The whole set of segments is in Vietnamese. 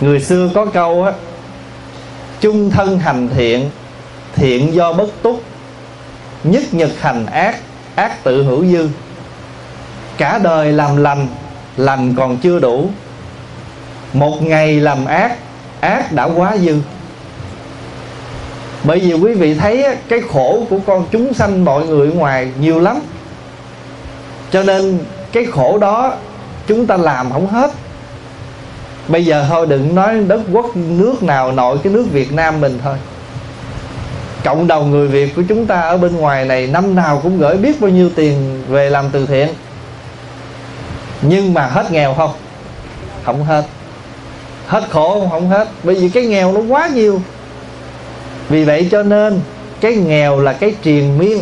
người xưa có câu á, chung thân hành thiện thiện do bất túc, nhất nhật hành ác ác tự hữu dư. Cả đời làm lành lành còn chưa đủ. Một ngày làm ác ác đã quá dư. Bởi vì quý vị thấy cái khổ của con chúng sanh mọi người ngoài nhiều lắm. Cho nên cái khổ đó chúng ta làm không hết bây giờ thôi đừng nói đất quốc nước nào nội cái nước việt nam mình thôi. Cộng đồng người việt của chúng ta ở bên ngoài này năm nào cũng gửi biết bao nhiêu tiền về làm từ thiện. Nhưng mà hết nghèo không? Không hết. Hết khổ không, không hết. Bởi vì cái nghèo nó quá nhiều. Vì vậy cho nên cái nghèo là cái triền miên.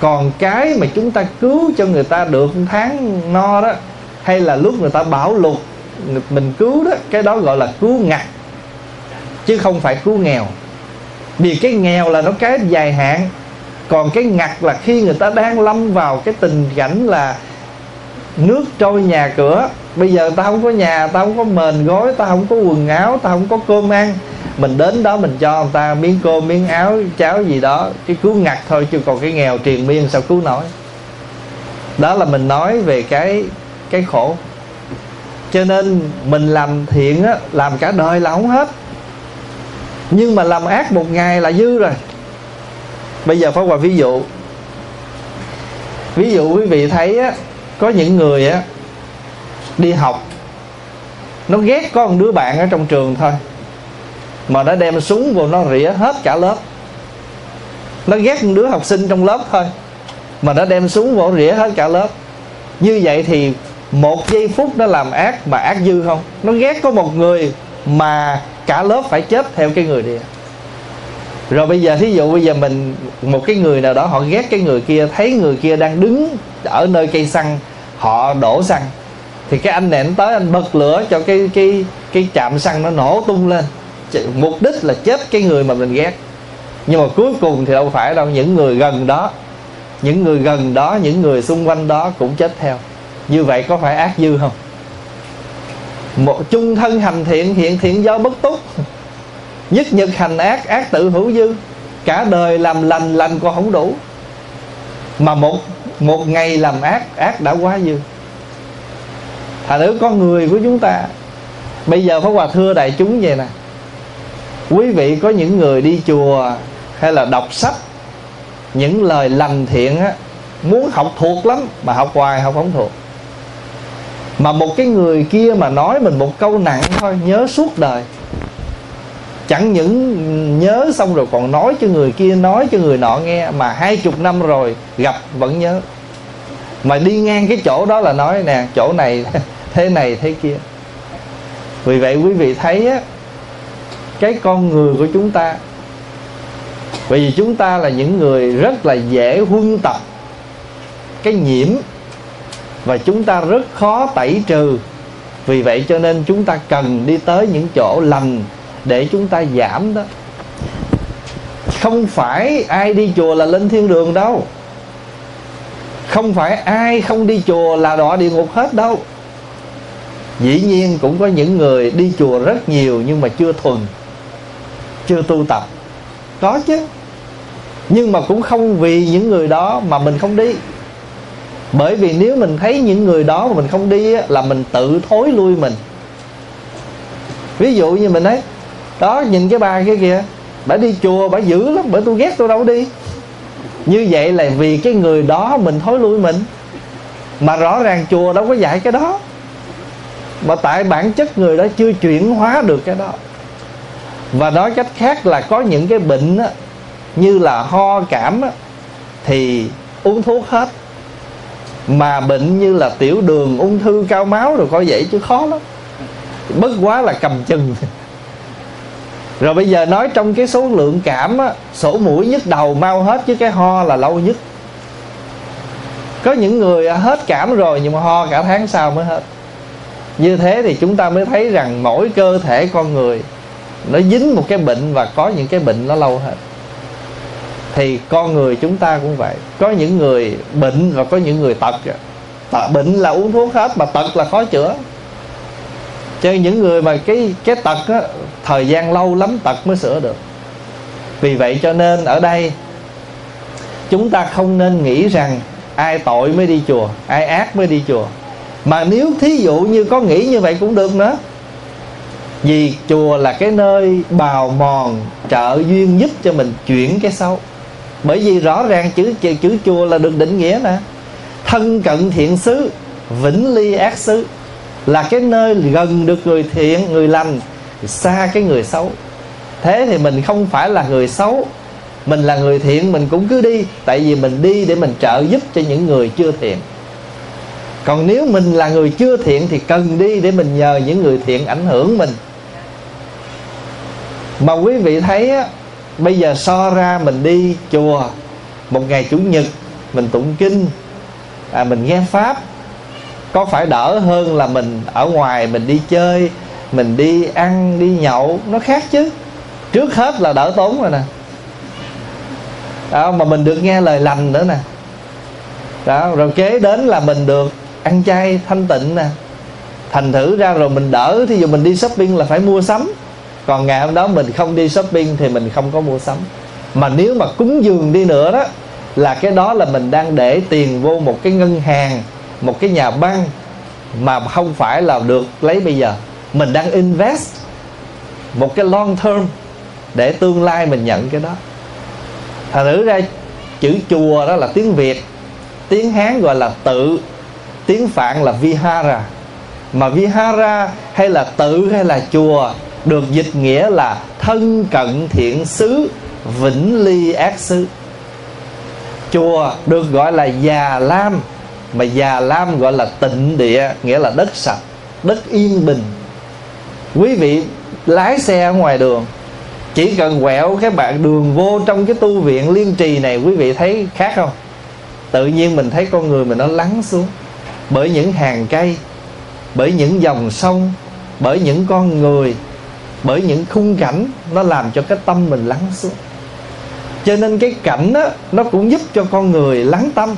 Còn cái mà chúng ta cứu cho người ta được tháng no đó hay là lúc người ta bảo lục mình cứu đó, cái đó gọi là cứu ngặt, chứ không phải cứu nghèo. Vì cái nghèo là nó cái dài hạn, còn cái ngặt là khi người ta đang lâm vào cái tình cảnh là nước trôi nhà cửa. Bây giờ ta không có nhà, ta không có mền gối, ta không có quần áo, ta không có cơm ăn. Mình đến đó mình cho người ta miếng cơm, miếng áo, cháo gì đó, cái cứu ngặt thôi, chứ còn cái nghèo triền miên sao cứu nổi. Đó là mình nói về cái cái khổ cho nên mình làm thiện á, làm cả đời là không hết. Nhưng mà làm ác một ngày là dư rồi. Bây giờ phải qua ví dụ. Ví dụ quý vị thấy á, có những người á, đi học, nó ghét có một đứa bạn ở trong trường thôi, mà nó đem súng vô nó rỉa hết cả lớp. Nó ghét một đứa học sinh trong lớp thôi, mà nó đem súng vô rỉa hết cả lớp. Như vậy thì một giây phút nó làm ác mà ác dư không? Nó ghét có một người mà cả lớp phải chết theo cái người đi rồi bây giờ, thí dụ bây giờ mình, một cái người nào đó, họ ghét cái người kia, thấy người kia đang đứng ở nơi cây xăng, họ đổ xăng, thì cái anh này anh tới, anh bật lửa cho cái cái cái chạm xăng nó nổ tung lên. Mục đích là chết cái người mà mình ghét. Nhưng mà cuối cùng thì đâu phải đâu, những người gần đó, những người gần đó, những người xung quanh đó cũng chết theo như vậy có phải ác dư không? Một chung thân hành thiện, hiện thiện do bất túc. Nhất nhật hành ác ác tự hữu dư. Cả đời làm lành lành còn không đủ. Mà một một ngày làm ác ác đã quá dư. Thành nữ con người của chúng ta. Bây giờ phải hòa thưa đại chúng vậy nè. Quý vị có những người đi chùa hay là đọc sách, những lời lành thiện á, muốn học thuộc lắm, mà học hoài học không thuộc mà một cái người kia mà nói mình một câu nặng thôi, nhớ suốt đời. Chẳng những nhớ xong rồi còn nói cho người kia, nói cho người nọ nghe, mà hai chục năm rồi gặp vẫn nhớ. Mà đi ngang cái chỗ đó là nói nè, chỗ này, thế này, thế kia. Vì vậy quý vị thấy á, cái con người của chúng ta, bởi vì chúng ta là những người rất là dễ huân tập cái nhiễm và chúng ta rất khó tẩy trừ. Vì vậy cho nên chúng ta cần đi tới những chỗ lành để chúng ta giảm đó. Không phải ai đi chùa là lên thiên đường đâu. Không phải ai không đi chùa là đọa địa ngục hết đâu. Dĩ nhiên cũng có những người đi chùa rất nhiều nhưng mà chưa thuần, chưa tu tập. Có chứ. Nhưng mà cũng không vì những người đó mà mình không đi bởi vì nếu mình thấy những người đó mà mình không đi là mình tự thối lui mình. Ví dụ như mình ấy đó nhìn cái bà kia kìa bà đi chùa bà dữ lắm bởi tôi ghét tôi đâu đi. Như vậy là vì cái người đó mình thối lui mình mà rõ ràng chùa đâu có dạy cái đó. Mà tại bản chất người đó chưa chuyển hóa được cái đó. Và nói cách khác là có những cái bệnh á, như là ho cảm á, thì uống thuốc hết mà bệnh như là tiểu đường ung thư cao máu rồi coi vậy chứ khó lắm. Bất quá là cầm chừng. Rồi bây giờ nói trong cái số lượng cảm á, sổ mũi nhức đầu mau hết chứ cái ho là lâu nhất. Có những người à, hết cảm rồi nhưng mà ho cả tháng sau mới hết. Như thế thì chúng ta mới thấy rằng mỗi cơ thể con người nó dính một cái bệnh và có những cái bệnh nó lâu hết thì con người chúng ta cũng vậy. Có những người bệnh và có những người tật. Tật bệnh là uống thuốc hết mà tật là khó chữa. Cho những người mà cái cái tật á, thời gian lâu lắm tật mới sửa được. Vì vậy cho nên ở đây chúng ta không nên nghĩ rằng ai tội mới đi chùa ai ác mới đi chùa. Mà nếu thí dụ như có nghĩ như vậy cũng được nữa. Vì chùa là cái nơi bào mòn trợ duyên giúp cho mình chuyển cái xấu bởi vì rõ ràng chữ chữ, chữ chùa là được định nghĩa nè. Thân cận thiện xứ vĩnh ly ác xứ là cái nơi gần được người thiện người lành xa cái người xấu. Thế thì mình không phải là người xấu mình là người thiện mình cũng cứ đi. Tại vì mình đi để mình trợ giúp cho những người chưa thiện. Còn nếu mình là người chưa thiện thì cần đi để mình nhờ những người thiện ảnh hưởng mình. Mà quý vị thấy á, bây giờ so ra mình đi chùa một ngày chủ nhật mình tụng kinh. À, mình nghe pháp. Có phải đỡ hơn là mình ở ngoài mình đi chơi mình đi ăn đi nhậu? Nó khác chứ. Trước hết là đỡ tốn rồi nè. Đó, mà mình được nghe lời lành nữa nè. Đó rồi kế đến là mình được ăn chay thanh tịnh nè. Thành thử ra rồi mình đỡ thí dụ mình đi shopping là phải mua sắm còn ngày hôm đó mình không đi shopping thì mình không có mua sắm. Mà nếu mà cúng dường đi nữa đó, là cái đó là mình đang để tiền vô một cái ngân hàng, một cái nhà băng mà không phải là được lấy bây giờ. Mình đang invest một cái long term để tương lai mình nhận cái đó. Thành thử ra, chữ chùa đó là tiếng việt, tiếng hán gọi là tự, tiếng phạn là vihara. Mà vihara hay là tự hay là chùa được dịch nghĩa là thân cận thiện xứ, vĩnh ly ác xứ. Chùa được gọi là già lam, mà già lam gọi là tịnh địa, nghĩa là đất sạch, đất yên bình. Quý vị lái xe ở ngoài đường, chỉ cần quẹo cái bạn đường vô trong cái tu viện liên trì này, quý vị thấy khác không? Tự nhiên mình thấy con người mình nó lắng xuống. Bởi những hàng cây, bởi những dòng sông, bởi những con người bởi những khung cảnh nó làm cho cái tâm mình lắng xuống. Cho nên cái cảnh đó, nó cũng giúp cho con người lắng tâm.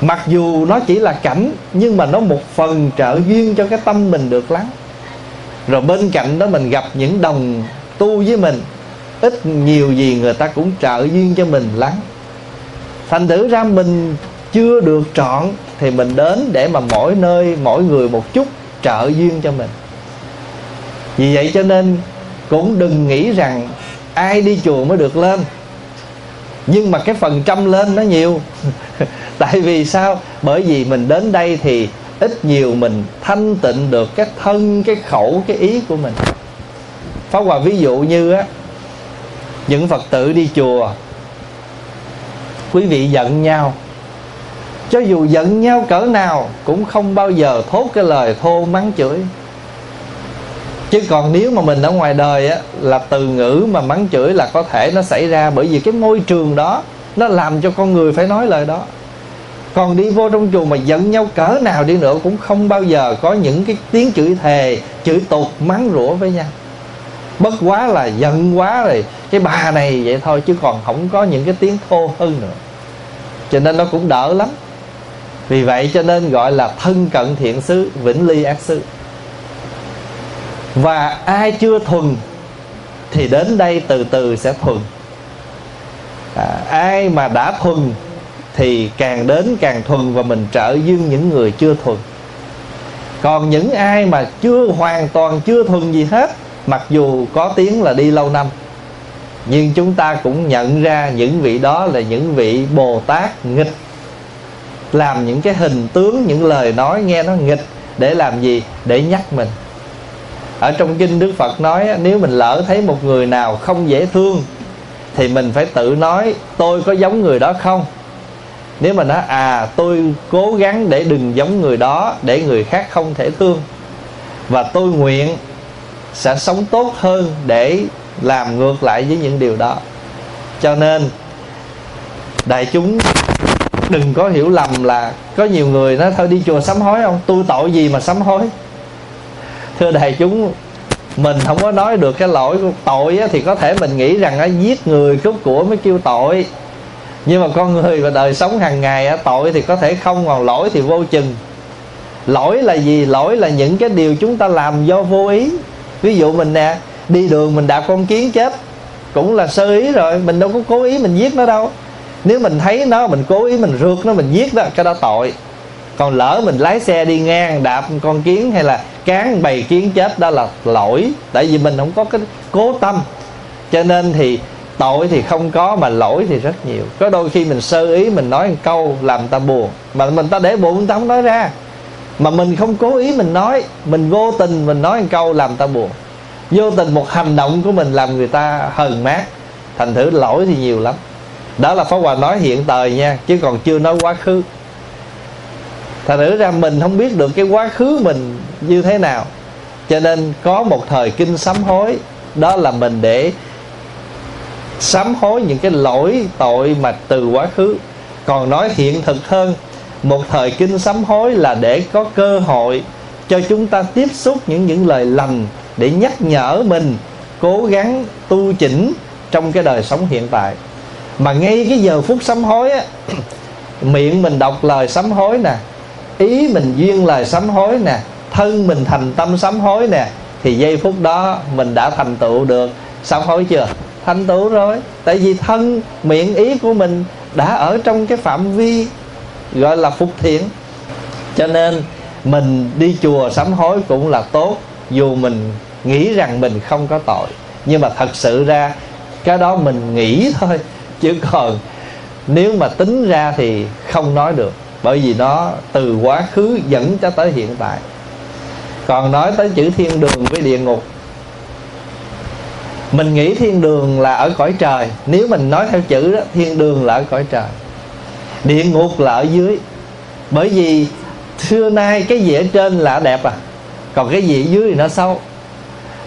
Mặc dù nó chỉ là cảnh nhưng mà nó một phần trợ duyên cho cái tâm mình được lắng. Rồi bên cạnh đó mình gặp những đồng tu với mình ít nhiều gì người ta cũng trợ duyên cho mình lắng. Thành thử ra mình chưa được trọn thì mình đến để mà mỗi nơi mỗi người một chút trợ duyên cho mình vì vậy cho nên cũng đừng nghĩ rằng ai đi chùa mới được lên. Nhưng mà cái phần trăm lên nó nhiều. Tại vì sao? Bởi vì mình đến đây thì ít nhiều mình thanh tịnh được cái thân, cái khẩu, cái ý của mình. Phá Hòa ví dụ như á, Những Phật tử đi chùa, Quý vị giận nhau. Cho dù giận nhau cỡ nào Cũng không bao giờ thốt cái lời thô mắng chửi. Chứ còn nếu mà mình ở ngoài đời á, Là từ ngữ mà mắng chửi là có thể nó xảy ra Bởi vì cái môi trường đó Nó làm cho con người phải nói lời đó. Còn đi vô trong chùa mà giận nhau cỡ nào đi nữa cũng không bao giờ có những cái tiếng chửi thề, chửi tục, mắng rủa với nhau. Bất quá là giận quá rồi, cái bà này vậy thôi chứ còn không có những cái tiếng thô hơn nữa. Cho nên nó cũng đỡ lắm. Vì vậy cho nên gọi là thân cận thiện xứ, vĩnh ly ác xứ và ai chưa thuần thì đến đây từ từ sẽ thuần. À, ai mà đã thuần thì càng đến càng thuần và mình trợ duyên những người chưa thuần. Còn những ai mà chưa hoàn toàn chưa thuần gì hết mặc dù có tiếng là đi lâu năm nhưng chúng ta cũng nhận ra những vị đó là những vị bồ tát nghịch. Làm những cái hình tướng những lời nói nghe nó nghịch để làm gì? Để nhắc mình ở trong kinh đức phật nói nếu mình lỡ thấy một người nào không dễ thương, thì mình phải tự nói, tôi có giống người đó không? Nếu mà nói à tôi cố gắng để đừng giống người đó, để người khác không thể thương, và tôi nguyện sẽ sống tốt hơn để làm ngược lại với những điều đó. Cho nên, đại chúng đừng có hiểu lầm là có nhiều người nói, thôi đi chùa sám hối không tôi tội gì mà sám hối? Thưa đại chúng mình không có nói được cái lỗi của tội á, thì có thể mình nghĩ rằng á, giết người cướp của mới kêu tội. Nhưng mà con người và đời sống hàng ngày á, tội thì có thể không còn lỗi thì vô chừng. Lỗi là gì? Lỗi là những cái điều chúng ta làm do vô ý. Ví dụ mình nè đi đường mình đạp con kiến chết cũng là sơ ý rồi mình đâu có cố ý mình giết nó đâu. Nếu mình thấy nó mình cố ý mình rượt nó mình giết đó cái đó tội còn lỡ mình lái xe đi ngang, đạp con kiến hay là cán bầy kiến chết, đó là lỗi. Tại vì mình không có cái cố tâm. Cho nên thì tội thì không có, mà lỗi thì rất nhiều. Có đôi khi mình sơ ý, mình nói một câu làm ta buồn. Mà mình ta để bụng người ta không nói ra. Mà mình không cố ý mình nói, mình vô tình mình nói một câu làm ta buồn. Vô tình một hành động của mình làm người ta hờn mát. Thành thử lỗi thì nhiều lắm. Đó là pháp hòa nói hiện thời nha, chứ còn chưa nói quá khứ thành thử ra mình không biết được cái quá khứ mình như thế nào. Cho nên có một thời kinh sám hối, đó là mình để sám hối những cái lỗi tội mà từ quá khứ. Còn nói hiện thực hơn, một thời kinh sám hối là để có cơ hội cho chúng ta tiếp xúc những những lời lành để nhắc nhở mình cố gắng tu chỉnh trong cái đời sống hiện tại. Mà ngay cái giờ phút sám hối á, miệng mình đọc lời sám hối nè ý mình duyên lời sám hối nè, thân mình thành tâm sám hối nè, thì giây phút đó mình đã thành tựu được. Sám hối chưa? Thành tựu rồi. Tại vì thân, miệng ý của mình đã ở trong cái phạm vi gọi là phục thiện. Cho nên mình đi chùa sám hối cũng là tốt, dù mình nghĩ rằng mình không có tội. Nhưng mà thật sự ra, cái đó mình nghĩ thôi, chứ còn nếu mà tính ra thì không nói được bởi vì nó từ quá khứ dẫn cho tới hiện tại. Còn nói tới chữ thiên đường với địa ngục, mình nghĩ thiên đường là ở cõi trời. Nếu mình nói theo chữ đó, thiên đường là ở cõi trời. Địa ngục là ở dưới. Bởi vì xưa nay cái gì ở trên là đẹp à còn cái gì ở dưới thì nó xấu.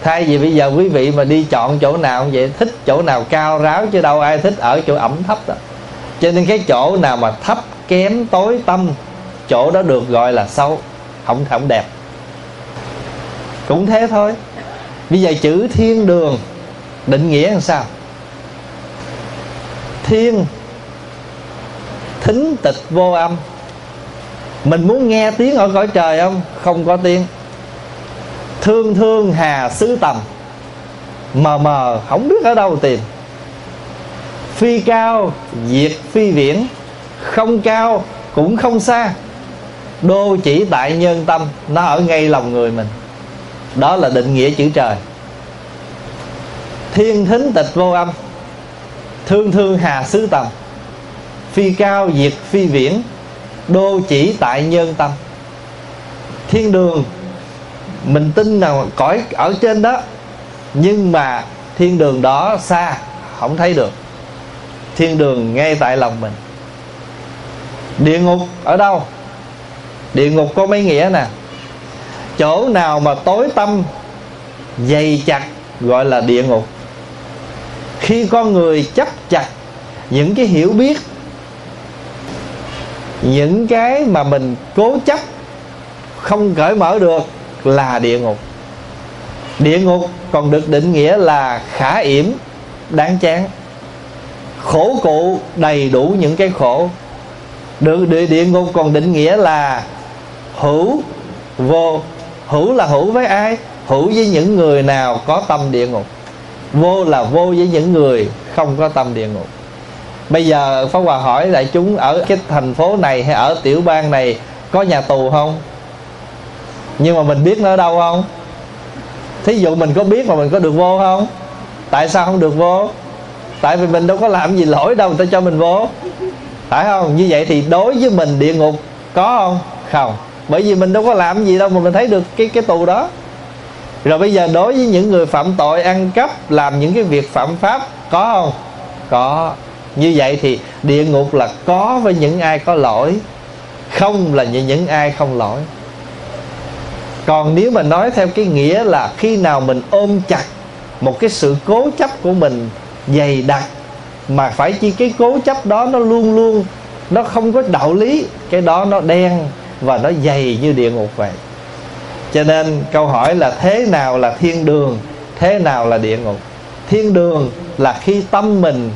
Thay vì bây giờ quý vị mà đi chọn chỗ nào vậy, thích chỗ nào cao ráo chứ đâu ai thích ở chỗ ẩm thấp đó. Cho nên cái chỗ nào mà thấp kém tối tâm, chỗ đó được gọi là xấu, không không đẹp. Cũng thế thôi. Bây giờ chữ thiên đường định nghĩa làm sao? Thiên, thính tịch vô âm. Mình muốn nghe tiếng ở cõi trời không? Không có tiếng. Thương thương hà xứ tầm. Mờ mờ, không biết ở đâu tìm. Phi cao, diệt phi viễn không cao, cũng không xa. Đô chỉ tại nhân tâm, nó ở ngay lòng người mình. Đó là định nghĩa chữ trời. Thiên thính tịch vô âm, thương thương hà xứ tầm. Phi cao diệt phi viễn, đô chỉ tại nhân tâm. Thiên đường, mình tin là cõi ở trên đó, nhưng mà thiên đường đó xa, không thấy được. Thiên đường ngay tại lòng mình địa ngục ở đâu? Địa ngục có mấy nghĩa nè? Chỗ nào mà tối tâm dày chặt, gọi là địa ngục. Khi con người chấp chặt những cái hiểu biết, những cái mà mình cố chấp, không cởi mở được là địa ngục. Địa ngục còn được định nghĩa là khả yểm, đáng chán. Khổ cụ đầy đủ những cái khổ được địa, địa ngục còn định nghĩa là hữu vô. Hữu là hữu với ai? Hữu với những người nào có tâm địa ngục. Vô là vô với những người không có tâm địa ngục. Bây giờ pháp hòa hỏi đại chúng ở cái thành phố này hay ở tiểu bang này có nhà tù không? Nhưng mà mình biết nó ở đâu không? Thí dụ mình có biết mà mình có được vô không? Tại sao không được vô? Tại vì mình đâu có làm gì lỗi đâu người ta cho mình vô phải không? Như vậy thì đối với mình địa ngục có không? Không. Bởi vì mình đâu có làm gì đâu mà mình thấy được cái cái tù đó. Rồi bây giờ đối với những người phạm tội ăn cắp, làm những cái việc phạm pháp, có không? Có. Như vậy thì địa ngục là có với những ai có lỗi, không là những những ai không lỗi. Còn nếu mà nói theo cái nghĩa là khi nào mình ôm chặt một cái sự cố chấp của mình dày đặc mà phải chi cái cố chấp đó nó luôn luôn, nó không có đạo lý, cái đó nó đen và nó dày như địa ngục vậy. Cho nên câu hỏi là thế nào là thiên đường, thế nào là địa ngục? Thiên đường là khi tâm mình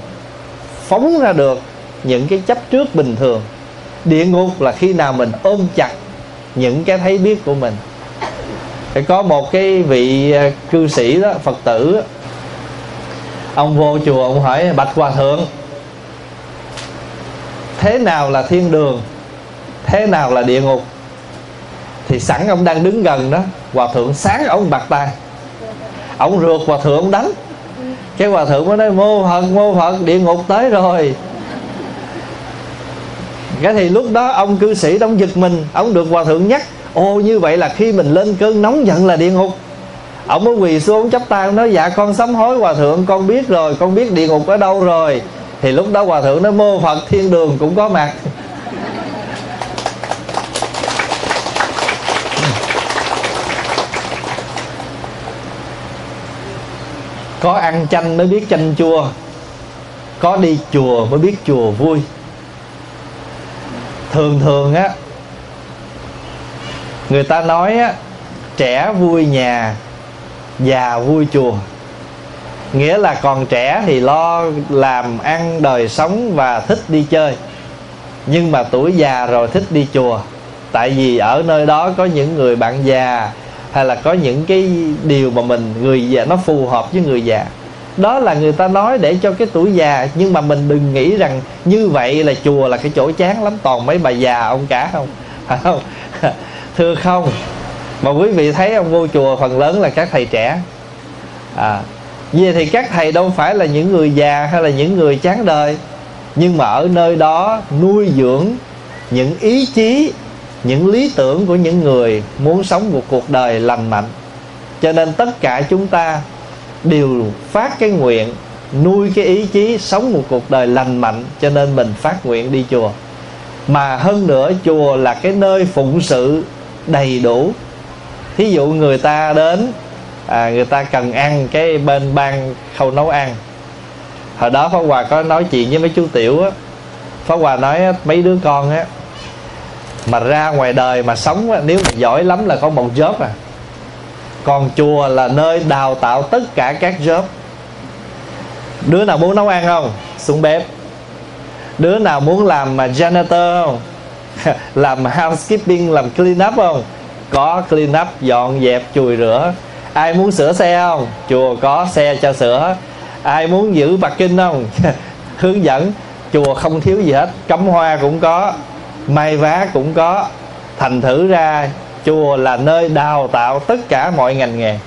phóng ra được những cái chấp trước bình thường. Địa ngục là khi nào mình ôm chặt những cái thấy biết của mình. Phải có một cái vị à, cư sĩ đó, phật tử ông vô chùa, ông hỏi, bạch hòa thượng, thế nào là thiên đường? Thế nào là địa ngục? Thì sẵn ông đang đứng gần đó, hòa thượng sáng ông bạc tay ông rượt hòa thượng, ông đánh. Cái hòa thượng mới nói, mô phật mô phật, địa ngục tới rồi. Cái thì lúc đó ông cư sĩ ông giật mình, ông được hòa thượng nhắc, ô, như vậy là khi mình lên cơn nóng giận là địa ngục ông mới quỳ xuống, chắp tay, ông nói dạ con sám hối hòa thượng, con biết rồi, con biết địa ngục ở đâu rồi. Thì lúc đó hòa thượng nó mô phật, thiên đường cũng có mặt. Có ăn chanh mới biết chanh chua, có đi chùa mới biết chùa vui. Thường thường á, người ta nói á, trẻ vui nhà già vui chùa. Nghĩa là còn trẻ thì lo làm ăn đời sống và thích đi chơi. Nhưng mà tuổi già rồi thích đi chùa. Tại vì ở nơi đó có những người bạn già, hay là có những cái điều mà mình, người già, nó phù hợp với người già. Đó là người ta nói để cho cái tuổi già. Nhưng mà mình đừng nghĩ rằng như vậy là chùa là cái chỗ chán lắm. Toàn mấy bà già ông cả không? Phải không? Thưa không? Mà quý vị thấy ông vô chùa phần lớn là các thầy trẻ. À vậy thì các thầy đâu phải là những người già hay là những người chán đời, nhưng mà ở nơi đó nuôi dưỡng những ý chí, những lý tưởng của những người muốn sống một cuộc đời lành mạnh. Cho nên tất cả chúng ta đều phát cái nguyện nuôi cái ý chí sống một cuộc đời lành mạnh, cho nên mình phát nguyện đi chùa. Mà hơn nữa, chùa là cái nơi phụng sự đầy đủ thí dụ người ta đến à, người ta cần ăn cái bên ban khâu nấu ăn. Hồi đó pháp hòa có nói chuyện với mấy chú tiểu á. Pháp hòa nói mấy đứa con á mà ra ngoài đời mà sống á, nếu mà giỏi lắm là có một job à. Còn chùa là nơi đào tạo tất cả các job. Đứa nào muốn nấu ăn không? Xuống bếp. Đứa nào muốn làm mà janitor không? Làm housekeeping làm clean up không? Có clean up, dọn dẹp, chùi rửa. Ai muốn sửa xe không? Chùa có xe cho sửa. Ai muốn giữ bạc kinh không? Hướng dẫn. Chùa không thiếu gì hết. Cắm hoa cũng có, may vá cũng có. Thành thử ra, chùa là nơi đào tạo tất cả mọi ngành nghề.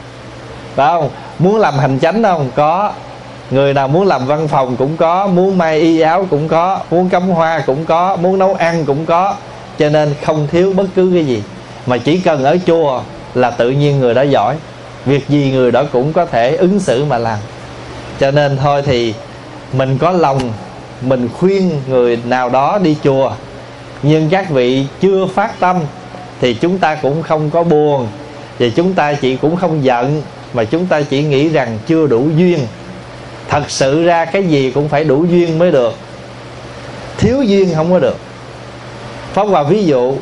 Phải không? Muốn làm hành chánh không? Có. Người nào muốn làm văn phòng cũng có, muốn may y áo cũng có, muốn cắm hoa cũng có, muốn nấu ăn cũng có. Cho nên không thiếu bất cứ cái gì mà chỉ cần ở chùa là tự nhiên người đó giỏi. Việc gì người đó cũng có thể ứng xử mà làm. Cho nên thôi thì mình có lòng, mình khuyên người nào đó đi chùa. Nhưng các vị chưa phát tâm thì chúng ta cũng không có buồn. Và chúng ta chỉ cũng không giận, mà chúng ta chỉ nghĩ rằng chưa đủ duyên. Thật sự ra cái gì cũng phải đủ duyên mới được. Thiếu duyên không có được. Phóng vào ví dụ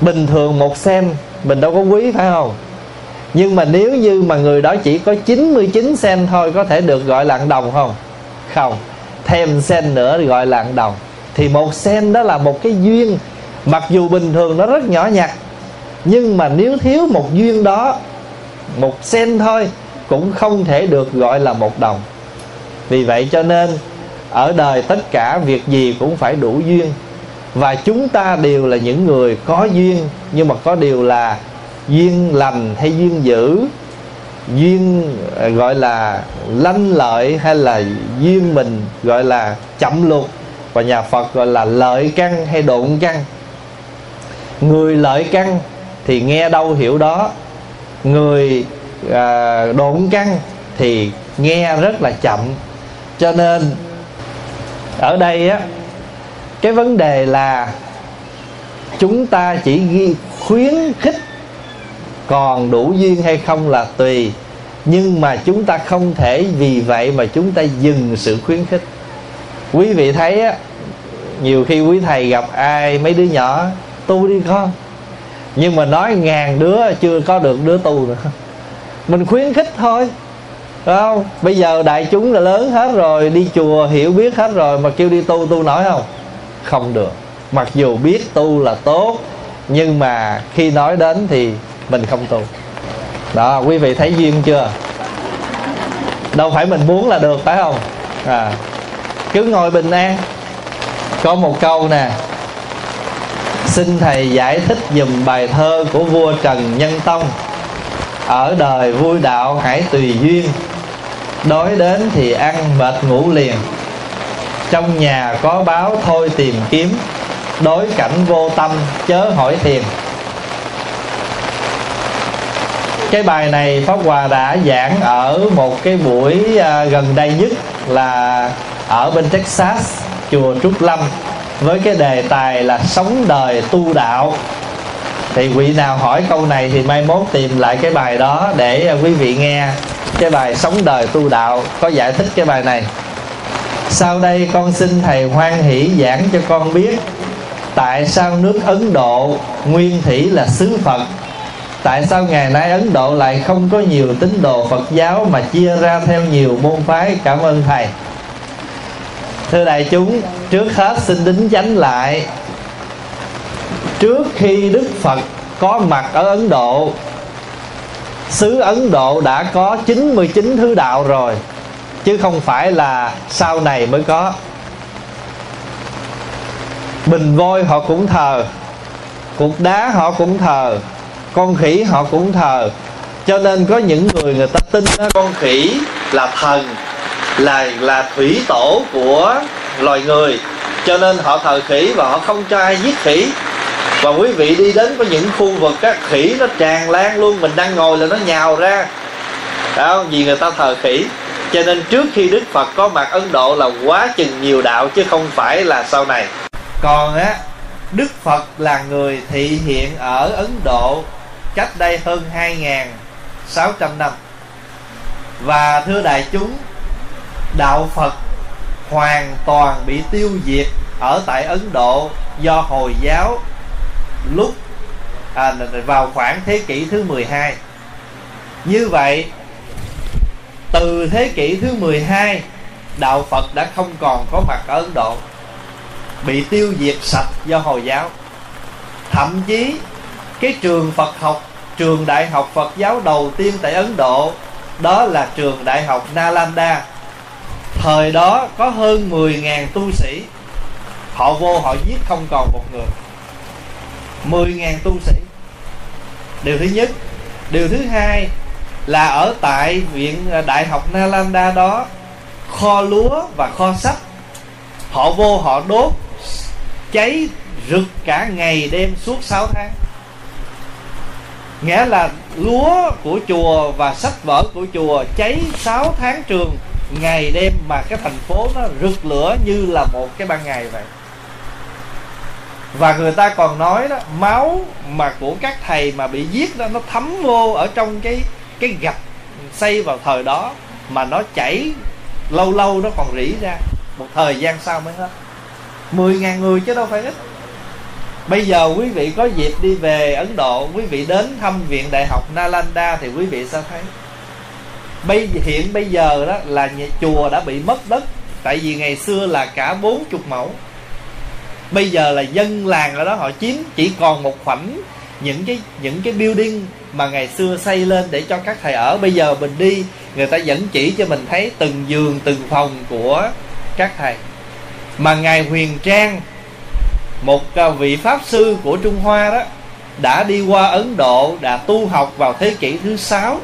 bình thường một sen mình đâu có quý, phải không? Nhưng mà nếu như mà người đó chỉ có 99 sen thôi, có thể được gọi là đồng không? Không. Thêm sen nữa thì gọi là đồng. Thì một sen đó là một cái duyên. Mặc dù bình thường nó rất nhỏ nhặt, nhưng mà nếu thiếu một duyên đó, một sen thôi, cũng không thể được gọi là một đồng. Vì vậy cho nên, ở đời tất cả việc gì cũng phải đủ duyên và chúng ta đều là những người có duyên nhưng mà có điều là duyên lành hay duyên dữ? Duyên à, gọi là lanh lợi hay là duyên mình gọi là chậm lụt và nhà Phật gọi là lợi căn hay độn căn? Người lợi căn thì nghe đâu hiểu đó. Người à, độn căn thì nghe rất là chậm. Cho nên ở đây á cái vấn đề là chúng ta chỉ ghi khuyến khích còn đủ duyên hay không là tùy. Nhưng mà chúng ta không thể vì vậy mà chúng ta dừng sự khuyến khích. Quý vị thấy á, nhiều khi quý thầy gặp ai, mấy đứa nhỏ, tu đi con. Nhưng mà nói ngàn đứa, chưa có được đứa tu nữa. Mình khuyến khích thôi. Đúng không? Bây giờ đại chúng là lớn hết rồi, đi chùa hiểu biết hết rồi mà kêu đi tu tu nổi không? Không được. Mặc dù biết tu là tốt nhưng mà khi nói đến thì mình không tu. Đó quý vị thấy duyên chưa? Đâu phải mình muốn là được phải không? À, cứ ngồi bình an. Có một câu nè xin thầy giải thích dùm bài thơ của vua trần nhân tông. Ở đời vui đạo hãy tùy duyên đói đến thì ăn mệt ngủ liền trong nhà có báo thôi tìm kiếm, đối cảnh vô tâm chớ hỏi thiền. Cái bài này pháp hòa đã giảng ở một cái buổi à, gần đây nhất là ở bên texas, chùa trúc lâm, với cái đề tài là sống đời tu đạo. Thì vị nào hỏi câu này thì mai mốt tìm lại cái bài đó để à, quý vị nghe cái bài sống đời tu đạo. Có giải thích cái bài này sau đây con xin thầy hoan hỷ giảng cho con biết tại sao nước ấn độ nguyên thủy là xứ phật. Tại sao ngày nay ấn độ lại không có nhiều tín đồ phật giáo mà chia ra theo nhiều môn phái? Cảm ơn thầy. Thưa đại chúng, trước hết xin đính chánh lại. Trước khi đức phật có mặt ở ấn độ, xứ ấn độ đã có 99 thứ đạo rồi chứ không phải là sau này mới có. Bình voi họ cũng thờ cục đá họ cũng thờ con khỉ họ cũng thờ. Cho nên có những người người ta tin đó, con khỉ là thần là là thủy tổ của loài người. Cho nên họ thờ khỉ và họ không cho ai giết khỉ. Và quý vị đi đến có những khu vực các khỉ nó tràn lan luôn mình đang ngồi là nó nhào ra. Đó vì người ta thờ khỉ cho nên trước khi đức phật có mặt ấn độ là quá chừng nhiều đạo chứ không phải là sau này. Còn á đức phật là người thị hiện ở ấn độ cách đây hơn 2.600 năm. Và thưa đại chúng đạo phật hoàn toàn bị tiêu diệt ở tại ấn độ do hồi giáo lúc à, vào khoảng thế kỷ thứ 12 như vậy từ thế kỷ thứ 12 đạo Phật đã không còn có mặt ở Ấn Độ, bị tiêu diệt sạch do hồi giáo. Thậm chí, cái trường Phật học, trường đại học Phật giáo đầu tiên tại Ấn Độ, đó là trường đại học Nalanda. Thời đó có hơn 10.000 tu sĩ, họ vô họ giết không còn một người. 10.000 tu sĩ. Điều thứ nhất. Điều thứ hai là ở tại viện ờ, đại học Nalanda đó. Kho lúa và kho sách họ vô, họ đốt, cháy rực cả ngày đêm suốt 6 tháng. Nghĩa là lúa của chùa và sách vở của chùa cháy 6 tháng trường, ngày đêm mà cái thành phố nó rực lửa như là một cái ban ngày vậy. Và người ta còn nói đó, máu mà của các thầy mà bị giết đó, nó thấm vô ở trong cái cái gạch xây vào thời đó mà nó chảy lâu lâu nó còn rỉ ra. Một thời gian sau mới hết. Mười ngàn người chứ đâu phải ít. Bây giờ quý vị có dịp đi về ấn độ, quý vị đến thăm viện đại học nalanda thì quý vị sẽ thấy. Bây hiện bây giờ đó là nhà chùa đã bị mất đất, tại vì ngày xưa là cả bốn chục mẫu. Bây giờ là dân làng ở đó họ chiếm chỉ còn một khoảnh những cái những cái building mà ngày xưa xây lên để cho các thầy ở, bây giờ mình đi, người ta vẫn chỉ cho mình thấy từng giường, từng phòng của các thầy. Mà ngài huyền trang, một à, vị pháp sư của trung hoa đó, đã đi qua ấn độ, đã tu học vào thế kỷ thứ sáu.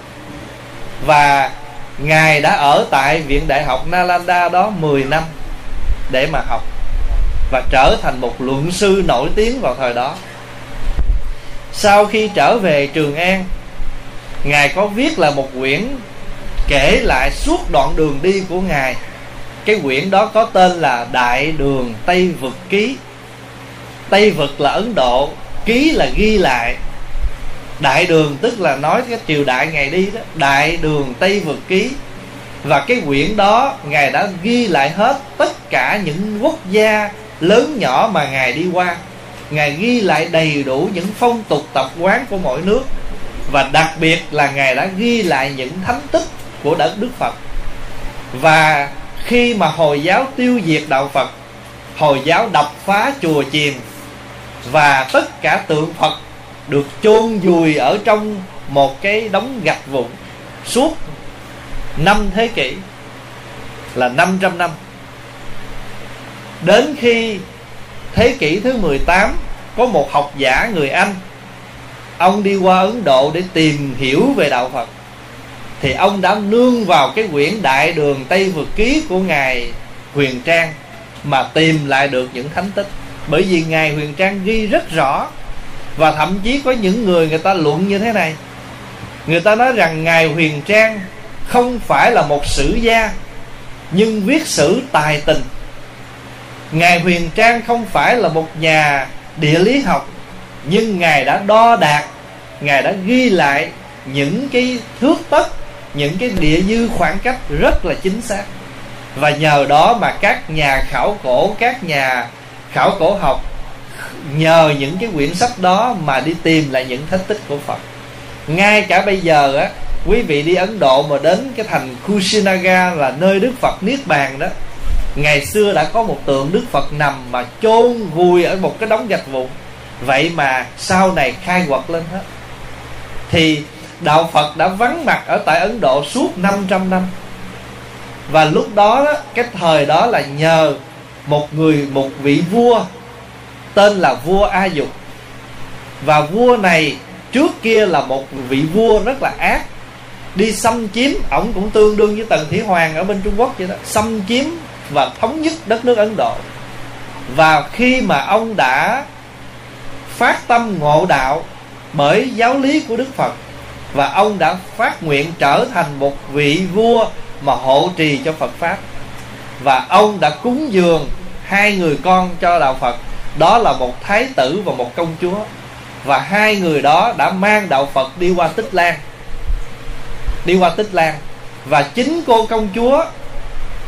Và ngài đã ở tại viện đại học nalanda đó 10 năm để mà học và trở thành một luận sư nổi tiếng vào thời đó sau khi trở về trường an, ngài có viết là một quyển kể lại suốt đoạn đường đi của ngài. Cái quyển đó có tên là đại đường tây vực ký. Tây vực là ấn độ, ký là ghi lại. Đại đường tức là nói cái triều đại ngày đi đó, đại đường tây vực ký. Và cái quyển đó ngài đã ghi lại hết tất cả những quốc gia lớn nhỏ mà ngài đi qua ngài ghi lại đầy đủ những phong tục tập quán của mỗi nước. Và đặc biệt là ngài đã ghi lại những thánh tích của đất đức phật. Và khi mà hồi giáo tiêu diệt đạo phật, hồi giáo đập phá chùa chiền, và tất cả tượng phật được chôn vùi ở trong một cái đống gạch vụn suốt năm thế kỷ, là 500 năm. Đến khi thế kỷ thứ 18 có một học giả người Anh. Ông đi qua Ấn Độ để tìm hiểu về đạo Phật. Thì ông đã nương vào cái quyển Đại Đường Tây Vượt Ký của ngài Huyền Trang, mà tìm lại được những thánh tích. Bởi vì ngài Huyền Trang ghi rất rõ, và thậm chí có những người người ta luận như thế này. Người ta nói rằng ngài Huyền Trang không phải là một sử gia, nhưng viết sử tài tình ngài huyền trang không phải là một nhà địa lý học nhưng ngài đã đo đạt, ngài đã ghi lại những cái thước tất những cái địa dư khoảng cách rất là chính xác. Và nhờ đó mà các nhà khảo cổ các nhà khảo cổ học nhờ những cái quyển sách đó mà đi tìm lại những thách tích của phật. Ngay cả bây giờ á quý vị đi ấn độ mà đến cái thành kushinaga là nơi đức phật niết bàn đó ngày xưa đã có một tượng đức phật nằm mà chôn vùi ở một cái đống gạch vụn. Vậy mà sau này khai quật lên hết. Thì đạo phật đã vắng mặt ở tại ấn độ suốt 500 năm. Và lúc đó, đó cái thời đó là nhờ một người một vị vua tên là vua a dục. Và vua này trước kia là một vị vua rất là ác đi xâm chiếm ổng cũng tương đương với tần thủy hoàng ở bên trung quốc vậy đó xâm chiếm và thống nhất đất nước ấn độ. Và khi mà ông đã phát tâm ngộ đạo bởi giáo lý của đức phật và ông đã phát nguyện trở thành một vị vua mà hộ trì cho phật pháp, và ông đã cúng dường hai người con cho đạo phật, đó là một thái tử và một công chúa, và hai người đó đã mang đạo phật đi qua tích lan. Đi qua tích lan. Và chính cô công chúa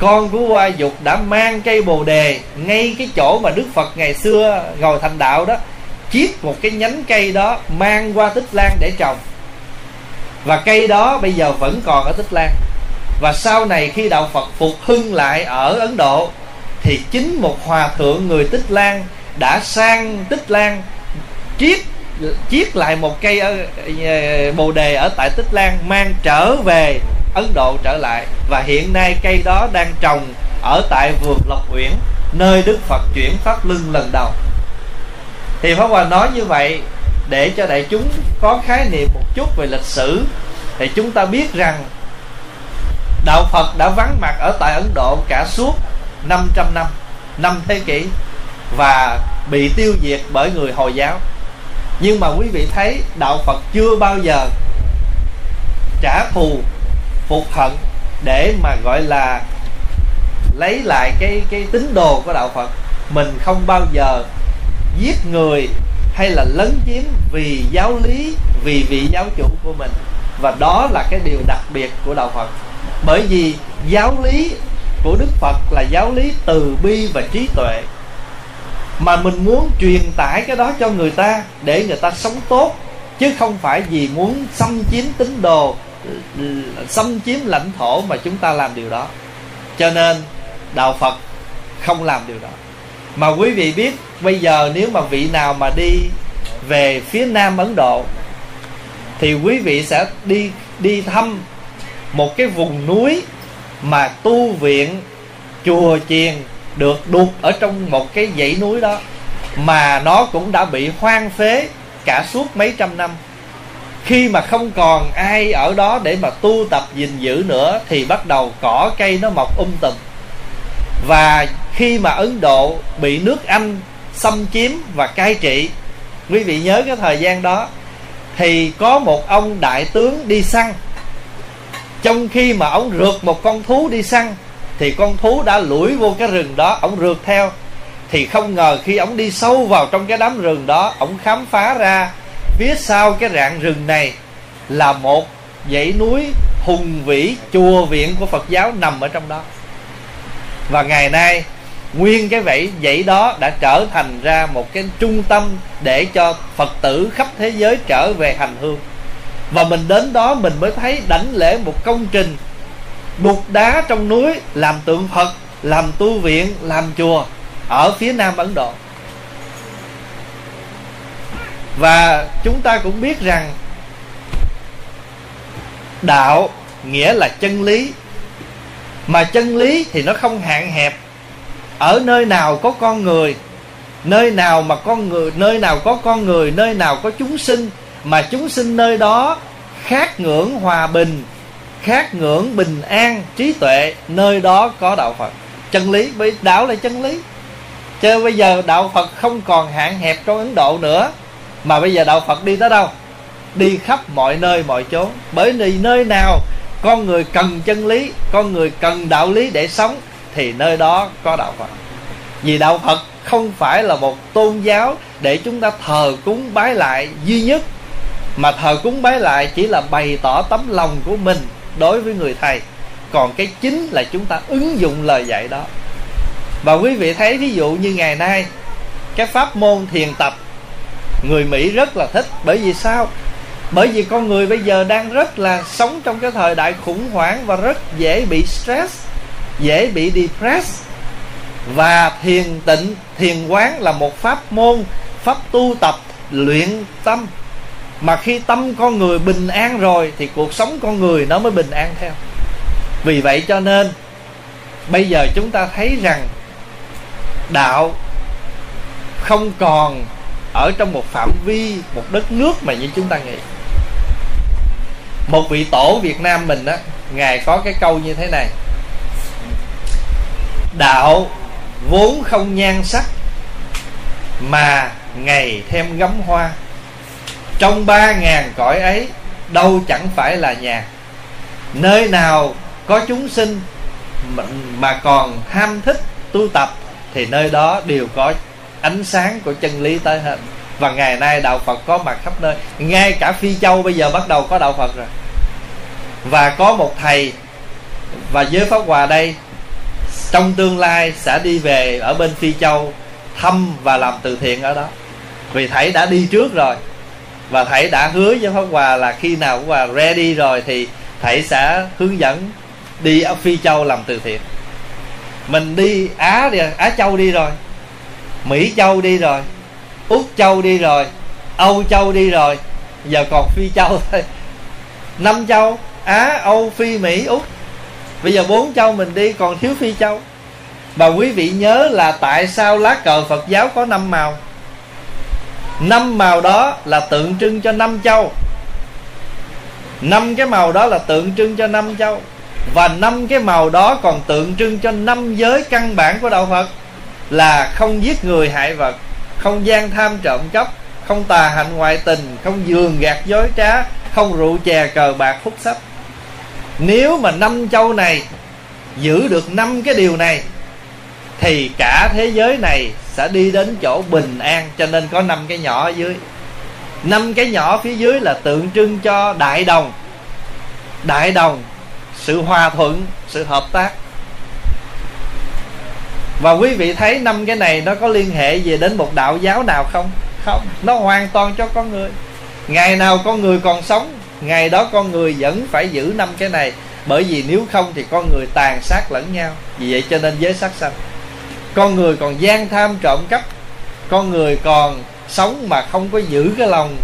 con của hoa dục đã mang cây bồ đề ngay cái chỗ mà đức phật ngày xưa ngồi thành đạo đó, chiết một cái nhánh cây đó mang qua tích lan để trồng. Và cây đó bây giờ vẫn còn ở tích lan. Và sau này khi đạo phật phục hưng lại ở ấn độ, thì chính một hòa thượng người tích lan đã sang tích lan chiết chiết lại một cây ở bồ đề ở tại tích lan, mang trở về ấn độ trở lại. Và hiện nay cây đó đang trồng ở tại vườn lộc uyển, nơi đức phật chuyển pháp lưng lần đầu. Thì pháp hòa nói như vậy để cho đại chúng có khái niệm một chút về lịch sử. Thì chúng ta biết rằng đạo phật đã vắng mặt ở tại ấn độ cả suốt 500 năm năm thế kỷ, và bị tiêu diệt bởi người hồi giáo. Nhưng mà quý vị thấy đạo phật chưa bao giờ trả thù phục hận để mà, gọi là, lấy lại cái cái tín đồ của đạo phật. Mình không bao giờ giết người hay là lấn chiếm vì giáo lý, vì vị giáo chủ của mình. Và đó là cái điều đặc biệt của đạo phật. Bởi vì giáo lý của đức phật là giáo lý từ bi và trí tuệ. Mà mình muốn truyền tải cái đó cho người ta để người ta sống tốt, chứ không phải vì muốn xâm chiếm tín đồ xâm chiếm lãnh thổ mà chúng ta làm điều đó. Cho nên, đạo phật không làm điều đó. Mà quý vị biết, bây giờ nếu mà vị nào mà đi về phía nam ấn độ, thì quý vị sẽ đi đi thăm một cái vùng núi mà tu viện, chùa chiền được đục ở trong một cái dãy núi đó, mà nó cũng đã bị hoang phế cả suốt mấy trăm năm khi mà không còn ai ở đó để mà tu tập gìn giữ nữa, thì bắt đầu cỏ cây nó mọc um tùm. Và khi mà ấn độ bị nước anh xâm chiếm và cai trị, quý vị nhớ cái thời gian đó, thì có một ông đại tướng đi săn. Trong khi mà ông rượt một con thú đi săn, thì con thú đã lủi vô cái rừng đó, ông rượt theo. Thì không ngờ khi ông đi sâu vào trong cái đám rừng đó, ông khám phá ra phía sau cái rạng rừng này là một dãy núi hùng vĩ, chùa viện của phật giáo nằm ở trong đó. Và ngày nay, nguyên cái vẫy, dãy đó đã trở thành ra một cái trung tâm để cho phật tử khắp thế giới trở về hành hương. Và mình đến đó mình mới thấy đảnh lễ một công trình đục đá trong núi, làm tượng phật, làm tu viện, làm chùa ở phía nam ấn độ và chúng ta cũng biết rằng đạo nghĩa là chân lý. Mà chân lý thì nó không hạn hẹp. Ở nơi nào có con người, nơi nào mà con người, nơi nào có con người, nơi nào có chúng sinh, mà chúng sinh nơi đó khát ngưỡng hòa bình khát ngưỡng bình an, trí tuệ, nơi đó có đạo phật. Chân lý, bởi đạo là chân lý. Chứ bây giờ đạo phật không còn hạn hẹp trong ấn độ nữa mà bây giờ đạo phật đi tới đâu? Đi khắp mọi nơi, mọi chốn. Bởi vì nơi nào con người cần chân lý, con người cần đạo lý để sống, thì nơi đó có đạo phật. Vì đạo phật không phải là một tôn giáo để chúng ta thờ cúng bái lại duy nhất, mà thờ cúng bái lại chỉ là bày tỏ tấm lòng của mình đối với người thầy. Còn cái chính là chúng ta ứng dụng lời dạy đó. Và quý vị thấy ví dụ như ngày nay, cái pháp môn thiền tập người mỹ rất là thích. Bởi vì sao? Bởi vì con người bây giờ đang rất là sống trong cái thời đại khủng hoảng và rất dễ bị stress, dễ bị depressed. Và thiền tịnh, thiền quán là một pháp môn, pháp tu tập, luyện tâm. Mà khi tâm con người bình an rồi thì cuộc sống con người nó mới bình an theo. Vì vậy cho nên, bây giờ chúng ta thấy rằng đạo không còn ở trong một phạm vi một đất nước mà như chúng ta nghĩ. Một vị tổ việt nam mình á, ngài có cái câu như thế này. Đạo vốn không nhan sắc mà ngày thêm gấm hoa. Trong ba ngàn cõi ấy đâu chẳng phải là nhà. Nơi nào có chúng sinh mà còn ham thích tu tập thì nơi đó đều có ánh sáng của chân lý tới hết. Và ngày nay đạo phật có mặt khắp nơi. Ngay cả phi châu bây giờ bắt đầu có đạo phật rồi. Và có một thầy và giới pháp hòa đây trong tương lai sẽ đi về ở bên phi châu thăm và làm từ thiện ở đó. Vì thầy đã đi trước rồi. Và thầy đã hứa với pháp hòa là khi nào hòa ready rồi thì thầy sẽ hướng dẫn đi ở phi châu làm từ thiện. Mình đi á đi, á châu đi rồi mỹ châu đi rồi, úc châu đi rồi, âu châu đi rồi, giờ còn phi châu thôi. Năm châu, á, âu, phi, mỹ, úc. Bây giờ bốn châu mình đi, còn thiếu phi châu. Và quý vị nhớ là tại sao lá cờ phật giáo có năm màu? Năm màu đó là tượng trưng cho năm châu. Năm cái màu đó là tượng trưng cho năm châu. Và năm cái màu đó còn tượng trưng cho năm giới căn bản của đạo phật là không giết người hại vật, không gian tham trộm cắp không tà hạnh ngoại tình, không giường gạt dối trá, không rượu chè cờ bạc hút sách nếu mà năm châu này giữ được năm cái điều này, thì cả thế giới này sẽ đi đến chỗ bình an, cho nên có năm cái nhỏ ở dưới. Năm cái nhỏ phía dưới là tượng trưng cho đại đồng. Đại đồng, sự hòa thuận, sự hợp tác và quý vị thấy năm cái này nó có liên hệ gì đến một đạo giáo nào không? Không nó hoàn toàn cho con người. Ngày nào con người còn sống ngày đó con người vẫn phải giữ năm cái này. Bởi vì nếu không thì con người tàn sát lẫn nhau. Vì vậy cho nên giới sát sanh. Con người còn gian tham trộm cắp. Con người còn sống mà không có giữ cái lòng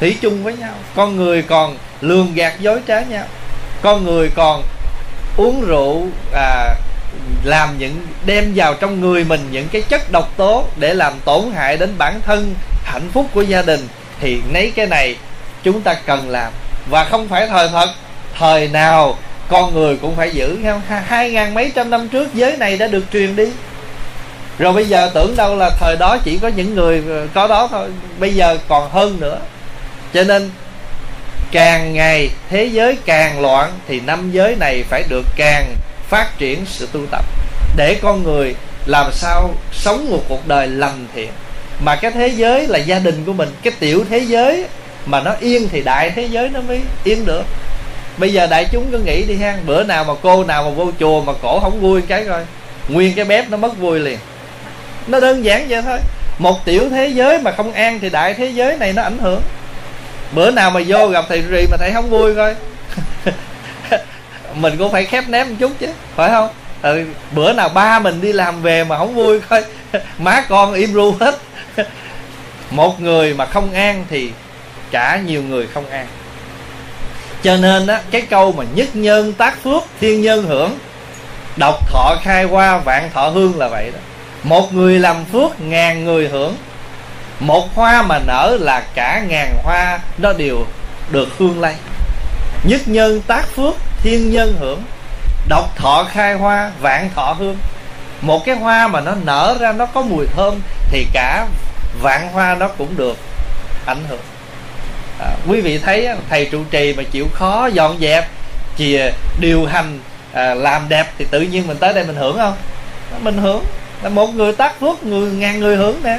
thủy chung với nhau. Con người còn lường gạt dối trá nhau. Con người còn uống rượu à, làm những, đem vào trong người mình những cái chất độc tố để làm tổn hại đến bản thân, hạnh phúc của gia đình, thì lấy cái này chúng ta cần làm. Và không phải thời thật, thời nào con người cũng phải giữ. Không hai ngàn mấy trăm năm trước giới này đã được truyền đi. Rồi bây giờ tưởng đâu là thời đó chỉ có những người ờ, có đó thôi, bây giờ còn hơn nữa. Cho nên, càng ngày thế giới càng loạn thì năm giới này phải được càng phát triển sự tu tập, để con người làm sao sống một cuộc đời lành thiện. Mà cái thế giới là gia đình của mình, cái tiểu thế giới mà nó yên thì đại thế giới nó mới yên được. Bây giờ đại chúng cứ nghĩ đi ha, bữa nào mà cô nào mà vô chùa mà cổ không vui cái coi, nguyên cái bếp nó mất vui liền. Nó đơn giản vậy thôi. Một tiểu thế giới mà không an thì đại thế giới này nó ảnh hưởng. Bữa nào mà vô gặp thầy rì mà thầy không vui coi. mình cũng phải khép ném một chút chứ phải không? Ừ, bữa nào ba mình đi làm về mà không vui coi má con im ru hết. Một người mà không an thì cả nhiều người không an. Cho nên á cái câu mà nhất nhân tác phước thiên nhân hưởng độc thọ khai hoa vạn thọ hương là vậy đó. Một người làm phước ngàn người hưởng. Một hoa mà nở là cả ngàn hoa nó đều được hương lây nhất nhân tác phước thiên nhân hưởng độc thọ khai hoa vạn thọ hương. Một cái hoa mà nó nở ra nó có mùi thơm thì cả vạn hoa nó cũng được ảnh hưởng. À, quý vị thấy thầy trụ trì mà chịu khó dọn dẹp chìa điều hành à, làm đẹp thì tự nhiên mình tới đây mình hưởng không? Mình hưởng. Là một người tác phước người ngàn người hưởng nè.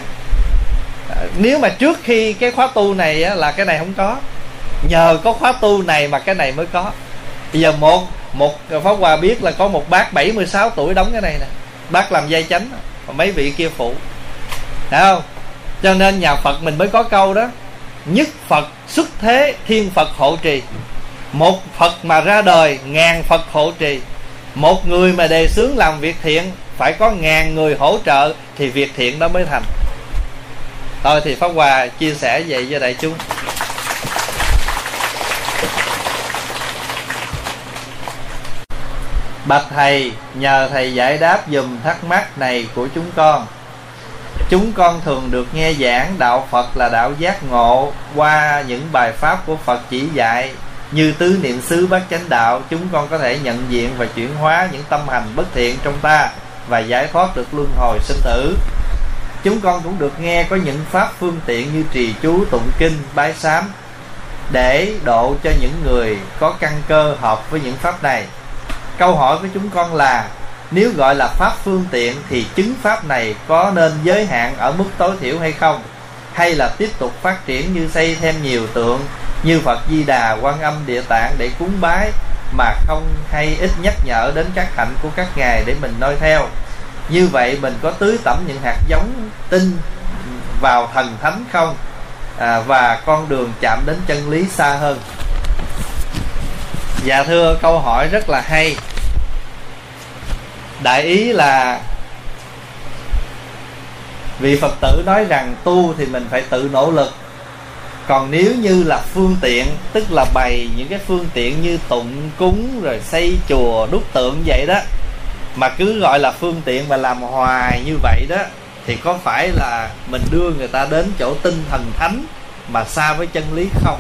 À, nếu mà trước khi cái khóa tu này á, là cái này không có. Nhờ có khóa tu này mà cái này mới có bây giờ một một, pháp hòa biết là có một bác 76 tuổi đóng cái này nè. Bác làm dây chánh và mấy vị kia phụ. Thấy không? Cho nên nhà phật mình mới có câu đó. Nhất phật xuất thế, thiên phật hộ trì. Một phật mà ra đời, ngàn phật hộ trì. Một người mà đề xướng làm việc thiện, phải có ngàn người hỗ trợ, thì việc thiện đó mới thành. Thôi thì pháp hòa chia sẻ vậy với đại chúng. Bạch thầy, nhờ thầy giải đáp dùm thắc mắc này của chúng con. Chúng con thường được nghe giảng đạo phật là đạo giác ngộ qua những bài pháp của phật chỉ dạy. Như tứ niệm xứ bát chánh đạo, chúng con có thể nhận diện và chuyển hóa những tâm hành bất thiện trong ta và giải thoát được luân hồi sinh tử. Chúng con cũng được nghe có những pháp phương tiện như trì chú, tụng kinh, bái sám để độ cho những người có căn cơ hợp với những pháp này câu hỏi của chúng con là nếu gọi là pháp phương tiện thì chứng pháp này có nên giới hạn ở mức tối thiểu hay không hay là tiếp tục phát triển như xây thêm nhiều tượng như Phật Di Đà, Quan Âm, Địa Tạng để cúng bái mà không hay ít nhắc nhở đến các hạnh của các ngài để mình noi theo. Như vậy mình có tưới tẩm những hạt giống tin vào thần thánh không? À, và con đường chạm đến chân lý xa hơn. Dạ thưa, câu hỏi rất là hay. Đại ý là vị Phật tử nói rằng tu thì mình phải tự nỗ lực còn nếu như là phương tiện, tức là bày những cái phương tiện như tụng cúng rồi xây chùa, đúc tượng vậy đó, mà cứ gọi là phương tiện mà làm hoài như vậy đó, thì có phải là mình đưa người ta đến chỗ tinh thần thánh mà xa với chân lý không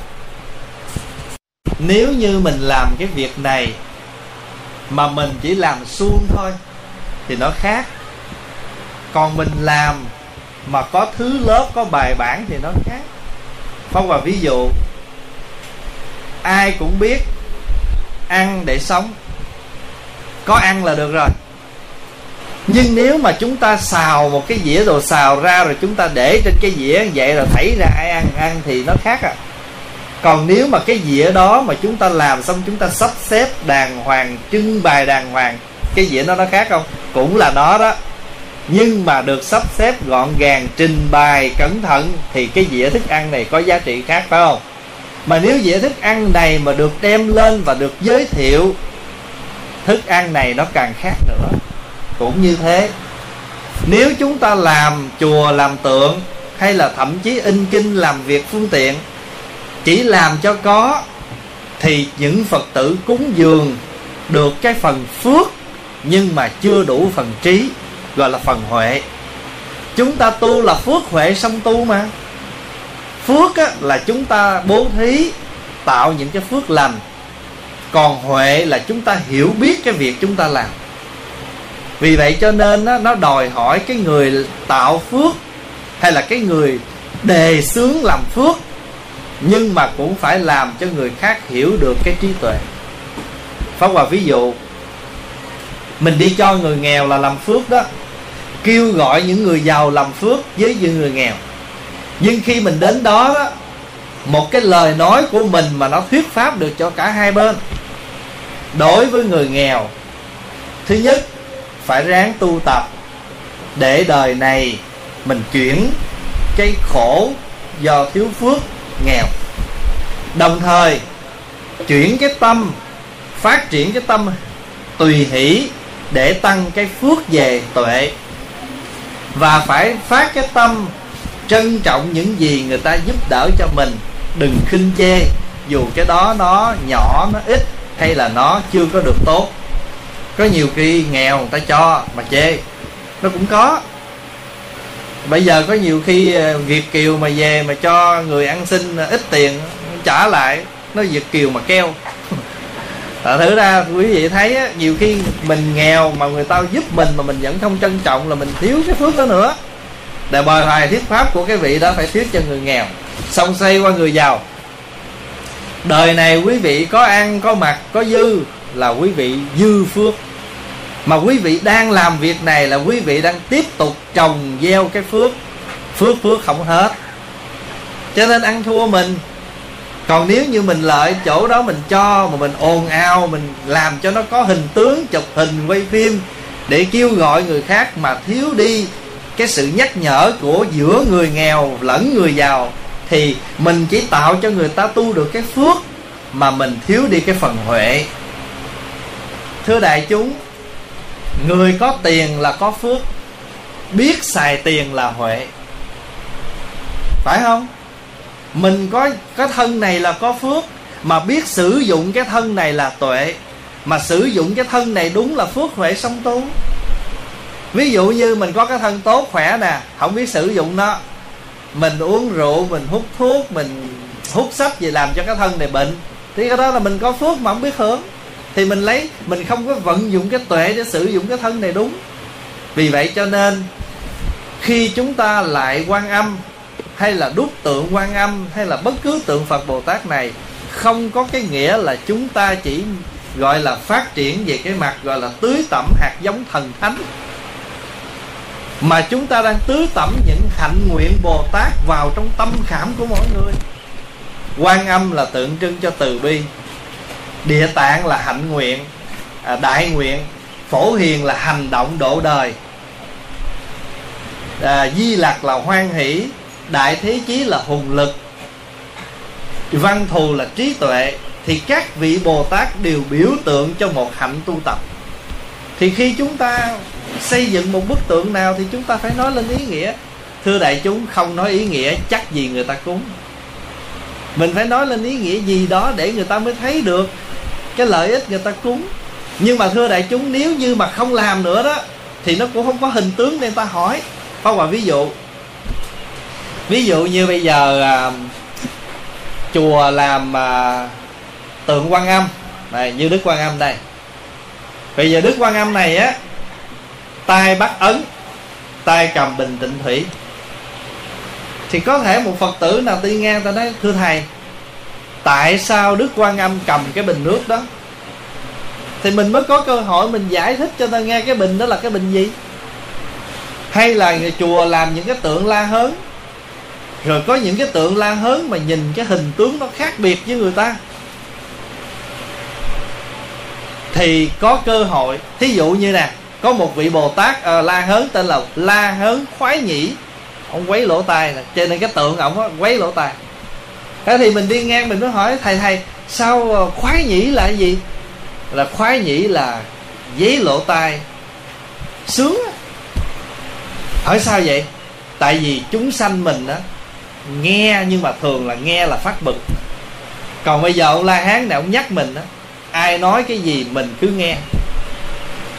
nếu như mình làm cái việc này mà mình chỉ làm suông thôi, thì nó khác. Còn mình làm mà có thứ lớp, có bài bản thì nó khác. Phong và ví dụ, ai cũng biết ăn để sống. Có ăn là được rồi. Nhưng nếu mà chúng ta xào một cái dĩa rồi xào ra rồi chúng ta để trên cái dĩa vậy rồi thảy ra ai ăn ăn thì nó khác à còn nếu mà cái dĩa đó mà chúng ta làm xong, chúng ta sắp xếp đàng hoàng, trưng bày đàng hoàng, cái dĩa đó nó khác không? Cũng là nó đó. Nhưng mà được sắp xếp gọn gàng, trình bày, cẩn thận, thì cái dĩa thức ăn này có giá trị khác, phải không? Mà nếu dĩa thức ăn này mà được đem lên và được giới thiệu, thức ăn này nó càng khác nữa. Cũng như thế, nếu chúng ta làm chùa làm tượng, hay là thậm chí in kinh làm việc phương tiện chỉ làm cho có thì những phật tử cúng dường được cái phần phước nhưng mà chưa đủ phần trí gọi là phần huệ. Chúng ta tu là phước huệ song tu mà. Phước á, là chúng ta bố thí tạo những cái phước lành. Còn huệ là chúng ta hiểu biết cái việc chúng ta làm. Vì vậy cho nên á, nó đòi hỏi cái người tạo phước hay là cái người đề xướng làm phước nhưng mà cũng phải làm cho người khác hiểu được cái trí tuệ. Pháp Hòa ví dụ Mình đi cho người nghèo là làm phước đó. Kêu gọi những người giàu làm phước với những người nghèo. Nhưng khi mình đến đó, đó một cái lời nói của mình mà nó thuyết pháp được cho cả hai bên. Đối với người nghèo thứ nhất phải ráng tu tập. Để đời này mình chuyển cái khổ do thiếu phước nghèo. Đồng thời, chuyển cái tâm, phát triển cái tâm tùy hỷ để tăng cái phước về tuệ. Và phải phát cái tâm trân trọng những gì người ta giúp đỡ cho mình. Đừng khinh chê, dù cái đó nó nhỏ, nó ít, hay là nó chưa có được tốt. Có nhiều khi nghèo người ta cho mà chê. Nó cũng có bây giờ có nhiều khi ờ, việt kiều mà về mà cho người ăn xin ờ, ít tiền trả lại nó việt kiều mà keo. Thật ờ, thử ra quý vị thấy á, nhiều khi mình nghèo mà người ta giúp mình mà mình vẫn không trân trọng là mình thiếu cái phước đó nữa. Để bồi hoài thuyết pháp của cái vị đó phải thuyết cho người nghèo. Xong xây qua người giàu. Đời này quý vị có ăn có mặc có dư là quý vị dư phước mà quý vị đang làm việc này là quý vị đang tiếp tục trồng gieo cái phước. Phước phước không hết. Cho nên ăn thua mình. Còn nếu như mình lợi chỗ đó mình cho, mà mình ồn ào, mình làm cho nó có hình tướng, chụp hình, quay phim, để kêu gọi người khác mà thiếu đi cái sự nhắc nhở của giữa người nghèo lẫn người giàu, thì mình chỉ tạo cho người ta tu được cái phước mà mình thiếu đi cái phần huệ. Thưa đại chúng người có tiền là có phước, biết xài tiền là huệ. Phải không? Mình có, cái thân này là có phước, mà biết sử dụng cái thân này là tuệ. Mà sử dụng cái thân này đúng là phước huệ song tu. Ví dụ như mình có cái thân tốt, khỏe nè, không biết sử dụng nó. Mình uống rượu, mình hút thuốc, mình hút sách gì làm cho cái thân này bệnh. Thì cái đó là mình có phước mà không biết hưởng thì mình lấy, mình không có vận dụng cái tuệ để sử dụng cái thân này đúng. Vì vậy cho nên, khi chúng ta lại quan âm, hay là đúc tượng quan âm, hay là bất cứ tượng phật bồ tát này, không có cái nghĩa là chúng ta chỉ gọi là phát triển về cái mặt gọi là tưới tẩm hạt giống thần thánh. Mà chúng ta đang tưới tẩm những hạnh nguyện bồ tát vào trong tâm khảm của mỗi người. Quan âm là tượng trưng cho từ bi địa tạng là hạnh nguyện à, đại nguyện phổ hiền là hành động độ đời. À, di lạc là hoan hỷ đại thế chí là hùng lực. Văn thù là trí tuệ thì các vị bồ tát đều biểu tượng cho một hạnh tu tập. Thì khi chúng ta xây dựng một bức tượng nào thì chúng ta phải nói lên ý nghĩa. Thưa đại chúng không nói ý nghĩa chắc gì người ta cúng. Mình phải nói lên ý nghĩa gì đó để người ta mới thấy được cái lợi ích người ta cúng. Nhưng mà thưa đại chúng nếu như mà không làm nữa đó thì nó cũng không có hình tướng nên ta hỏi. Có và ví dụ ví dụ như bây giờ à, chùa làm à, tượng quan âm. Này như đức quan âm đây. Bây giờ đức quan âm này á tay bắt ấn tay cầm bình tịnh thủy. Thì có thể một phật tử nào đi ngang ta nói thưa thầy tại sao đức quan âm cầm cái bình nước đó? Thì mình mới có cơ hội mình giải thích cho ta nghe cái bình đó là cái bình gì. Hay là người chùa làm những cái tượng la hớn rồi có những cái tượng la hớn mà nhìn cái hình tướng nó khác biệt với người ta. Thì có cơ hội. Thí dụ như nè có một vị bồ tát uh, la hớn tên là la hớn khoái nhĩ. Ông quấy lỗ tai nè. Cho nên cái tượng ổng quấy lỗ tai thế thì mình đi ngang, mình mới hỏi, thầy thầy, sao ờ, khoái nhĩ là gì? Là khoái nhĩ là giấy lỗ tai. Sướng hỏi sao vậy? Tại vì chúng sanh mình á, nghe nhưng mà thường là nghe là phát bực. Còn bây giờ ông la hán này, ông nhắc mình á, ai nói cái gì mình cứ nghe.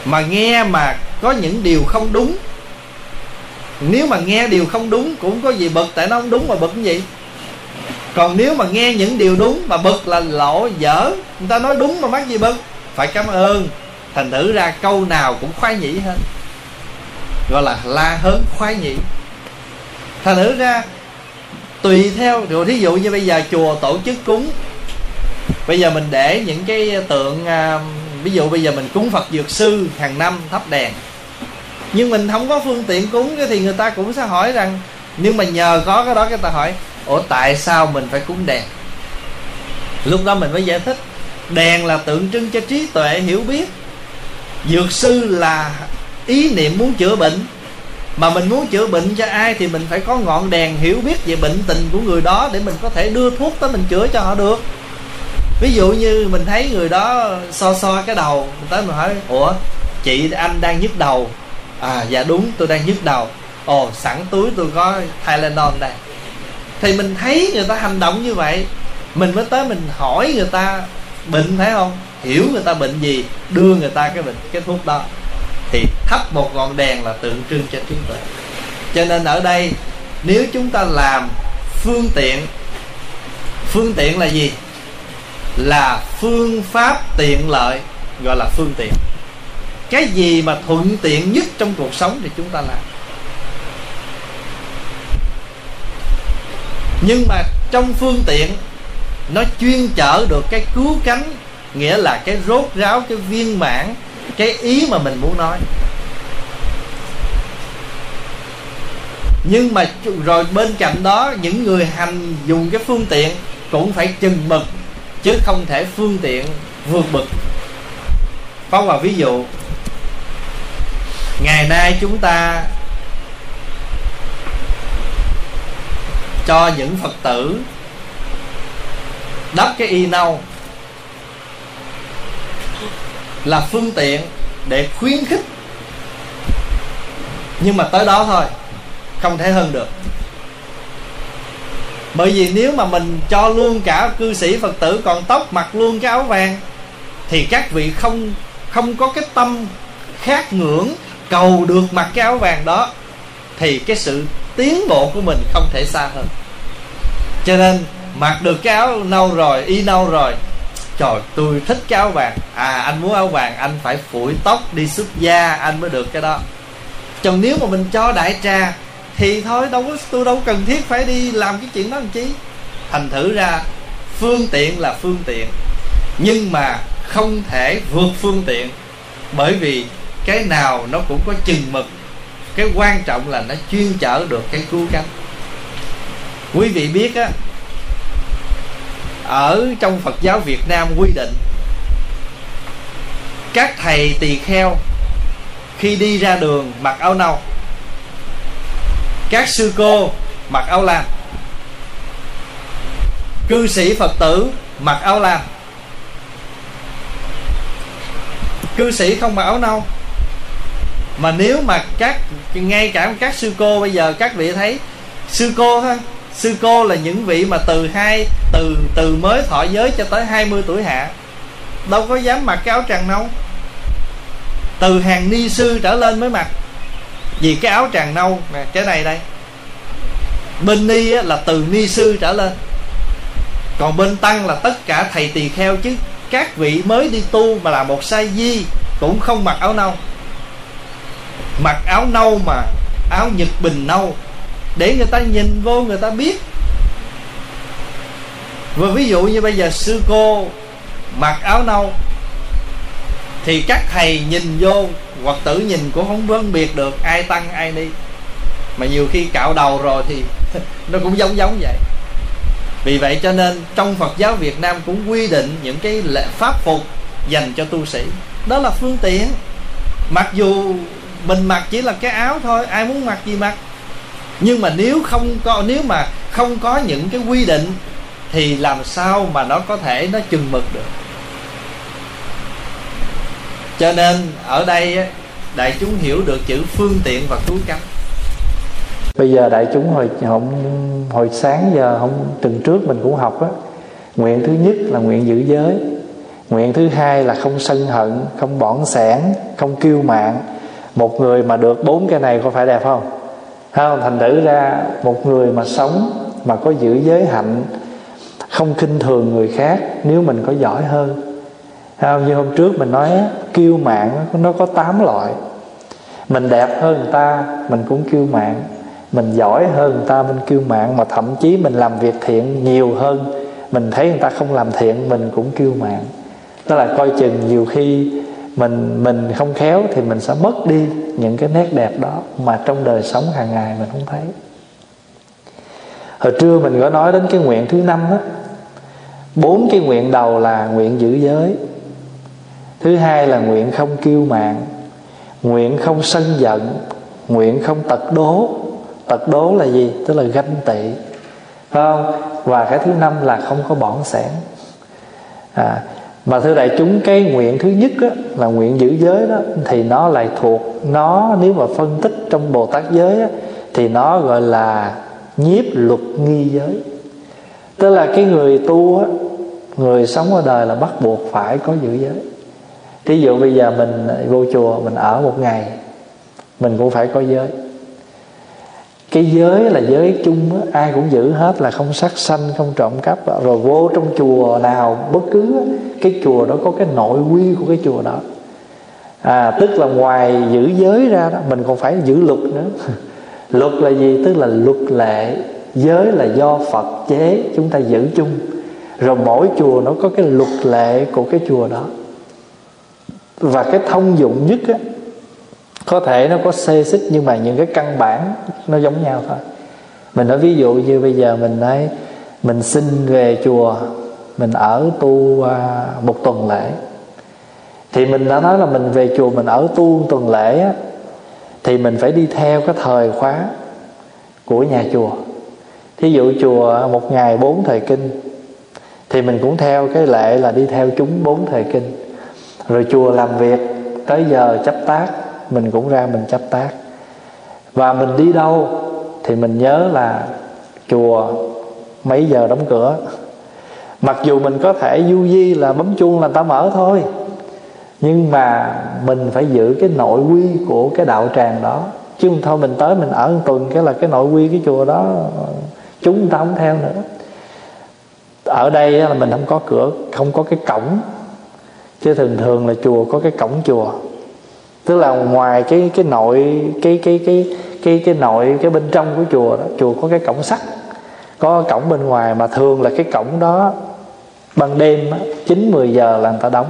Mà nghe mà có những điều không đúng. Nếu mà nghe điều không đúng, cũng có gì bực, tại nó không đúng mà bực cái gì? Còn nếu mà nghe những điều đúng mà bực là lỗ dở. Người ta nói đúng mà mắc gì bực? Phải cảm ơn. Thành thử ra câu nào cũng khoái nhĩ hết. Gọi là la hớn khoái nhĩ. Thành thử ra tùy theo rồi thí dụ như bây giờ chùa tổ chức cúng. Bây giờ mình để những cái tượng à, ví dụ bây giờ mình cúng phật dược sư hàng năm thắp đèn. Nhưng mình không có phương tiện cúng thì người ta cũng sẽ hỏi rằng nhưng mà nhờ có cái đó cái ta hỏi ủa, tại sao mình phải cúng đèn? Lúc đó mình mới giải thích, đèn là tượng trưng cho trí tuệ hiểu biết. Dược sư là ý niệm muốn chữa bệnh. Mà mình muốn chữa bệnh cho ai thì mình phải có ngọn đèn hiểu biết về bệnh tình của người đó để mình có thể đưa thuốc tới mình chữa cho họ được. Ví dụ như mình thấy người đó so so cái đầu mình tới mình hỏi, ủa, chị anh đang nhức đầu? À dạ đúng, tôi đang nhức đầu. Ồ, sẵn túi tôi có Tylenol đây thì mình thấy người ta hành động như vậy, mình mới tới mình hỏi người ta bệnh phải không? Hiểu người ta bệnh gì, đưa người ta cái bệnh, cái thuốc đó. Thì thắp một ngọn đèn là tượng trưng cho trí tuệ. Cho nên ở đây, nếu chúng ta làm phương tiện phương tiện là gì? Là phương pháp tiện lợi, gọi là phương tiện. Cái gì mà thuận tiện nhất trong cuộc sống thì chúng ta làm. Nhưng mà trong phương tiện, nó chuyên chở được cái cứu cánh, nghĩa là cái rốt ráo, cái viên mãn, cái ý mà mình muốn nói. Nhưng mà rồi bên cạnh đó, những người hành dùng cái phương tiện cũng phải chừng mực, chứ không thể phương tiện vượt bực. Phong vào ví dụ, ngày nay chúng ta cho những phật tử đắp cái y nâu là phương tiện để khuyến khích. Nhưng mà tới đó thôi, không thể hơn được. Bởi vì nếu mà mình cho luôn cả cư sĩ phật tử, còn tóc mặc luôn cái áo vàng, thì các vị không không có cái tâm khát ngưỡng cầu được mặc cái áo vàng đó, thì cái sự tiến bộ của mình không thể xa hơn. Cho nên, mặc được cái áo nâu rồi, y nâu rồi, trời, tôi thích cái áo vàng. À anh muốn áo vàng, anh phải phủi tóc đi xuất gia anh mới được cái đó. Còn nếu mà mình cho đại trà, thì thôi, đâu có, tôi đâu cần thiết phải đi làm cái chuyện đó làm chí thành thử ra, phương tiện là phương tiện, nhưng mà không thể vượt phương tiện, bởi vì cái nào nó cũng có chừng mực cái quan trọng là nó chuyên chở được cái cứu cánh. Quý vị biết á, ở trong phật giáo việt nam quy định, các thầy tỳ kheo khi đi ra đường mặc áo nâu, các sư cô mặc áo lam, cư sĩ phật tử mặc áo lam. Cư sĩ không mặc áo nâu mà nếu mà các, ngay cả các sư cô bây giờ, các vị thấy, sư cô ha, sư cô là những vị mà từ hai, từ từ mới thọ giới cho tới 20 tuổi hạ, đâu có dám mặc cái áo tràng nâu. Từ hàng ni sư trở lên mới mặc. Vì cái áo tràng nâu, nè, cái này đây. Bên ni là từ ni sư trở lên. Còn bên tăng là tất cả thầy tỳ kheo chứ. Các vị mới đi tu mà là một sai di cũng không mặc áo nâu mặc áo nâu mà, áo nhật bình nâu, để người ta nhìn vô người ta biết. Và ví dụ như bây giờ sư cô mặc áo nâu, thì các thầy nhìn vô hoặc tử nhìn cũng không phân biệt được ai tăng, ai đi mà nhiều khi cạo đầu rồi thì nó cũng giống giống vậy. Vì vậy cho nên trong Phật giáo Việt Nam cũng quy định những cái lệ pháp phục dành cho tu sĩ. Đó là phương tiện. Mặc dù mình mặc chỉ là cái áo thôi ai muốn mặc gì mặc. Nhưng mà nếu không có nếu mà không có những cái quy định thì làm sao mà nó có thể nó chừng mực được? Cho nên ở đây đại chúng hiểu được chữ phương tiện và cứu cánh. Bây giờ đại chúng hồi hồi, hồi sáng giờ không tuần trước mình cũng học á nguyện thứ nhất là nguyện giữ giới nguyện thứ hai là không sân hận không bỏng sẻn không kiêu mạn một người mà được bốn cái này có phải đẹp không? Không thành thử ra một người mà sống, mà có giữ giới hạnh, không khinh thường người khác, nếu mình có giỏi hơn. Không như hôm trước mình nói kiêu mạn nó có tám loại. Mình đẹp hơn người ta, mình cũng kiêu mạn. Mình giỏi hơn người ta, mình kiêu mạn. Mà thậm chí mình làm việc thiện nhiều hơn, mình thấy người ta không làm thiện, mình cũng kiêu mạn. Tức là coi chừng nhiều khi mình mình không khéo thì mình sẽ mất đi những cái nét đẹp đó mà trong đời sống hàng ngày mình không thấy. Hồi trưa mình có nói đến cái nguyện thứ năm á. Bốn cái nguyện đầu là nguyện giữ giới. Thứ hai là nguyện không kiêu mạng, nguyện không sân giận nguyện không tật đố. Tật đố là gì? Tức là ganh tị. Phải không? Và cái thứ năm là không có bỏng sẻn. À, mà thưa đại chúng cái nguyện thứ nhất đó, là nguyện giữ giới đó thì nó lại thuộc nó nếu mà phân tích trong bồ tát giới đó, thì nó gọi là nhiếp luật nghi giới. Tức là cái người tu á người sống ở đời là bắt buộc phải có giữ giới. Thí dụ bây giờ mình vô chùa mình ở một ngày mình cũng phải có giới cái giới là giới chung đó, ai cũng giữ hết là không sát sanh không trộm cắp rồi vô trong chùa nào bất cứ cái chùa đó có cái nội quy của cái chùa đó. À tức là ngoài giữ giới ra đó mình còn phải giữ luật nữa. Luật là gì? Tức là luật lệ. Giới là do phật chế chúng ta giữ chung. Rồi mỗi chùa nó có cái luật lệ của cái chùa đó. Và cái thông dụng nhất á có thể nó có xê xích nhưng mà những cái căn bản nó giống nhau thôi. Mình nói ví dụ như bây giờ mình nói mình xin về chùa mình ở tu à, một tuần lễ. Thì mình đã nói là mình về chùa mình ở tu một tuần lễ á, thì mình phải đi theo cái thời khóa của nhà chùa. Thí dụ chùa một ngày bốn thời kinh thì mình cũng theo cái lệ là đi theo chúng bốn thời kinh. Rồi chùa làm việc tới giờ chấp tác mình cũng ra mình chấp tác. Và mình đi đâu thì mình nhớ là chùa mấy giờ đóng cửa. Mặc dù mình có thể du di là bấm chuông là ta mở thôi, nhưng mà mình phải giữ cái nội quy của cái đạo tràng đó. Chứ không thôi mình tới mình ở một tuần cái là cái nội quy cái chùa đó, chúng ta không theo nữa. Ở đây là mình không có cửa, không có cái cổng. Chứ thường thường là chùa có cái cổng chùa tức là ngoài cái cái nội cái cái cái cái cái nội cái bên trong của chùa đó chùa có cái cổng sắt. Có cổng bên ngoài mà thường là cái cổng đó ban đêm chín mười giờ là người ta đóng.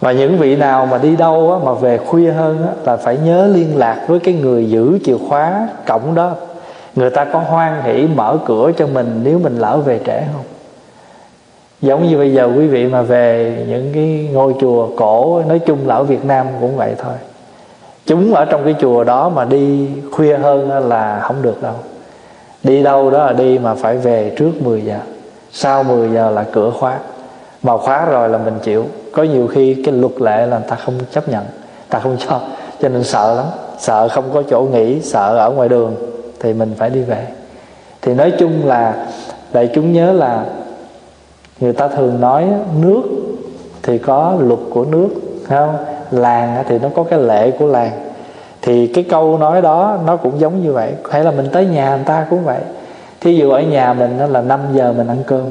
Và những vị nào mà đi đâu á, mà về khuya hơn á, là phải nhớ liên lạc với cái người giữ chìa khóa cổng đó. Người ta có hoan hỷ mở cửa cho mình nếu mình lỡ về trễ không? Giống như bây giờ quý vị mà về những cái ngôi chùa cổ, nói chung là ở Việt Nam cũng vậy thôi. Chúng ở trong cái chùa đó mà đi khuya hơn là không được đâu. Đi đâu đó là đi mà phải về trước 10 giờ. Sau 10 giờ là cửa khóa. Mà khóa rồi là mình chịu. Có nhiều khi cái luật lệ là ta không chấp nhận. Ta không cho. Cho nên sợ lắm. Sợ không có chỗ nghỉ, sợ ở ngoài đường thì mình phải đi về. Thì nói chung là, đại chúng nhớ là người ta thường nói nước thì có luật của nước không? Làng thì nó có cái lệ của làng. Thì cái câu nói đó nó cũng giống như vậy. Hay là mình tới nhà người ta cũng vậy. Thí dụ ở nhà mình là 5 giờ mình ăn cơm.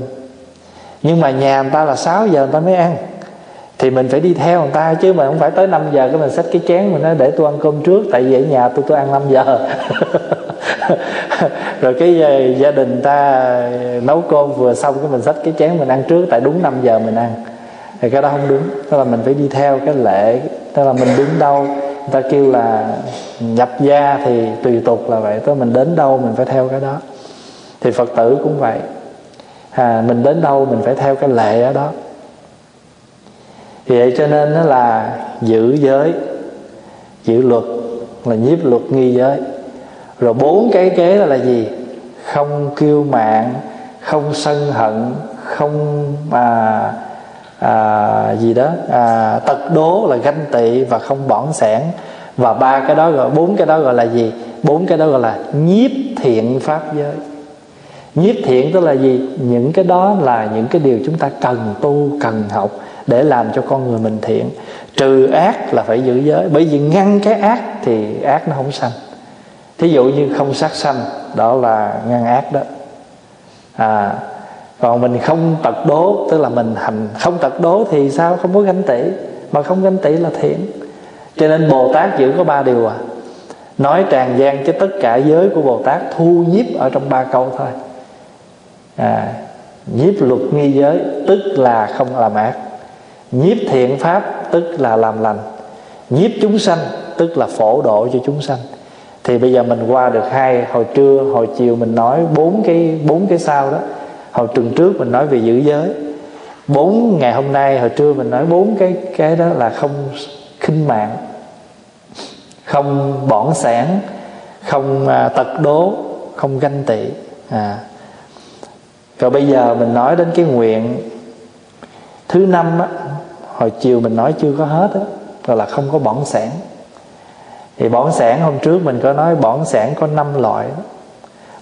Nhưng mà nhà người ta là 6 giờ người ta mới ăn. Thì mình phải đi theo người ta, chứ mà không phải tới 5 giờ cái mình xách cái chén mình nói để tôi ăn cơm trước, tại vì ở nhà tôi tôi ăn 5 giờ. rồi cái ờ, gia đình ta nấu cơm vừa xong cái mình xách cái chén mình ăn trước tại đúng 5 giờ mình ăn. Thì cái đó không đúng tức là mình phải đi theo cái lệ tức là mình đứng đâu người ta kêu là nhập gia thì tùy tục là vậy tức mình đến đâu mình phải theo cái đó. Thì phật tử cũng vậy. À, mình đến đâu mình phải theo cái lệ ở đó. Thì vậy cho nên nó là giữ giới giữ luật là nhiếp luật nghi giới rồi bốn cái kế đó là gì? Không kiêu mạng không sân hận không à, à, gì đó à, tật đố là ganh tị và không bỏng sẻn. Và ba cái đó gọi bốn cái đó gọi là gì? Bốn cái đó gọi là nhiếp thiện pháp giới. Nhiếp thiện tức là gì? Những cái đó là những cái điều chúng ta cần tu cần học để làm cho con người mình thiện. Trừ ác là phải giữ giới. Bởi vì ngăn cái ác thì ác nó không sanh thí dụ như không sát sanh đó là ngăn ác đó. À còn mình không tật đố tức là mình hành không tật đố thì sao? Không có ganh tị. Mà không ganh tị là thiện. Cho nên bồ tát giữ có ba điều à. Nói tràn gian cho tất cả giới của bồ tát thu nhiếp ở trong ba câu thôi. À, nhiếp luật nghi giới tức là không làm ác. Nhiếp thiện pháp tức là làm lành. Nhiếp chúng sanh tức là phổ độ cho chúng sanh thì bây giờ mình qua được hai hồi trưa hồi chiều mình nói bốn cái bốn cái sau đó. Hồi tuần trước mình nói về giữ giới. Bốn ngày hôm nay hồi trưa mình nói bốn cái cái đó là không khinh mạng không bỏng sản không à, tật đố không ganh tị à. rồi bây giờ mình nói đến cái nguyện thứ năm á hồi chiều mình nói chưa có hết á gọi là không có bỏng sản thì bỏng sản hôm trước mình có nói bỏng sản có năm loại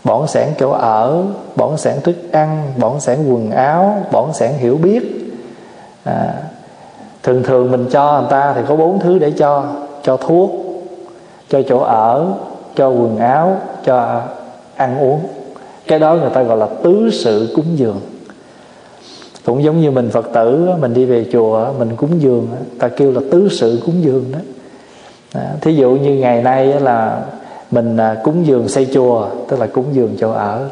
bỏng sản chỗ ở bỏng sản thức ăn bỏng sản quần áo bỏng sản hiểu biết. À, thường thường mình cho người ta thì có bốn thứ để cho cho thuốc cho chỗ ở cho quần áo cho ăn uống. Cái đó người ta gọi là tứ sự cúng dường. Cũng giống như mình phật tử mình đi về chùa mình cúng dường ta kêu là tứ sự cúng dường đó. À, thí dụ như ngày nay là mình à, cúng dường xây chùa tức là cúng dường chỗ ở.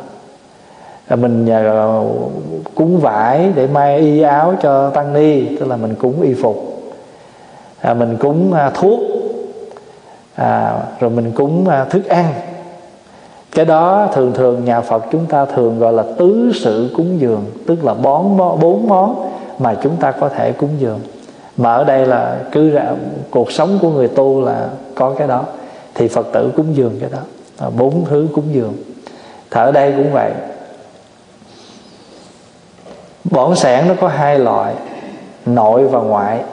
À, mình cúng vải để may y áo cho tăng ni tức là mình cúng y phục. Mình cúng thuốc. À, rồi mình cúng thức ăn. Cái đó thường thường nhà Phật chúng ta thường gọi là tứ sự cúng dường tức là bốn món mà chúng ta có thể cúng dường mà ở đây là cứ ra cuộc sống của người tu là có cái đó. Thì Phật tử cúng dường cái đó. Bốn thứ cúng dường. Thì ở đây cũng vậy. Bổn sản nó có hai loại nội và ngoại.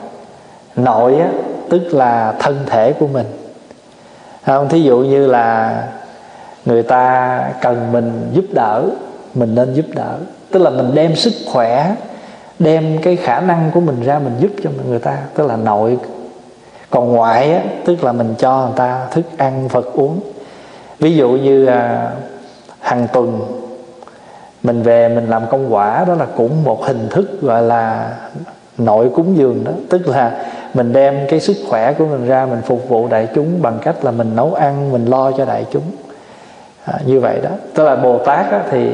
Nội á, tức là thân thể của mình. Không? Thí dụ như là người ta cần mình giúp đỡ mình nên giúp đỡ. Tức là mình đem sức khỏe đem cái khả năng của mình ra mình giúp cho người ta tức là nội. Còn ngoại á, tức là mình cho người ta thức ăn vật uống. Ví dụ như à, hàng tuần mình về mình làm công quả đó là cũng một hình thức gọi là nội cúng dường đó. Tức là mình đem cái sức khỏe của mình ra mình phục vụ đại chúng bằng cách là mình nấu ăn mình lo cho đại chúng. À, như vậy đó. Tức là bồ tát á, thì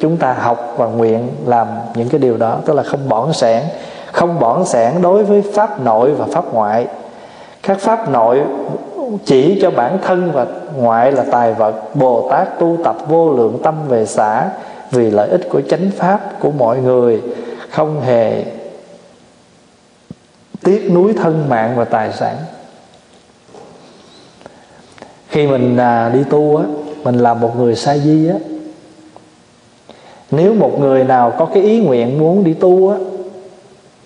chúng ta học và nguyện làm những cái điều đó tức là không bỏng sản không bỏng sản đối với pháp nội và pháp ngoại. Các pháp nội chỉ cho bản thân và ngoại là tài vật bồ tát tu tập vô lượng tâm về xã vì lợi ích của chánh pháp của mọi người không hề tiếc núi thân mạng và tài sản. Khi mình à, đi tu á mình là một người sa di á nếu một người nào có cái ý nguyện muốn đi tu á,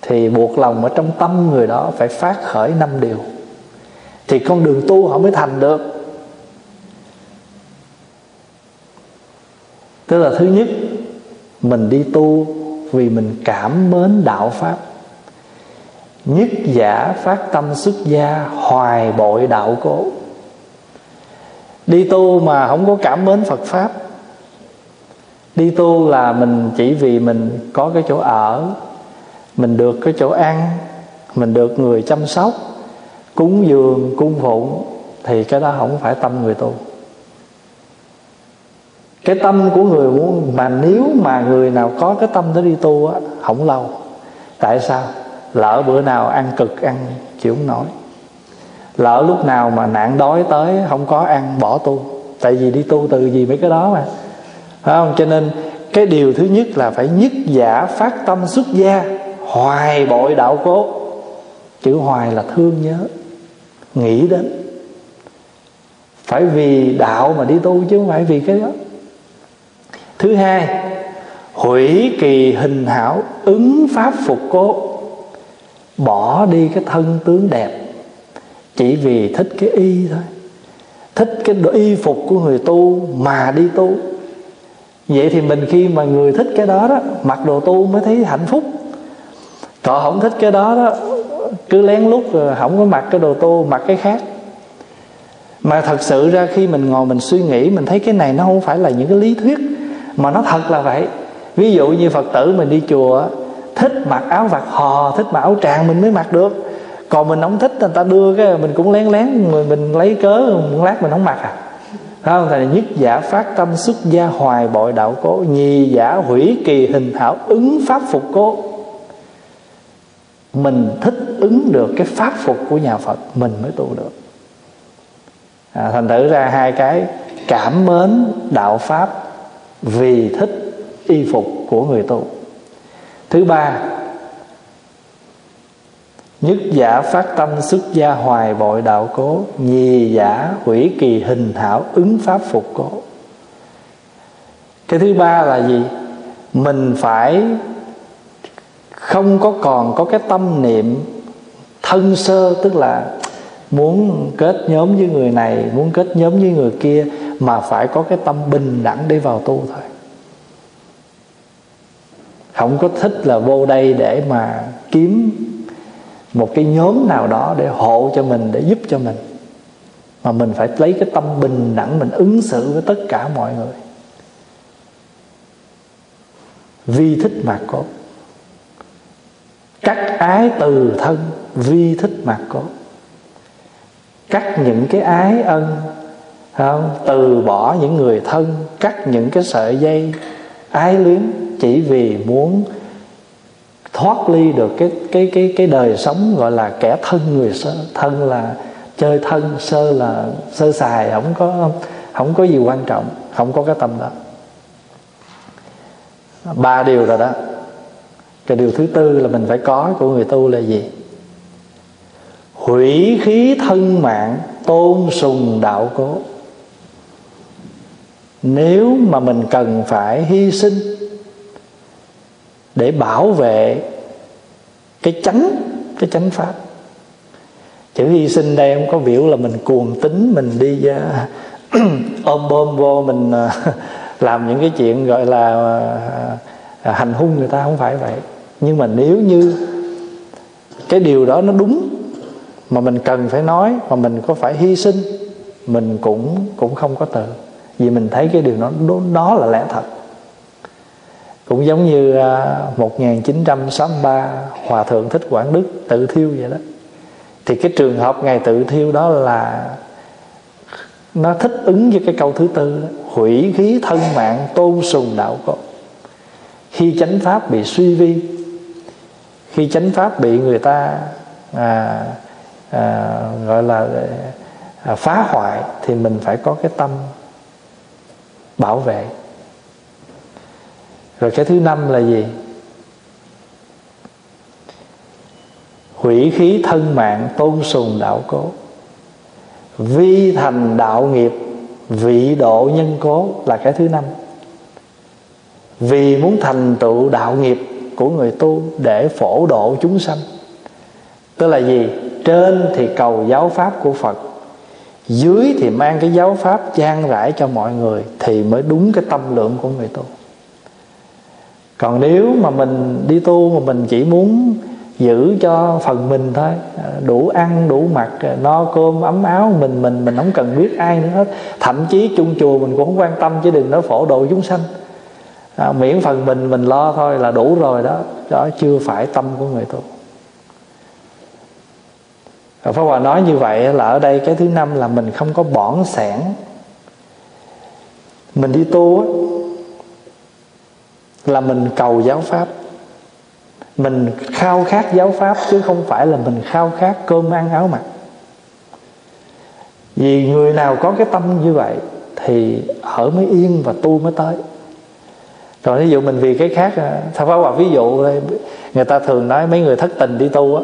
thì buộc lòng ở trong tâm người đó phải phát khởi năm điều. Thì con đường tu họ mới thành được. Tức là thứ nhất, mình đi tu vì mình cảm mến đạo pháp. Nhất giả phát tâm xuất gia, hoài bội đạo cố. Đi tu mà không có cảm mến phật pháp đi tu là mình chỉ vì mình có cái chỗ ở, mình được cái chỗ ăn, mình được người chăm sóc, cúng dường, cung phụng, thì cái đó không phải tâm người tu. Cái tâm của người muốn, mà nếu mà người nào có cái tâm để đi tu á, không lâu. Tại sao? Lỡ bữa nào ăn cực ăn, chịu không nổi. Lỡ lúc nào mà nạn đói tới, không có ăn, bỏ tu. Tại vì đi tu từ gì mấy cái đó mà phải không? Cho nên cái điều thứ nhất là phải nhất giả phát tâm xuất gia, hoài bội đạo cố. Chữ hoài là thương nhớ, nghĩ đến. Phải vì đạo mà đi tu chứ không phải vì cái đó. Thứ hai, hủy kỳ hình hảo, ứng pháp phục cố. Bỏ đi cái thân tướng đẹp, chỉ vì thích cái y thôi. Thích cái y phục của người tu mà đi tu vậy thì mình khi mà người thích cái đó đó mặc đồ tu mới thấy hạnh phúc. Còn không thích cái đó đó cứ lén lút rồi không có mặc cái đồ tu mặc cái khác. Mà thật sự ra khi mình ngồi mình suy nghĩ mình thấy cái này nó không phải là những cái lý thuyết mà nó thật là vậy. Ví dụ như phật tử mình đi chùa thích mặc áo vạt hò thích mặc áo tràng mình mới mặc được. Còn mình không thích người ta đưa cái mình cũng lén lén mình, mình lấy cớ một lát mình không mặc à không thầy nhất giả phát tâm xuất gia hoài bội đạo cố nhì giả hủy kỳ hình hảo ứng pháp phục cố. Mình thích ứng được cái pháp phục của nhà phật mình mới tu được. À, thành thử ra hai cái cảm mến đạo pháp vì thích y phục của người tu. Thứ ba nhất giả phát tâm xuất gia hoài bội đạo cố, nhì giả hủy kỳ hình thảo ứng pháp phục cố. Cái thứ ba là gì? Mình phải không có còn có cái tâm niệm thân sơ, tức là muốn kết nhóm với người này, muốn kết nhóm với người kia, mà phải có cái tâm bình đẳng để vào tu thôi. Không có thích là vô đây để mà kiếm một cái nhóm nào đó để hộ cho mình, để giúp cho mình. Mà mình phải lấy cái tâm bình đẳng, mình ứng xử với tất cả mọi người. Vi thích mà có cắt ái từ thân vi thích mà có cắt những cái ái ân không? từ bỏ những người thân, cắt những cái sợi dây, ái luyến chỉ vì muốn thoát ly được cái cái cái cái đời sống gọi là kẻ thân người sơ, thân là chơi thân, sơ là, sơ xài không có không có gì quan trọng, không có cái tâm đó. Ba điều rồi đó. Cái điều thứ tư là mình phải có, của người tu là gì? Hủy khí thân mạng, tôn sùng đạo cố. Nếu mà mình cần phải hy sinh để bảo vệ cái chánh cái chánh pháp. Chữ hy sinh đây không có biểu là mình cuồng tính mình đi uh, ôm bom vô mình uh, làm những cái chuyện gọi là uh, hành hung người ta không phải vậy. Nhưng mà nếu như cái điều đó nó đúng mà mình cần phải nói mà mình có phải hy sinh mình cũng cũng không có từ vì mình thấy cái điều đó đó là lẽ thật cũng giống như à, 1963 hòa thượng thích quảng đức tự thiêu vậy đó. Thì cái trường hợp ngày tự thiêu đó là nó thích ứng với cái câu thứ tư hủy khí thân mạng tôn sùng đạo cốt khi chánh pháp bị suy vi khi chánh pháp bị người ta à, à, gọi là à, phá hoại thì mình phải có cái tâm bảo vệ rồi cái thứ năm là gì? Hủy khí thân mạng tôn sùng đạo cố. Vi thành đạo nghiệp, vị độ nhân cố là cái thứ năm. Vì muốn thành tựu đạo nghiệp của người tu để phổ độ chúng sanh. Tức là gì? Trên thì cầu giáo pháp của phật, dưới thì mang cái giáo pháp trang rải cho mọi người thì mới đúng cái tâm lượng của người tu còn nếu mà mình đi tu mà mình chỉ muốn giữ cho phần mình thôi à, đủ ăn đủ mặc à, no cơm ấm áo mình mình mình không cần biết ai nữa hết. Thậm chí chung chùa mình cũng không quan tâm chứ đừng nói phổ độ chúng sanh. À, miễn phần mình mình lo thôi là đủ rồi đó. Đó chưa phải tâm của người tu. Pháp Hòa nói như vậy là ở đây cái thứ năm là mình không có bỏng sẻn. Mình đi tu là mình cầu giáo pháp. Mình khao khát giáo pháp chứ không phải là mình khao khát cơm ăn áo mặc. Vì người nào có cái tâm như vậy thì ở mới yên và tu mới tới. Còn ví dụ mình vì cái khác à, sao phải hòa ví dụ đây người ta thường nói mấy người thất tình đi tu á.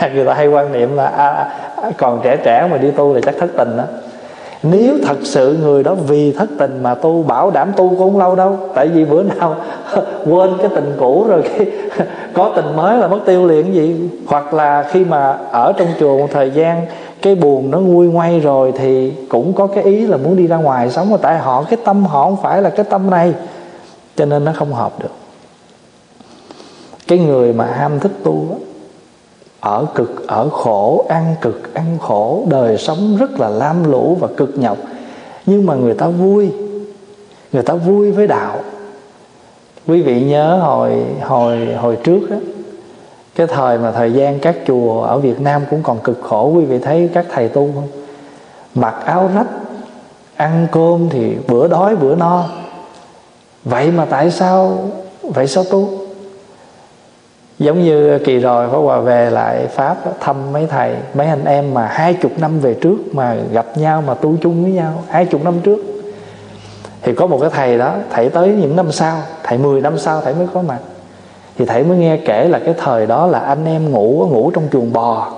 Người ta hay quan niệm là à, à, còn trẻ trẻ mà đi tu là chắc thất tình đó nếu thật sự người đó vì thất tình mà tu bảo đảm tu cũng không lâu đâu. Tại vì bữa nào quên cái tình cũ rồi cái có tình mới là mất tiêu liền gì. Hoặc là khi mà ở trong chùa một thời gian, cái buồn nó nguôi ngoay rồi thì cũng có cái ý là muốn đi ra ngoài sống. Mà tại họ, cái tâm họ không phải là cái tâm này. Cho nên nó không hợp được. Cái người mà ham thích tu đó ở cực, ở khổ, ăn cực, ăn khổ. Đời sống rất là lam lũ và cực nhọc. Nhưng mà người ta vui. Người ta vui với đạo. Quý vị nhớ hồi hồi hồi trước đó cái thời mà thời gian các chùa ở Việt Nam cũng còn cực khổ. Quý vị thấy các thầy tu không? Mặc áo rách, ăn cơm thì bữa đói, bữa no. Vậy mà tại sao, vậy sao tu? Giống như kỳ rồi, Pháp Hòa về lại Pháp, thăm mấy thầy, mấy anh em mà hai chục năm về trước mà gặp nhau, mà tu chung với nhau, hai chục năm trước. Thì có một cái thầy đó, thầy tới những năm sau, thầy 10 năm sau thầy mới có mặt. Thì thầy mới nghe kể là cái thời đó là anh em ngủ ngủ trong chuồng bò.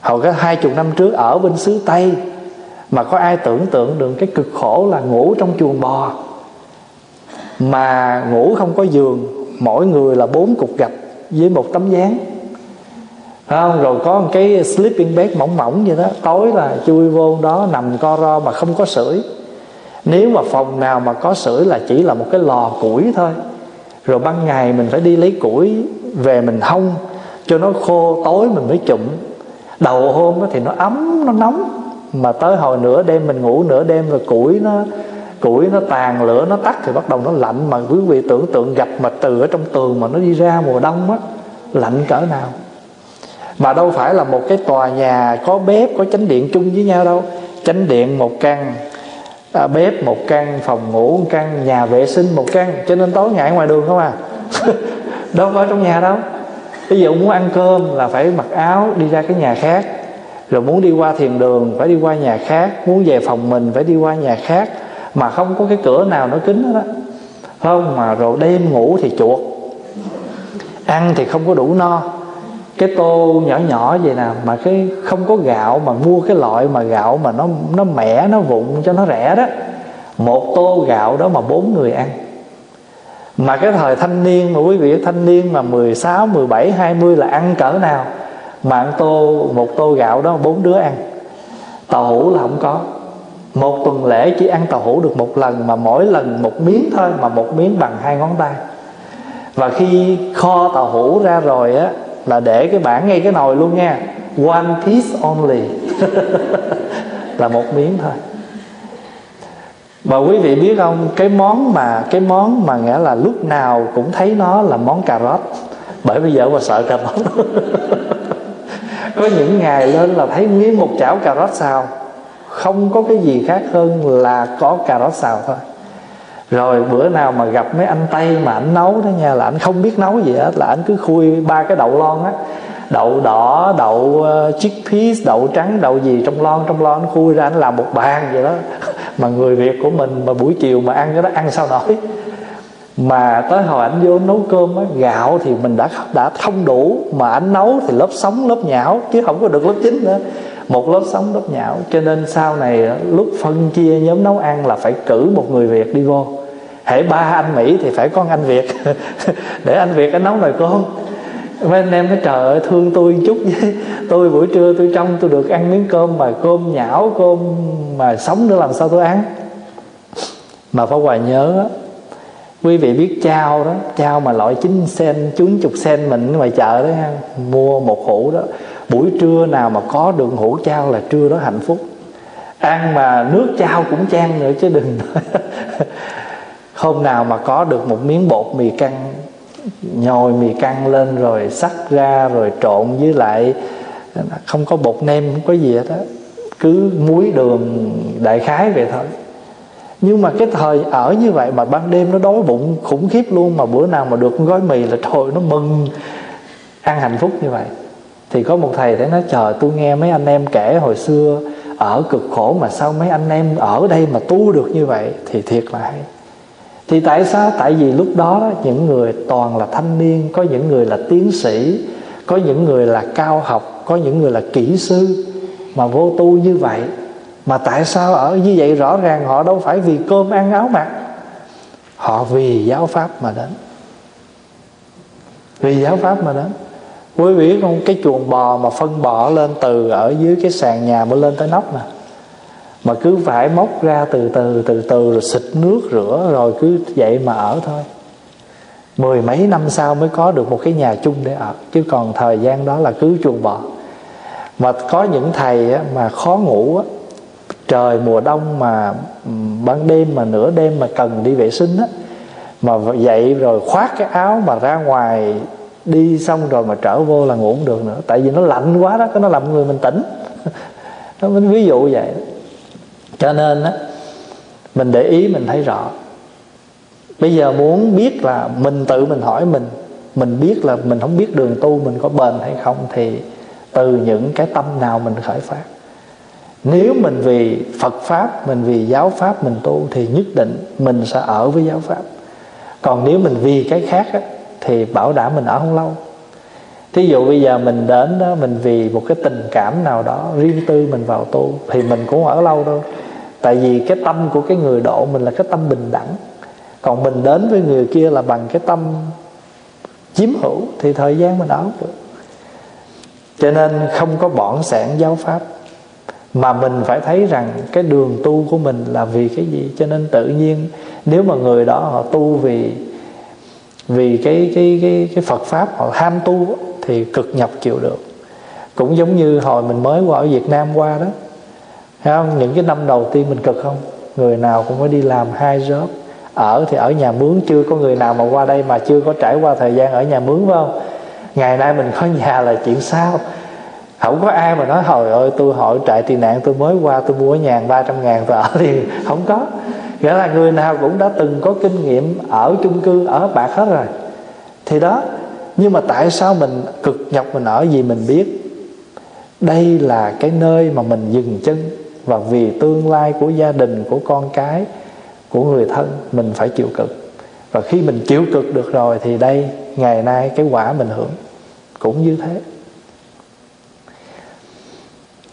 Hồi cái hai chục năm trước ở bên xứ Tây, mà có ai tưởng tượng được cái cực khổ là ngủ trong chuồng bò? Mà ngủ không có giường, mỗi người là bốn cục gạch với một tấm dáng. Không? Rồi có một cái sleeping bag mỏng mỏng vậy đó. Tối là chui vô đó, nằm co ro mà không có sưởi. Nếu mà phòng nào mà có sưởi là chỉ là một cái lò củi thôi. Rồi ban ngày mình phải đi lấy củi về mình hông, cho nó khô, tối mình mới chụm. Đầu hôm thì nó ấm, nó nóng. Mà tới hồi nửa đêm mình ngủ nửa đêm rồi củi nó củi nó tàn lửa nó tắt thì bắt đầu nó lạnh. Mà quý vị tưởng tượng gặp mà từ ở trong tường mà nó đi ra mùa đông á lạnh cỡ nào? Mà đâu phải là một cái tòa nhà có bếp có chánh điện chung với nhau đâu. Chánh điện một căn à, bếp một căn phòng ngủ một căn nhà vệ sinh một căn. Cho nên tối ngày ngoài đường không à? Đâu có trong nhà đâu. Ví dụ muốn ăn cơm là phải mặc áo đi ra cái nhà khác. Rồi muốn đi qua thiền đường phải đi qua nhà khác. Muốn về phòng mình phải đi qua nhà khác mà không có cái cửa nào nó kín hết đó không mà rồi đêm ngủ thì chuột. Ăn thì không có đủ no. Cái tô nhỏ nhỏ vậy nè mà cái không có gạo mà mua cái loại mà gạo mà nó nó mẻ nó vụn cho nó rẻ đó. Một tô gạo đó mà bốn người ăn. Mà cái thời thanh niên mà quý vị thanh niên mà 16, 17, 20 là ăn cỡ nào? Mà ăn tô một tô gạo đó bốn đứa ăn. Tàu hũ là không có một tuần lễ chỉ ăn tàu hũ được một lần mà mỗi lần một miếng thôi mà một miếng bằng hai ngón tay. Và khi kho tàu hũ ra rồi á, là để cái bảng ngay cái nồi luôn nha. One piece only. Là một miếng thôi. Và quý vị biết không, cái món mà, cái món mà nghĩa là lúc nào cũng thấy nó là món cà rốt. Bởi bây giờ mà sợ cà rốt. Có những ngày lên là thấy nguyên một chảo cà rốt xào không có cái gì khác hơn là có cà rốt xào thôi. Rồi bữa nào mà gặp mấy anh tây mà anh nấu đó nha, là anh không biết nấu gì hết, là anh cứ khui ba cái đậu lon á. Đậu đỏ, đậu ờ, chickpeas, đậu trắng, đậu gì trong lon trong lon anh khui ra anh làm một bàn vậy đó. Mà người việt của mình mà buổi chiều mà ăn cái đó, ăn sao nổi? Mà tới hồi anh vô nấu cơm á, gạo thì mình đã đã không đủ, mà anh nấu thì lớp sống lớp nhão, chứ không có được lớp chín nữa một lớp sống lớp nhão. Cho nên sau này ờ, lúc phân chia nhóm nấu ăn là phải cử một người việt đi vô. Hễ ba anh mỹ thì phải có anh việt. Để anh việt anh nấu nồi cơm. Mấy anh em nói, trời ơi, thương tôi chút với. Tôi buổi trưa tôi trong, tôi được ăn miếng cơm mà cơm nhão, cơm mà sống nữa làm sao tôi ăn? Mà phải hoài nhớ quý vị biết chao đó, chao mà loại chín sen chín chục sen mình ngoài chợ đó ha mua một hũ đó buổi trưa nào mà có đường hũ trao là trưa đó hạnh phúc. Ăn mà nước trao cũng chan nữa chứ đừng hôm nào mà có được một miếng bột mì căng, nhồi mì căng lên rồi sắc ra rồi trộn với lại, không có bột nem, không có gì hết á. Cứ muối đường đại khái vậy thôi. Nhưng mà cái thời ở như vậy mà ban đêm nó đói bụng khủng khiếp luôn, mà bữa nào mà được gói mì là trời nó mừng. Ăn hạnh phúc như vậy thì có một thầy thấy nói chờ tôi nghe mấy anh em kể hồi xưa ở cực khổ mà sao mấy anh em ở đây mà tu được như vậy? Thì thiệt là hay. Thì tại sao? Tại vì lúc đó, những người toàn là thanh niên, có những người là tiến sĩ, có những người là cao học, có những người là kỹ sư mà vô tu như vậy. Mà tại sao ở như vậy rõ ràng họ đâu phải vì cơm ăn áo mặc? Họ vì giáo pháp mà đến. Vì giáo pháp mà đến quý vị biết không? Cái chuồng bò mà phân bò lên từ ở dưới cái sàn nhà mới lên tới nóc nè. Mà cứ phải móc ra từ từ từ từ rồi xịt nước rửa rồi cứ vậy mà ở thôi. Mười mấy năm sau mới có được một cái nhà chung để ở. Chứ còn thời gian đó là cứ chuồng bò. Mà có những thầy á, mà khó ngủ á, trời mùa đông mà ban đêm mà nửa đêm mà cần đi vệ sinh á mà dậy rồi khoác cái áo mà ra ngoài đi xong rồi mà trở vô là ngủ không được nữa. Tại vì nó lạnh quá đó cái nó làm người mình tỉnh. Nó mình ví dụ vậy. Cho nên á mình để ý mình thấy rõ. Bây giờ muốn biết là mình tự mình hỏi mình mình biết là mình không biết đường tu mình có bền hay không thì từ những cái tâm nào mình khởi phát. Nếu mình vì Phật pháp mình vì giáo pháp mình tu thì nhất định mình sẽ ở với giáo pháp. Còn nếu mình vì cái khác á, thì bảo đảm mình ở không lâu. Thí dụ bây giờ mình đến đó, mình vì một cái tình cảm nào đó riêng tư mình vào tu, thì mình cũng ở lâu đâu tại vì cái tâm của cái người độ mình là cái tâm bình đẳng. Còn mình đến với người kia là bằng cái tâm chiếm hữu, thì thời gian mình ở được. Cho nên không có bỏn sẻn giáo pháp. Mà mình phải thấy rằng cái đường tu của mình là vì cái gì? Cho nên tự nhiên, nếu mà người đó họ tu vì vì cái cái cái cái Phật pháp họ ham tu thì cực nhập chịu được. Cũng giống như hồi mình mới qua ở Việt Nam qua đó. Thấy không? Những cái năm đầu tiên mình cực không? Người nào cũng phải đi làm hai job. Ở thì ở nhà mướn, chưa có người nào mà qua đây mà chưa có trải qua thời gian ở nhà mướn, phải không? Ngày nay mình có nhà là chuyện sao? Không có ai mà nói hồi ơi, tôi hỏi trại tị nạn, tôi mới qua, tôi mua nhà ba trăm ngàn, tôi ở thì không có nghĩa là người nào cũng đã từng có kinh nghiệm ở chung cư, ở bạc hết rồi. Thì đó, nhưng mà tại sao mình cực nhọc mình ở vì mình biết? Đây là cái nơi mà mình dừng chân. Và vì tương lai của gia đình, của con cái, của người thân, mình phải chịu cực. Và khi mình chịu cực được rồi thì đây, ngày nay cái quả mình hưởng. Cũng như thế.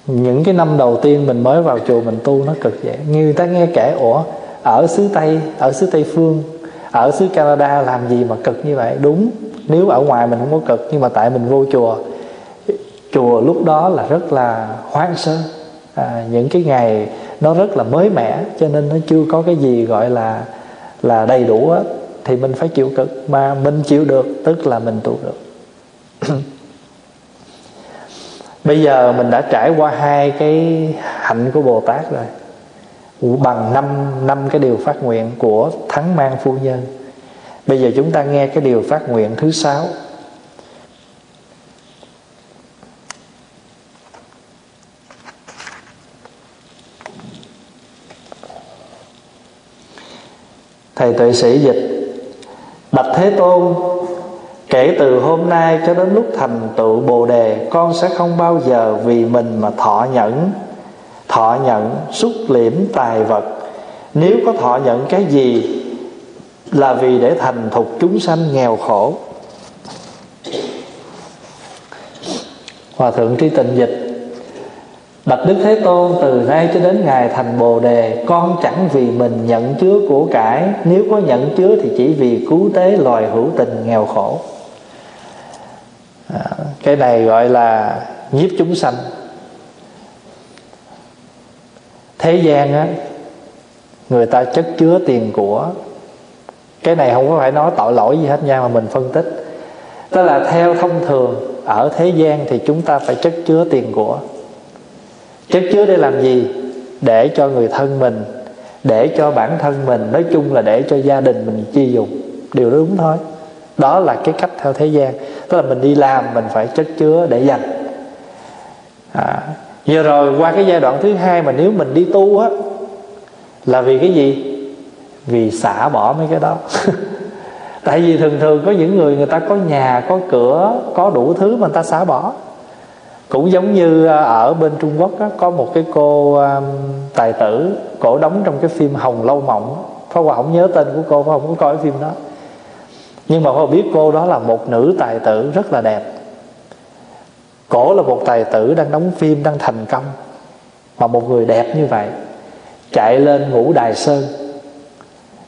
Những cái năm đầu tiên mình mới vào chùa mình tu nó cực vậy người ta nghe kể, ủa ở xứ tây ở xứ tây phương ở xứ canada làm gì mà cực như vậy? Đúng nếu ở ngoài mình không có cực nhưng mà tại mình vô chùa. Chùa lúc đó là rất là hoang sơ. À, những cái ngày nó rất là mới mẻ cho nên nó chưa có cái gì gọi là là đầy đủ hết thì mình phải chịu cực. Mà mình chịu được tức là mình tu được. Bây giờ mình đã trải qua hai cái hạnh của bồ tát rồi bằng năm năm cái điều phát nguyện của thắng mang phu nhân. Bây giờ chúng ta nghe cái điều phát nguyện thứ sáu. Thầy tuệ sĩ dịch, bạch thế tôn, kể từ hôm nay cho đến lúc thành tựu bồ đề, con sẽ không bao giờ vì mình mà thọ nhẫn thọ nhận xúc liễm tài vật. Nếu có thọ nhận cái gì là vì để thành thục chúng sanh nghèo khổ. Hòa thượng tri tịnh dịch Bạch Đức Thế Tôn từ nay cho đến ngày thành Bồ Đề Con chẳng vì mình nhận chứa của cải Nếu có nhận chứa thì chỉ vì cứu tế loài hữu tình nghèo khổ. À, Cái này gọi là nhiếp chúng sanh. Thế gian á Người ta chất chứa tiền của. Cái này không có phải nói tội lỗi gì hết nha Mà mình phân tích. Tức là theo thông thường Ở thế gian thì chúng ta phải chất chứa tiền của. Chất chứa để làm gì? Để cho người thân mình để cho bản thân mình nói chung là để cho gia đình mình chi dùng điều đó đúng thôi. Đó là cái cách theo thế gian. Tức là mình đi làm mình phải chất chứa để dành. À, giờ rồi qua cái giai đoạn thứ hai mà nếu mình đi tu á là vì cái gì? Vì xả bỏ mấy cái đó. Tại vì thường thường có những người người ta có nhà có cửa có đủ thứ mà người ta xả bỏ. Cũng giống như à, ở bên Trung Quốc á, có một cái cô um, tài tử cổ đóng trong cái phim Hồng Lâu Mộng. Pháp Hòa không nhớ tên của cô Pháp không? Có coi cái phim đó. Nhưng mà Pháp biết cô đó là một nữ tài tử rất là đẹp cổ là một tài tử đang đóng phim, đang thành công. Mà một người đẹp như vậy, chạy lên ngũ đài sơn,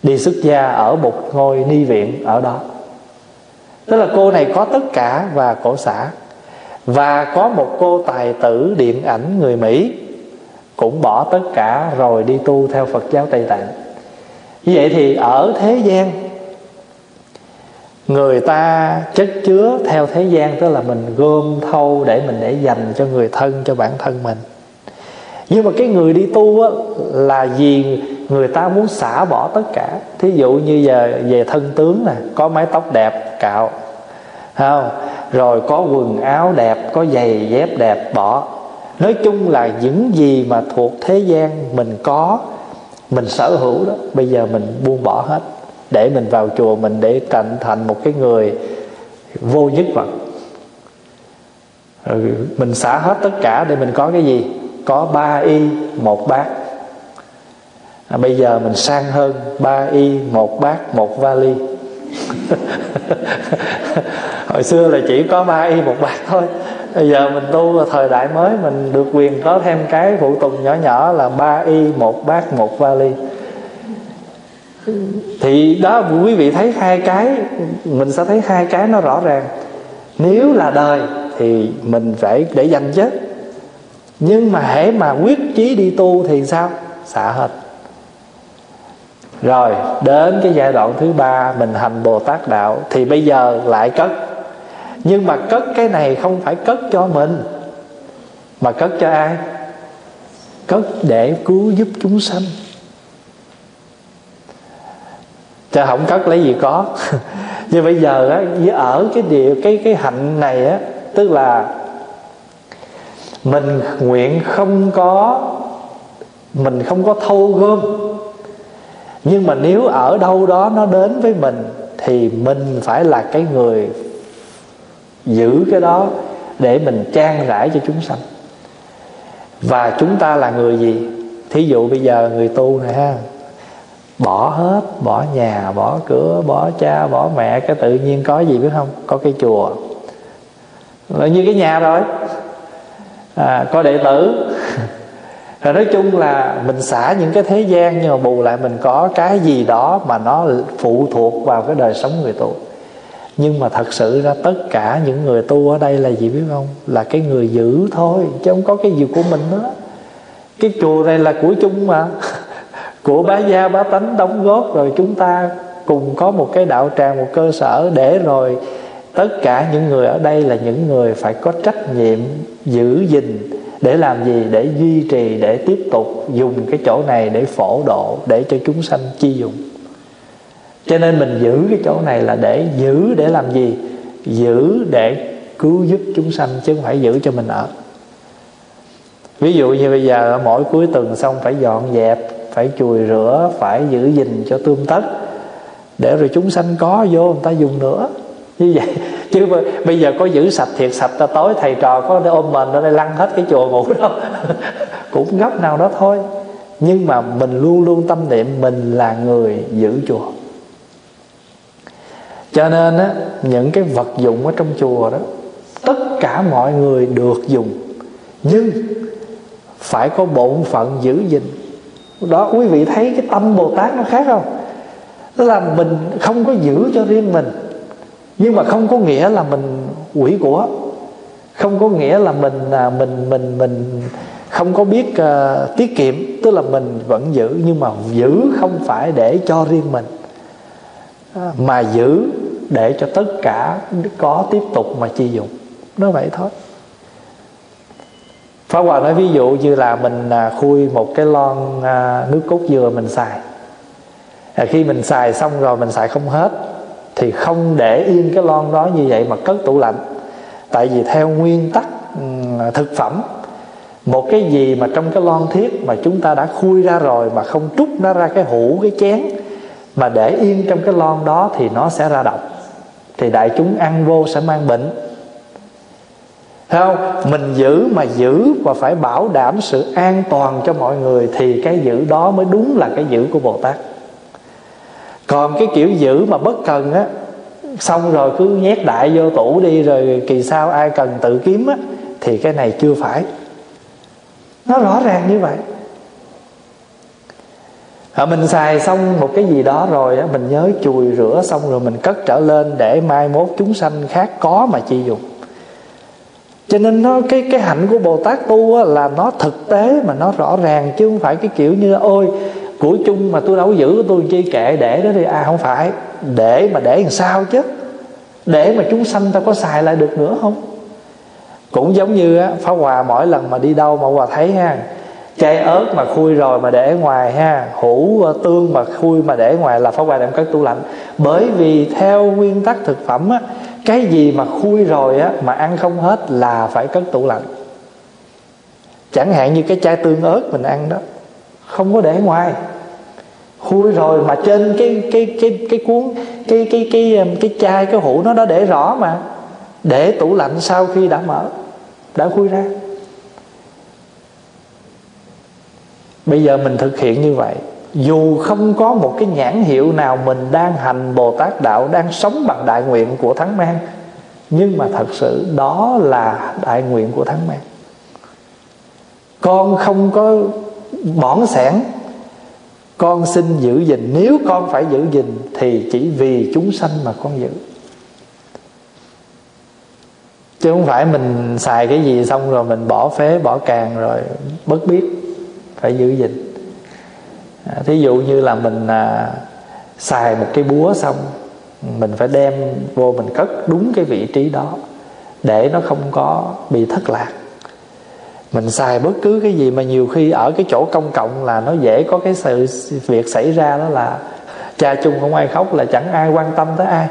đi xuất gia ở một ngôi ni viện ở đó. Tức là cô này có tất cả và cổ xã và có một cô tài tử điện ảnh người Mỹ cũng bỏ tất cả rồi đi tu theo Phật giáo Tây Tạng. Như vậy thì ở thế gian người ta chất chứa theo thế gian tức là mình gom thâu để mình để dành cho người thân cho bản thân mình. Nhưng mà cái người đi tu á, là vì người ta muốn xả bỏ tất cả. Thí dụ như giờ về thân tướng nè có mái tóc đẹp cạo không? Rồi có quần áo đẹp có giày dép đẹp bỏ. Nói chung là những gì mà thuộc thế gian mình có mình sở hữu đó bây giờ mình buông bỏ hết để mình vào chùa mình để thành thành một cái người vô nhất vật. Rồi mình xả hết tất cả để mình có cái gì? Có ba y một bát. À, bây giờ mình sang hơn ba y một bát một vali. Hồi xưa là chỉ có ba y một bát thôi. Bây giờ mình tu thời đại mới mình được quyền có thêm cái phụ tùng nhỏ nhỏ là ba y một bát một vali thì đó, quý vị thấy hai cái, mình sẽ thấy hai cái nó rõ ràng. Nếu là đời thì mình phải để dành chứ nhưng mà hễ mà quyết chí đi tu thì sao? Xả hết. Rồi, đến cái giai đoạn thứ ba, mình hành bồ tát đạo, thì bây giờ lại cất. Nhưng mà cất cái này không phải cất cho mình, mà cất cho ai? Cất để cứu giúp chúng sanh. Chứ không cất lấy gì có. Nhưng bây giờ á với ở cái điều cái cái hạnh này á, tức là mình nguyện không có, mình không có thâu gom. Nhưng mà nếu ở đâu đó nó đến với mình, thì mình phải là cái người giữ cái đó để mình trang rãi cho chúng sanh. Và chúng ta là người gì? Thí dụ bây giờ người tu này ha bỏ hết bỏ nhà bỏ cửa bỏ cha bỏ mẹ cái tự nhiên có gì biết không? Có cái chùa. Là như cái nhà rồi. À, có đệ tử. Rồi nói chung là mình xả những cái thế gian nhưng mà bù lại mình có cái gì đó mà nó phụ thuộc vào cái đời sống người tu. Nhưng mà thật sự ra tất cả những người tu ở đây là gì biết không? Là cái người giữ thôi chứ không có cái gì của mình nữa. Cái chùa này là của chung mà. của bá gia, bá tánh đóng góp rồi chúng ta cùng có một cái đạo tràng, một cơ sở để rồi tất cả những người ở đây là những người phải có trách nhiệm giữ gìn để làm gì? Để duy trì, để tiếp tục dùng cái chỗ này để phổ độ, để cho chúng sanh chi dụng. Cho nên mình giữ cái chỗ này là để giữ, để làm gì? Giữ để cứu giúp chúng sanh chứ không phải giữ cho mình ở. Ví dụ như bây giờ mỗi cuối tuần xong phải dọn dẹp phải chùi rửa, phải giữ gìn cho tươm tất. Để rồi chúng sanh có vô, người ta dùng nữa. Như vậy, chứ bây giờ có giữ sạch thiệt sạch, ta tối thầy trò có để ôm mình ở đây lăn hết cái chùa ngủ đâu. Cũng gấp nào đó thôi. Nhưng mà mình luôn luôn tâm niệm mình là người giữ chùa. Cho nên á, những cái vật dụng ở trong chùa đó, tất cả mọi người được dùng. Nhưng phải có bổn phận giữ gìn đó quý vị thấy cái tâm bồ tát nó khác không? Tức là mình không có giữ cho riêng mình nhưng mà không có nghĩa là mình quỷ của. Không có nghĩa là mình à, mình mình mình không có biết uh, tiết kiệm tức là mình vẫn giữ nhưng mà giữ không phải để cho riêng mình. À, mà giữ để cho tất cả có tiếp tục mà chi dụng. Nó vậy thôi. Pháp Hòa nói ví dụ như là mình à, khui một cái lon à, nước cốt dừa mình xài. À, Khi mình xài xong rồi mình xài không hết Thì không để yên cái lon đó như vậy mà cất tủ lạnh. Tại vì theo nguyên tắc thực phẩm Một cái gì mà trong cái lon thiết mà chúng ta đã khui ra rồi Mà không trút nó ra cái hũ, cái chén Mà để yên trong cái lon đó thì nó sẽ ra độc. Thì đại chúng ăn vô sẽ mang bệnh không mình giữ mà giữ và phải bảo đảm sự an toàn cho mọi người thì cái giữ đó mới đúng là cái giữ của bồ tát. Còn cái kiểu giữ mà bất cần á xong rồi cứ nhét đại vô tủ đi rồi kỳ sau ai cần tự kiếm á thì cái này chưa phải. Nó rõ ràng như vậy. À, mình xài xong một cái gì đó rồi á mình nhớ chùi rửa xong rồi mình cất trở lên để mai mốt chúng sanh khác có mà chi dùng cho nên nó cái cái hạnh của bồ tát tu á, là nó thực tế mà nó rõ ràng chứ không phải cái kiểu như là, ôi của chung mà tôi đâu giữ tôi chi kệ để đó thì à không phải. Để mà để làm sao chứ? Để mà chúng sanh ta có xài lại được nữa không? Cũng giống như á phá hòa mỗi lần mà đi đâu mà hòa thấy ha chai ớt mà khui rồi mà để ngoài ha hũ tương mà khui mà để ngoài là phá hòa đem cất tủ lạnh. Bởi vì theo nguyên tắc thực phẩm á cái gì mà khui rồi á mà ăn không hết là phải cất tủ lạnh. Chẳng hạn như cái chai tương ớt mình ăn đó không có để ngoài. Khui rồi mà trên cái cái cái cái cuốn cái cái cái cái, cái chai cái hũ nó đã để rõ mà. Để tủ lạnh sau khi đã mở đã khui ra. Bây giờ mình thực hiện như vậy dù không có một cái nhãn hiệu nào mình đang hành Bồ Tát Đạo, Đang sống bằng đại nguyện của Thắng Mang, Nhưng mà thật sự đó là đại nguyện của Thắng Mang. Con không có bỏn sẻn Con xin giữ gìn. Nếu con phải giữ gìn Thì chỉ vì chúng sanh mà con giữ. Chứ không phải mình xài cái gì xong rồi mình bỏ phế, bỏ càng rồi bất biết, phải giữ gìn. À, thí dụ như là mình à, xài một cái búa xong mình phải đem vô mình cất đúng cái vị trí đó để nó không có bị thất lạc. Mình xài bất cứ cái gì mà nhiều khi ở cái chỗ công cộng là nó dễ có cái sự việc xảy ra đó là cha chung không ai khóc là chẳng ai quan tâm tới ai.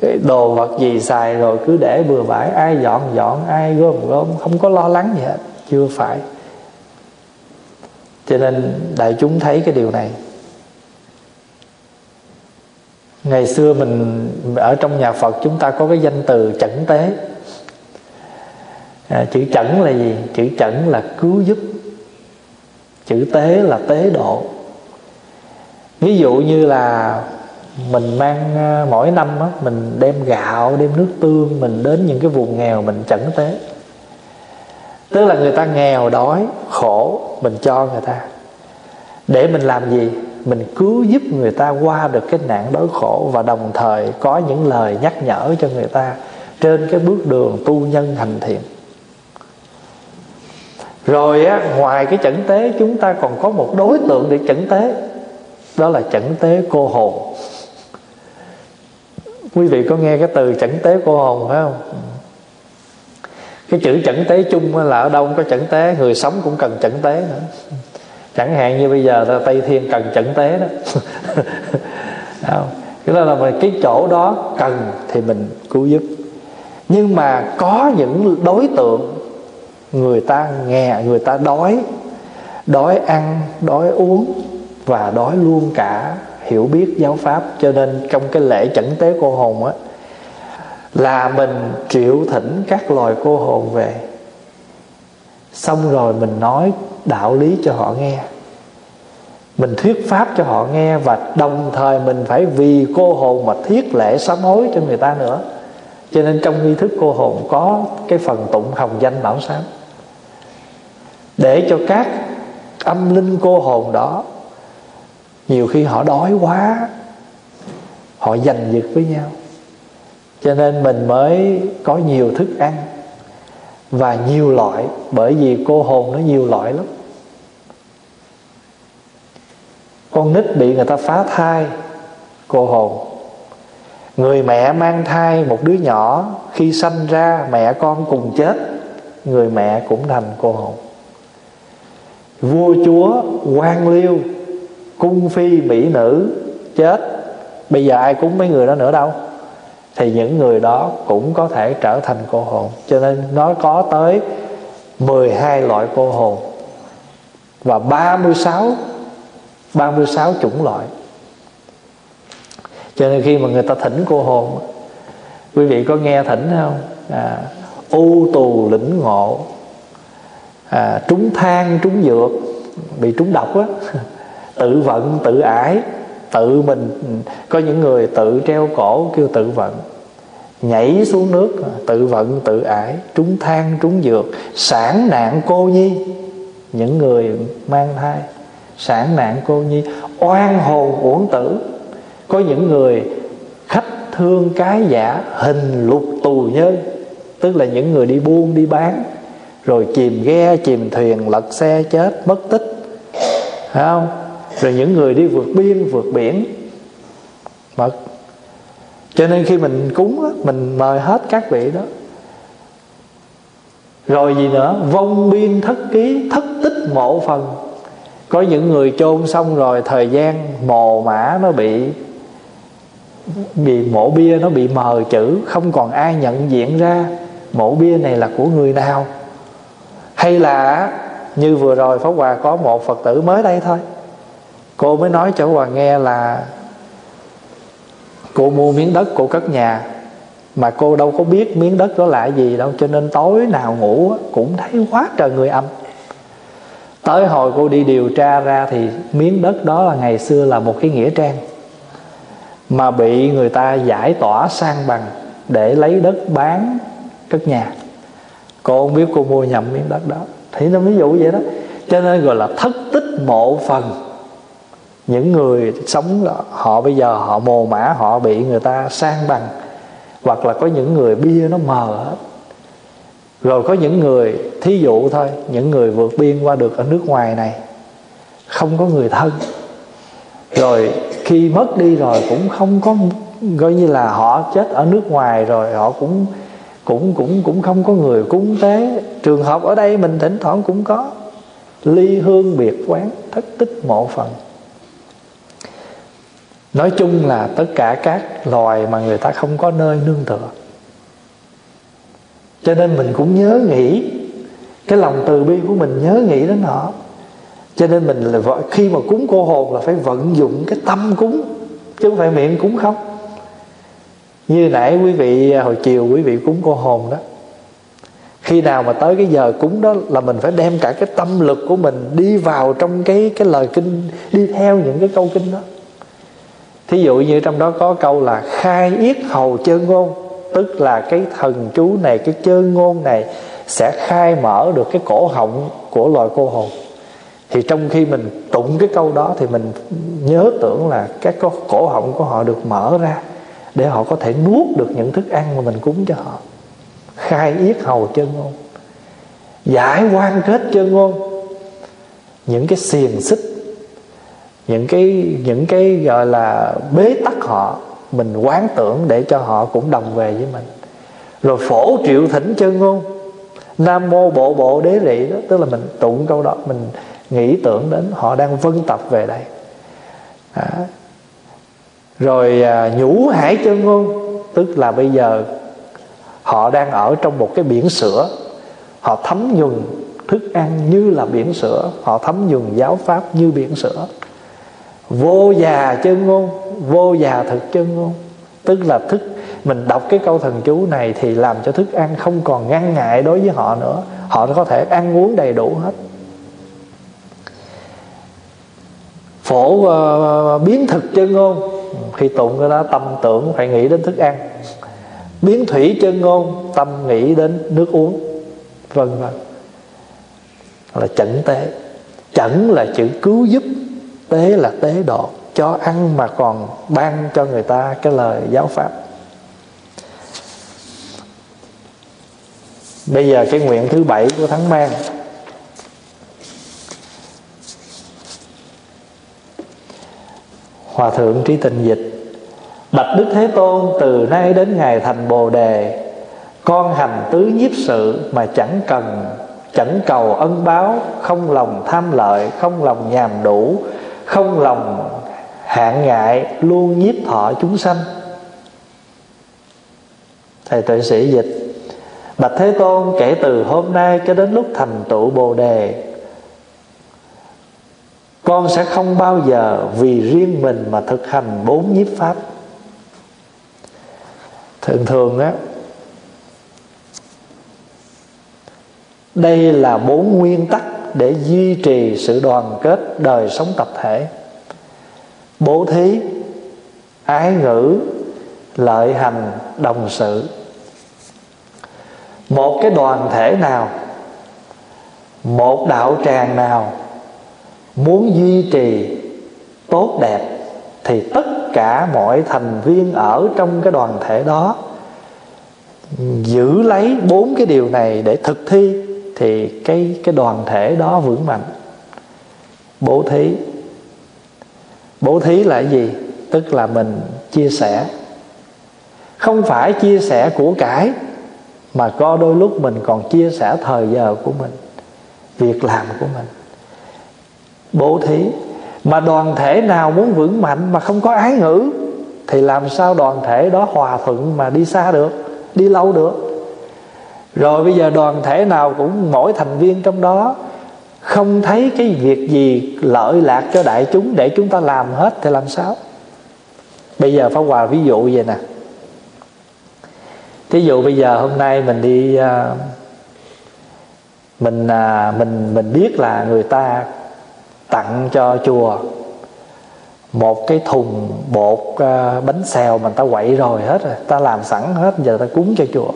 Cái đồ vật gì xài rồi cứ để bừa bãi ai dọn dọn ai gom gom không có lo lắng gì hết chưa phải cho nên đại chúng thấy cái điều này. Ngày xưa mình ở trong nhà phật chúng ta có cái danh từ chẩn tế. À, chữ chẩn là gì? Chữ chẩn là cứu giúp. Chữ tế là tế độ. Ví dụ như là mình mang à, mỗi năm á, mình đem gạo đem nước tương mình đến những cái vùng nghèo mình chẩn tế tức là người ta nghèo đói, khổ, mình cho người ta. Để mình làm gì? Mình cứu giúp người ta qua được cái nạn đói khổ và đồng thời có những lời nhắc nhở cho người ta trên cái bước đường tu nhân hành thiện. Rồi á, ngoài cái chẩn tế, chúng ta còn có một đối tượng để chẩn tế. Đó là chẩn tế cô hồn. Quý vị có nghe cái từ chẩn tế cô hồn phải không? Cái chữ chẩn tế chung là ở đâu cũng có chẩn tế, người sống cũng cần chẩn tế nữa. Chẳng hạn như bây giờ tây thiên cần chẩn tế đó. Không, cái đó là cái chỗ đó cần thì mình cứu giúp. Nhưng mà có những đối tượng, người ta nghe, người ta đói đói ăn, đói uống và đói luôn cả, hiểu biết giáo pháp. Cho nên trong cái lễ chẩn tế cô hồn á là mình triệu thỉnh các loài cô hồn về. Xong rồi mình nói đạo lý cho họ nghe. Mình thuyết pháp cho họ nghe và đồng thời mình phải vì cô hồn mà thiết lễ sám hối cho người ta nữa. Cho nên trong nghi thức cô hồn có cái phần tụng hồng danh bảo sám. Để cho các âm linh cô hồn đó, nhiều khi họ đói quá, họ giành giật với nhau cho nên mình mới có nhiều thức ăn và nhiều loại, bởi vì cô hồn nó nhiều loại lắm. Con nít bị người ta phá thai, cô hồn. Người mẹ mang thai một đứa nhỏ, khi sanh ra mẹ con cùng chết, người mẹ cũng thành cô hồn. Vua chúa, quan liêu, cung phi mỹ nữ, chết. Bây giờ ai cúng mấy người đó nữa đâu? Thì những người đó cũng có thể trở thành cô hồn. Cho nên nó có tới 12 loại cô hồn và 36 36 chủng loại. Cho nên khi mà người ta thỉnh cô hồn quý vị có nghe thỉnh không? À, u tù lĩnh ngộ à, trúng than trúng dược bị trúng độc á tự vận tự ải tự mình, có những người tự treo cổ kêu tự vận, nhảy xuống nước, tự vận, tự ải, trúng than, trúng dược sản nạn cô nhi. Những người mang thai sản nạn cô nhi, oan hồn uổng tử. Có những người khách thương cái giả, hình lục tù nhân tức là những người đi buôn, đi bán, rồi chìm ghe, chìm thuyền, lật xe, chết, mất tích. Phải không? Rồi những người đi vượt biên vượt biển. Mật. cho nên khi mình cúng đó, mình mời hết các vị đó. Rồi gì nữa? Vong biên thất ký thất tích mộ phần. Có những người chôn xong rồi thời gian mồ mã nó bị bị mộ bia nó bị mờ chữ không còn ai nhận diện ra mộ bia này là của người nào. Hay là như vừa rồi Pháp Hòa có một Phật tử mới đây thôi. Cô mới nói cho Hòa nghe là Cô mua miếng đất cô cất nhà, Mà cô đâu có biết miếng đất đó là gì đâu, Cho nên tối nào ngủ cũng thấy quá trời người âm. Tới hồi cô đi điều tra ra Thì miếng đất đó là ngày xưa là một cái nghĩa trang, Mà bị người ta giải tỏa sang bằng Để lấy đất bán cất nhà. Cô không biết cô mua nhầm miếng đất đó. Thì nó ví dụ vậy đó. Cho nên gọi là thất tích mộ phần những người sống họ bây giờ họ mồ mã họ bị người ta sang bằng, hoặc là có những người bia nó mờ hết. Rồi có những người thí dụ thôi, những người vượt biên qua được ở nước ngoài này, không có người thân. Rồi khi mất đi rồi cũng không có, coi như là họ chết ở nước ngoài rồi, họ cũng cũng cũng cũng không có người cúng tế. Trường hợp ở đây mình thỉnh thoảng cũng có ly hương biệt quán, thất tích mộ phần nói chung là tất cả các loài mà người ta không có nơi nương tựa. Cho nên mình cũng nhớ nghĩ, cái lòng từ bi của mình nhớ nghĩ đến họ. Cho nên mình là khi mà cúng cô hồn là phải vận dụng cái tâm cúng, chứ không phải miệng cúng không. Như nãy quý vị à, hồi chiều quý vị cúng cô hồn đó. Khi nào mà tới cái giờ cúng đó là mình phải đem cả cái tâm lực của mình đi vào trong cái cái lời kinh, đi theo những cái câu kinh đó thí dụ như trong đó có câu là khai yết hầu chơn ngôn, tức là cái thần chú này, cái chơn ngôn này sẽ khai mở được cái cổ họng của loài cô hồn. Thì trong khi mình tụng cái câu đó thì mình nhớ tưởng là các cổ họng của họ được mở ra để họ có thể nuốt được những thức ăn mà mình cúng cho họ. Khai yết hầu chân ngôn. Giải quan kết chân ngôn. Những cái xiềng xích những cái những cái gọi là bế tắc họ mình quán tưởng để cho họ cũng đồng về với mình. Rồi phổ triệu thỉnh chân ngôn. Nam mô bộ bộ đế rị đó tức là mình tụng câu đó mình nghĩ tưởng đến họ đang vân tập về đây. À. rồi à, nhũ hải chân ngôn tức là bây giờ họ đang ở trong một cái biển sữa. Họ thấm nhuần thức ăn như là biển sữa họ thấm nhuần giáo pháp như biển sữa vô già chân ngôn vô già thực chân ngôn. Tức là thức mình đọc cái câu thần chú này thì làm cho thức ăn không còn ngăn ngại đối với họ nữa. Họ có thể ăn uống đầy đủ hết. Phổ uh, biến thực chân ngôn. Khi tụng cái đó tâm tưởng phải nghĩ đến thức ăn. Biến thủy chân ngôn tâm nghĩ đến nước uống vân vân. Là chẩn tế. Chẩn là chữ cứu giúp tế là tế độ cho ăn mà còn ban cho người ta cái lời giáo pháp. Bây giờ cái nguyện thứ bảy của thắng mang. Hòa thượng trí tình dịch, bạch đức thế tôn, từ nay đến ngày thành bồ đề, con hành tứ nhiếp sự mà chẳng cần, chẳng cầu ân báo, không lòng tham lợi, không lòng nhàm đủ không lòng hạn ngại luôn nhiếp thọ chúng sanh. Thầy tuệ sĩ dịch, bạch thế tôn, kể từ hôm nay cho đến lúc thành tựu bồ đề, con sẽ không bao giờ vì riêng mình mà thực hành bốn nhiếp pháp. Thường thường á, đây là bốn nguyên tắc để duy trì sự đoàn kết đời sống tập thể. Bố thí, ái ngữ, lợi hành, đồng sự. Một cái đoàn thể nào, một đạo tràng nào muốn duy trì tốt đẹp thì tất cả mọi thành viên ở trong cái đoàn thể đó giữ lấy bốn cái điều này để thực thi thì cái cái đoàn thể đó vững mạnh. Bố thí. Bố thí là gì? Tức là mình chia sẻ. Không phải chia sẻ của cải, mà có đôi lúc mình còn chia sẻ thời giờ của mình, việc làm của mình. Bố thí. Mà đoàn thể nào muốn vững mạnh mà không có ái ngữ, thì làm sao đoàn thể đó hòa thuận mà đi xa được, đi lâu được? Rồi bây giờ đoàn thể nào cũng mỗi thành viên trong đó không thấy cái việc gì lợi lạc cho đại chúng để chúng ta làm hết thì làm sao? Bây giờ Pháp Hòa ví dụ vậy nè. Thí dụ bây giờ hôm nay mình đi à, mình à, mình mình biết là người ta tặng cho chùa một cái thùng bột à, bánh xèo mà ta quậy rồi hết rồi, ta làm sẵn hết, giờ ta cúng cho chùa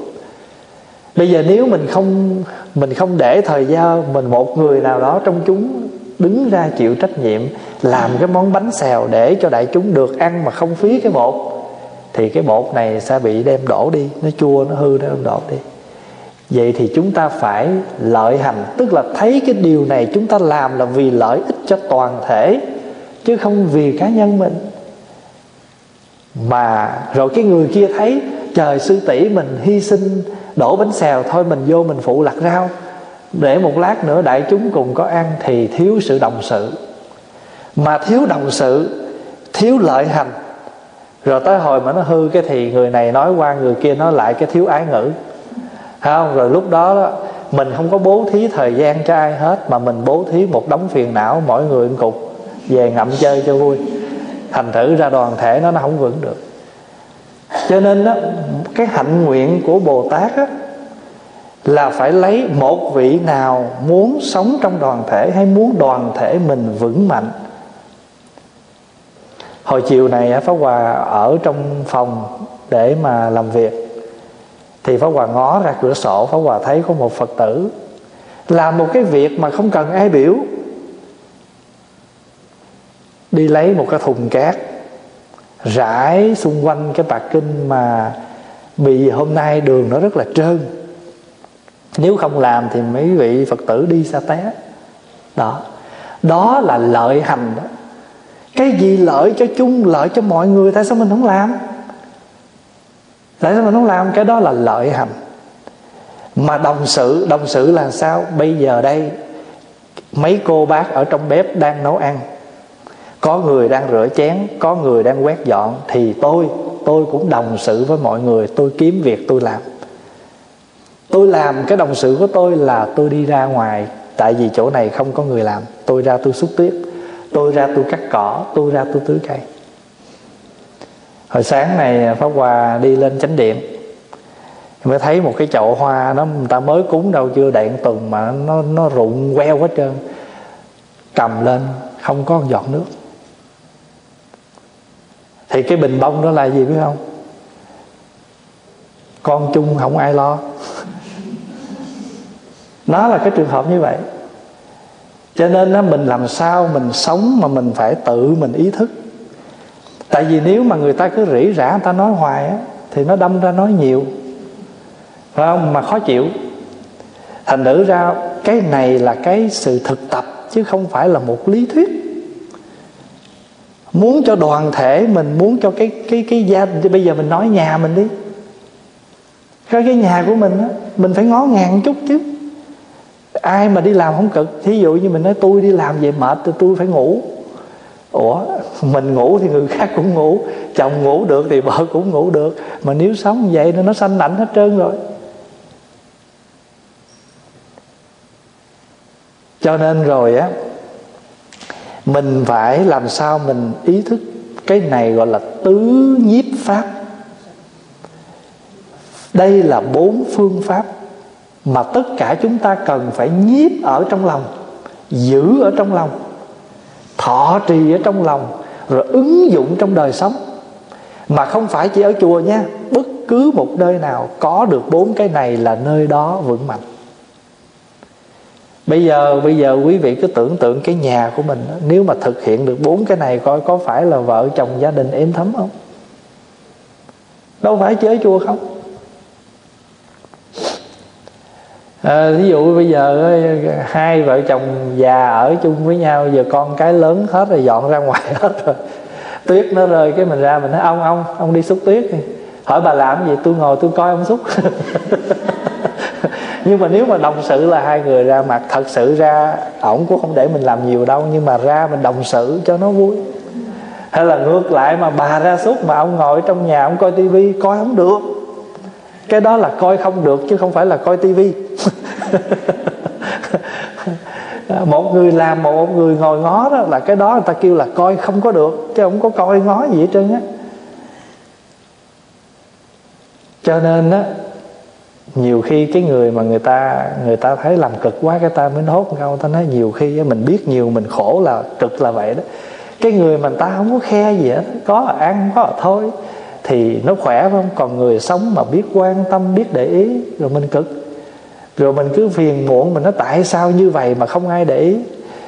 bây giờ nếu mình không mình không để thời gian mình một người nào đó trong chúng đứng ra chịu trách nhiệm, làm cái món bánh xèo để cho đại chúng được ăn mà không phí cái bột, thì cái bột này sẽ bị đem đổ đi, nó chua, nó hư, nó đem đổ đi. Vậy thì chúng ta phải lợi hành, tức là thấy cái điều này chúng ta làm là vì lợi ích cho toàn thể, chứ không vì cá nhân mình. Mà rồi cái người kia thấy trời sư tỷ mình hy sinh đổ bánh xèo thôi mình vô mình phụ lặt rau. Để một lát nữa đại chúng cùng có ăn thì thiếu sự đồng sự. Mà thiếu đồng sự thiếu lợi hành. Rồi tới hồi mà nó hư cái thì người này nói qua người kia nói lại cái thiếu ái ngữ. Không rồi lúc đó, đó mình không có bố thí thời gian cho ai hết mà mình bố thí một đống phiền não mỗi người một cục về ngậm chơi cho vui. Thành thử ra đoàn thể nó nó không vững được cho nên đó, cái hạnh nguyện của bồ tát á, là phải lấy một vị nào muốn sống trong đoàn thể hay muốn đoàn thể mình vững mạnh. Hồi chiều này pháp hòa ở trong phòng để mà làm việc thì pháp hòa ngó ra cửa sổ pháp hòa thấy có một phật tử làm một cái việc mà không cần ai biểu đi lấy một cái thùng cát rải xung quanh cái bạc kinh mà vì hôm nay đường nó rất là trơn. Nếu không làm thì mấy vị phật tử đi xa té. Đó. Đó là lợi hành đó. Cái gì lợi cho chung, lợi cho mọi người, tại sao mình không làm? Tại sao mình không làm? Cái đó là lợi hành. Mà đồng sự đồng sự là sao? Bây giờ đây, mấy cô bác ở trong bếp đang nấu ăn có người đang rửa chén, có người đang quét dọn, thì tôi tôi cũng đồng sự với mọi người, tôi kiếm việc, tôi làm. Tôi làm cái đồng sự của tôi là tôi đi ra ngoài, tại vì chỗ này không có người làm. Tôi ra tôi xúc tuyết tôi ra tôi cắt cỏ, tôi ra tôi tưới cây. Hồi sáng này, pháp hòa đi lên chánh điện. Mới thấy một cái chậu hoa nó, người ta mới cúng đâu, chưa đèn tuần mà nó nó rụng queo hết trơn. Cầm lên, không có giọt nước thì cái bình bông đó là gì biết không? Con chung không ai lo. Nó là cái trường hợp như vậy. Cho nên á, mình làm sao mình sống mà mình phải tự mình ý thức. Tại vì nếu mà người ta cứ rỉ rả người ta nói hoài á, thì nó đâm ra nói nhiều. Phải không? Mà khó chịu. Thành thử ra cái này là cái sự thực tập chứ không phải là một lý thuyết muốn cho đoàn thể mình, muốn cho cái cái cái gia, bây giờ mình nói nhà mình đi. Cái cái nhà của mình á, mình phải ngó ngàng chút chứ. Ai mà đi làm không cực, thí dụ như mình nói, tôi đi làm về mệt thì tôi phải ngủ. Ủa, mình ngủ thì người khác cũng ngủ, chồng ngủ được thì vợ cũng ngủ được, mà nếu sống vậy nó nó sanh lạnh hết trơn rồi. Cho nên rồi á mình phải làm sao mình ý thức cái này gọi là tứ nhiếp pháp. Đây là bốn phương pháp mà tất cả chúng ta cần phải nhiếp ở trong lòng, giữ ở trong lòng, thọ trì ở trong lòng, rồi ứng dụng trong đời sống. Mà không phải chỉ ở chùa nha, bất cứ một nơi nào có được bốn cái này là nơi đó vững mạnh bây giờ bây giờ quý vị cứ tưởng tượng cái nhà của mình nếu mà thực hiện được bốn cái này coi có phải là vợ chồng gia đình êm thấm không? Đâu phải chế chua không? À, ví dụ bây giờ hai vợ chồng già ở chung với nhau giờ con cái lớn hết rồi dọn ra ngoài hết rồi. Tuyết nó rơi cái mình ra mình nói ông ông ông đi xúc tuyết đi. Hỏi bà làm gì? Tôi ngồi tôi coi ông xúc. nhưng mà nếu mà đồng sự là hai người ra mặt thật sự ra, ổng cũng không để mình làm nhiều đâu, nhưng mà ra mình đồng sự cho nó vui. Hay là ngược lại mà bà ra suốt mà ông ngồi trong nhà ông coi tivi, coi không được. Cái đó là coi không được chứ không phải là coi tivi. Một người làm một người ngồi ngó đó là cái đó người ta kêu là coi không có được, chứ không có coi ngó gì hết trơn á. Cho nên á nhiều khi cái người mà người ta người ta thấy làm cực quá, cái ta mới hốt câu, ta nói nhiều khi mình biết nhiều, mình khổ là cực là vậy đó. Cái người mà ta không có khe gì hết, có là ăn, có là thôi, thì nó khỏe phải không? Còn người sống mà biết quan tâm, biết để ý, rồi mình cực. Rồi mình cứ phiền muộn, mình nói, tại sao như vậy mà không ai để ý?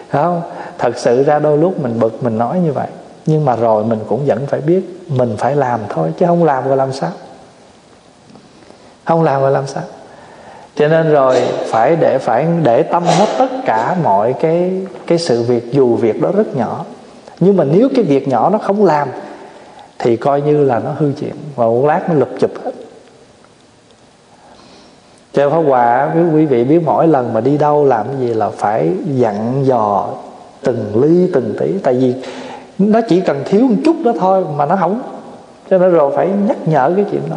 Phải không? Thật sự ra đôi lúc mình bực, mình nói như vậy. Nhưng mà rồi mình cũng vẫn phải biết, mình phải làm thôi, chứ không làm rồi làm sao? Không làm là làm sao? Cho nên rồi phải để phải để tâm hết tất cả mọi cái cái sự việc, dù việc đó rất nhỏ. Nhưng mà nếu cái việc nhỏ nó không làm, thì coi như là nó hư chuyện và một lát nó lụp chụp hết. Cho Pháp Hòa, quý vị biết mỗi lần mà đi đâu làm cái gì là phải dặn dò từng ly, từng tí. Tại vì nó chỉ cần thiếu một chút đó thôi mà nó không cho nên rồi phải nhắc nhở cái chuyện đó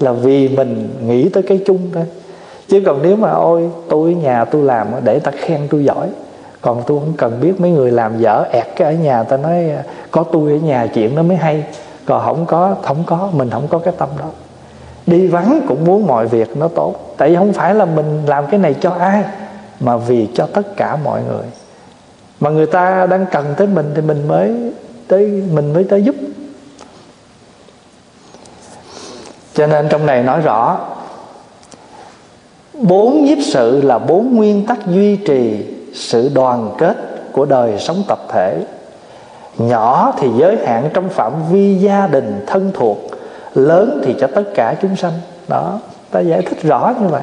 là vì mình nghĩ tới cái chung thôi. Chứ còn nếu mà, ôi, tôi ở nhà tôi làm để ta khen tôi giỏi. Còn tôi không cần biết mấy người làm dở ẹt cái ở nhà, ta nói à, có tôi ở nhà chuyện nó mới hay. Còn không có không có, mình không có cái tâm đó. Đi vắng cũng muốn mọi việc nó tốt. Tại vì không phải là mình làm cái này cho ai, mà vì cho tất cả mọi người. Mà người ta đang cần tới mình thì mình mới tới, mình mới tới giúp. Cho nên trong này nói rõ, bốn nhiếp sự là bốn nguyên tắc duy trì sự đoàn kết của đời sống tập thể. Nhỏ thì giới hạn trong phạm vi gia đình, thân thuộc, lớn thì cho tất cả chúng sanh. Đó, ta giải thích rõ như vậy.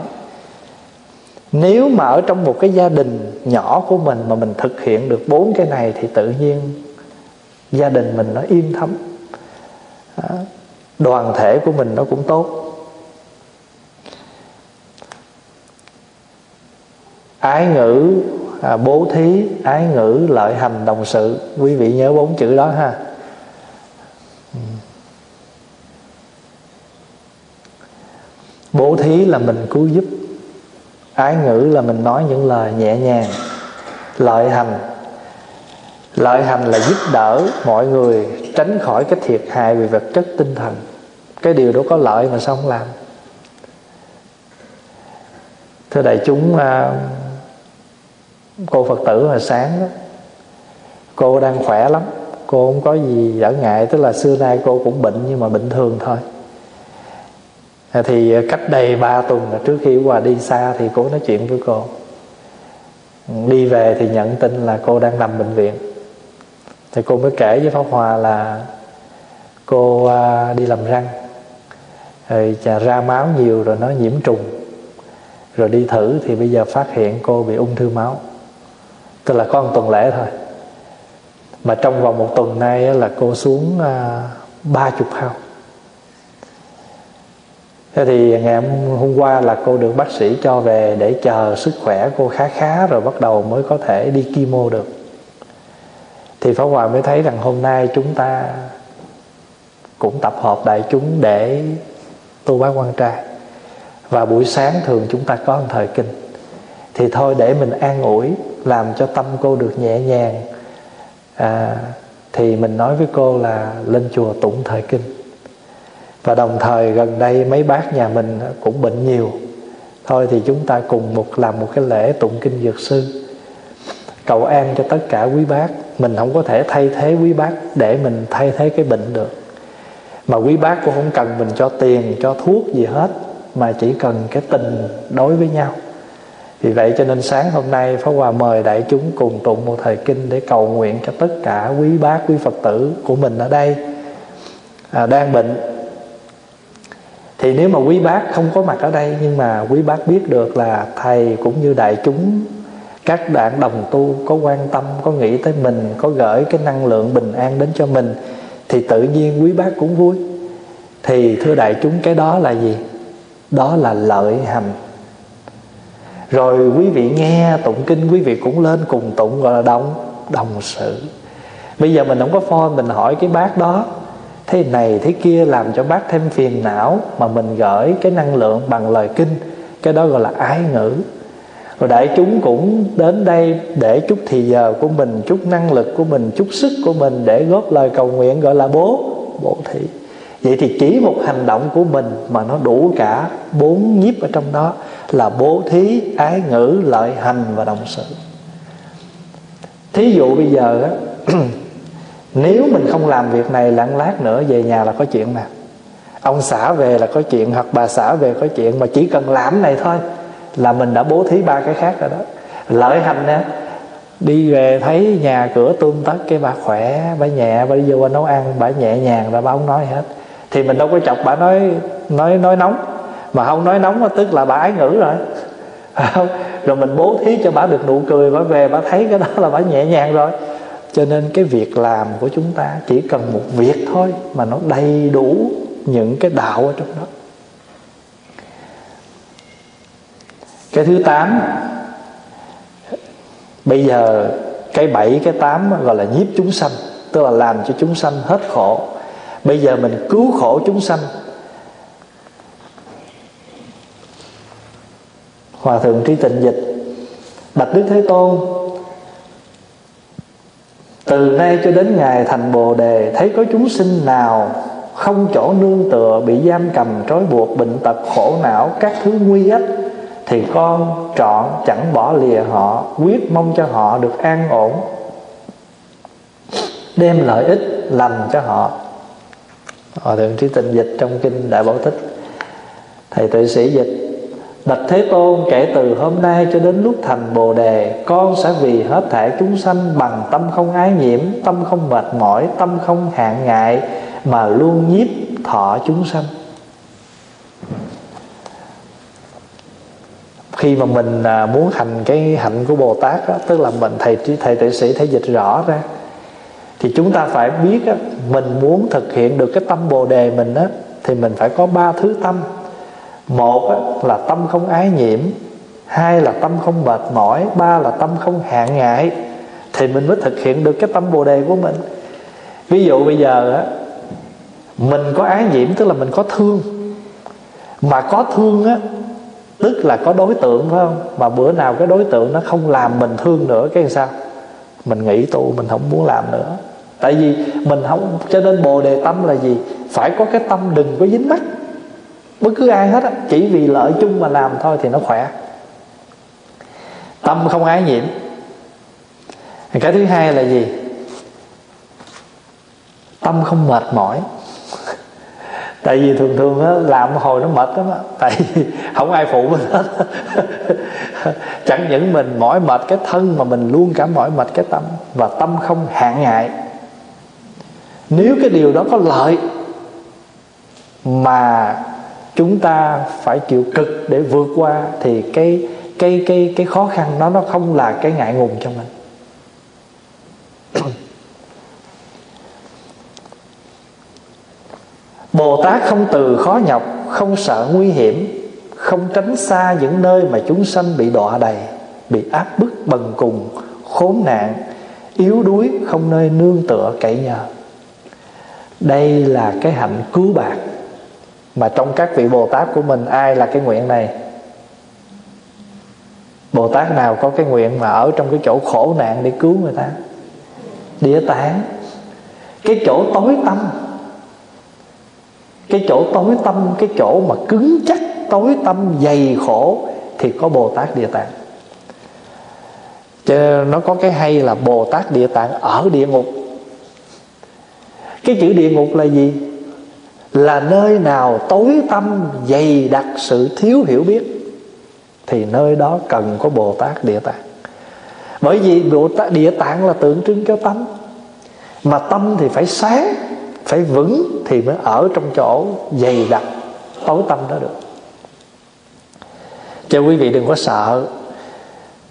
Nếu mà ở trong một cái gia đình nhỏ của mình mà mình thực hiện được bốn cái này thì tự nhiên gia đình mình nó yên thấm. Đó đoàn thể của mình nó cũng tốt. Ái ngữ à, bố thí ái ngữ lợi hành đồng sự. Quý vị nhớ bốn chữ đó ha. Bố thí là mình cứu giúp. Ái ngữ là mình nói những lời nhẹ nhàng lợi hành lợi hành là giúp đỡ mọi người tránh khỏi cái thiệt hại về vật chất tinh thần. Cái điều đó có lợi mà sao không làm? Thưa đại chúng à, cô phật tử hồi sáng đó, cô đang khỏe lắm. Cô không có gì trở ngại, tức là xưa nay cô cũng bệnh nhưng mà bệnh thường thôi. À, thì cách đây ba tuần trước khi qua đi xa thì cô nói chuyện với cô. Đi về thì nhận tin là cô đang nằm bệnh viện thì cô mới kể với pháp hòa là cô à, đi làm răng. Rồi ra máu nhiều rồi nó nhiễm trùng. Rồi đi thử thì bây giờ phát hiện cô bị ung thư máu. Tức là có một tuần lễ thôi. Mà trong vòng một tuần nay là cô xuống à, ba chục hao. Thế thì ngày hôm qua là cô được bác sĩ cho về để chờ sức khỏe. Cô khá khá rồi bắt đầu mới có thể đi chemo được thì Pháp Hòa mới thấy rằng hôm nay chúng ta cũng tập hợp đại chúng để tu bác quan trai. Và buổi sáng thường chúng ta có một thời kinh. Thì thôi để mình an ủi làm cho tâm cô được nhẹ nhàng. À, thì mình nói với cô là lên chùa tụng thời kinh. Và đồng thời gần đây mấy bác nhà mình cũng bệnh nhiều. Thôi thì chúng ta cùng một làm một cái lễ tụng kinh dược sư. Cầu an cho tất cả quý bác mình không có thể thay thế quý bác để mình thay thế cái bệnh được. Mà quý bác cũng không cần mình cho tiền cho thuốc gì hết mà chỉ cần cái tình đối với nhau. Vì vậy cho nên sáng hôm nay Pháp Hòa mời đại chúng cùng tụng một thời kinh để cầu nguyện cho tất cả quý bác, quý Phật tử của mình ở đây. À, đang bệnh. Thì nếu mà quý bác không có mặt ở đây nhưng mà quý bác biết được là thầy cũng như đại chúng các bạn đồng tu có quan tâm, có nghĩ tới mình, có gửi cái năng lượng bình an đến cho mình thì tự nhiên quý bác cũng vui. Thì thưa đại chúng cái đó là gì? Đó là lợi hành rồi quý vị nghe tụng kinh quý vị cũng lên cùng tụng gọi là đồng đồng sự bây giờ mình không có phone mình hỏi cái bác đó thế này thế kia làm cho bác thêm phiền não mà mình gửi cái năng lượng bằng lời kinh cái đó gọi là ái ngữ rồi đại chúng cũng đến đây để chút thì giờ của mình, chút năng lực của mình, chút sức của mình để góp lời cầu nguyện gọi là bố bố thị vậy thì chỉ một hành động của mình mà nó đủ cả bốn nhiếp ở trong đó là bố thí, ái ngữ, lợi hành và đồng sự. Thí dụ bây giờ á, nếu mình không làm việc này lặng lát nữa về nhà là có chuyện nè ông xã về là có chuyện, hoặc bà xã về có chuyện mà chỉ cần làm này thôi là mình đã bố thí ba cái khác rồi đó. Lợi hành á đi về thấy nhà cửa tươm tất, cái bà khỏe, bà nhẹ, bà đi vô bà nấu ăn, bà nhẹ nhàng bà không nói hết. Thì mình đâu có chọc bà nói nói nói nóng. Mà không nói nóng tức là bà ái ngữ rồi. Không? rồi mình bố thí cho bà được nụ cười, bà về bà thấy cái đó là bà nhẹ nhàng rồi. Cho nên cái việc làm của chúng ta chỉ cần một việc thôi mà nó đầy đủ những cái đạo ở trong đó. Cái thứ tám, bây giờ cái bảy, cái tám gọi là nhiếp chúng sanh, tức là làm cho chúng sanh hết khổ. Bây giờ mình cứu khổ chúng sanh. Hòa thượng tri tịnh dịch, bạch đức thế tôn, từ nay cho đến ngày thành bồ đề, thấy có chúng sinh nào không chỗ nương tựa, bị giam cầm, trói buộc, bệnh tật, khổ não, các thứ nguy ách thì con trọn chẳng bỏ lìa họ quyết mong cho họ được an ổn. Đem lợi ích lành cho họ. Họ thượng trí tịnh dịch trong kinh đại bảo thích thầy tự sĩ dịch Bạch Thế Tôn kể từ hôm nay cho đến lúc thành Bồ Đề Con sẽ vì hết thể chúng sanh bằng tâm không ái nhiễm Tâm không mệt mỏi, tâm không hạn ngại Mà luôn nhiếp thọ chúng sanh. Khi mà mình à, muốn hành cái hạnh của Bồ Tát đó, Tức là mình thầy thầy tuệ sĩ thấy dịch rõ ra Thì chúng ta phải biết đó, Mình muốn thực hiện được cái tâm Bồ Đề mình đó, Thì mình phải có ba thứ tâm. Một là tâm không ái nhiễm hai là tâm không mệt mỏi ba là tâm không hạn ngại thì mình mới thực hiện được cái tâm bồ đề của mình. Ví dụ bây giờ á mình có ái nhiễm tức là mình có thương mà có thương á tức là có đối tượng, phải không? Mà bữa nào cái đối tượng nó không làm mình thương nữa, cái sao? Mình nghĩ tu mình không muốn làm nữa. Tại vì mình không, cho nên bồ đề tâm là gì? Phải có cái tâm đừng có dính mắt bất cứ ai hết á, chỉ vì lợi chung mà làm thôi thì nó khỏe. Tâm không ái nhiễm. Cái thứ hai là gì? Tâm không mệt mỏi tại vì thường thường á, làm hồi nó mệt lắm á tại vì không ai phụ mình hết. Chẳng những mình mỏi mệt cái thân mà mình luôn cả mỏi mệt cái tâm và tâm không hạn ngại. Nếu cái điều đó có lợi mà chúng ta phải chịu cực để vượt qua thì cái cái cái cái khó khăn đó nó không là cái ngại ngùng cho mình. Bồ Tát không từ khó nhọc, Không sợ nguy hiểm, Không tránh xa những nơi mà chúng sanh bị đọa đầy, Bị áp bức bần cùng, Khốn nạn, Yếu đuối, không nơi nương tựa cậy nhờ. Đây là cái hạnh cứu bạn. Mà trong các vị bồ tát của mình, ai là cái nguyện này? Bồ tát nào có cái nguyện mà ở trong cái chỗ khổ nạn để cứu người ta? Địa tạng. Cái chỗ tối tâm cái chỗ tối tâm, cái chỗ mà cứng chắc tối tâm dày khổ thì có bồ tát địa tạng. Cho nó có cái hay là bồ tát địa tạng ở địa ngục. Cái chữ địa ngục là gì? Là nơi nào tối tâm dày đặc sự thiếu hiểu biết thì nơi đó cần có bồ tát địa tạng. Bởi vì bồ tát địa tạng là tượng trưng cho tâm. Mà tâm thì phải sáng phải vững thì mới ở trong chỗ dày đặc, tối tâm đó được. Cho quý vị đừng có sợ.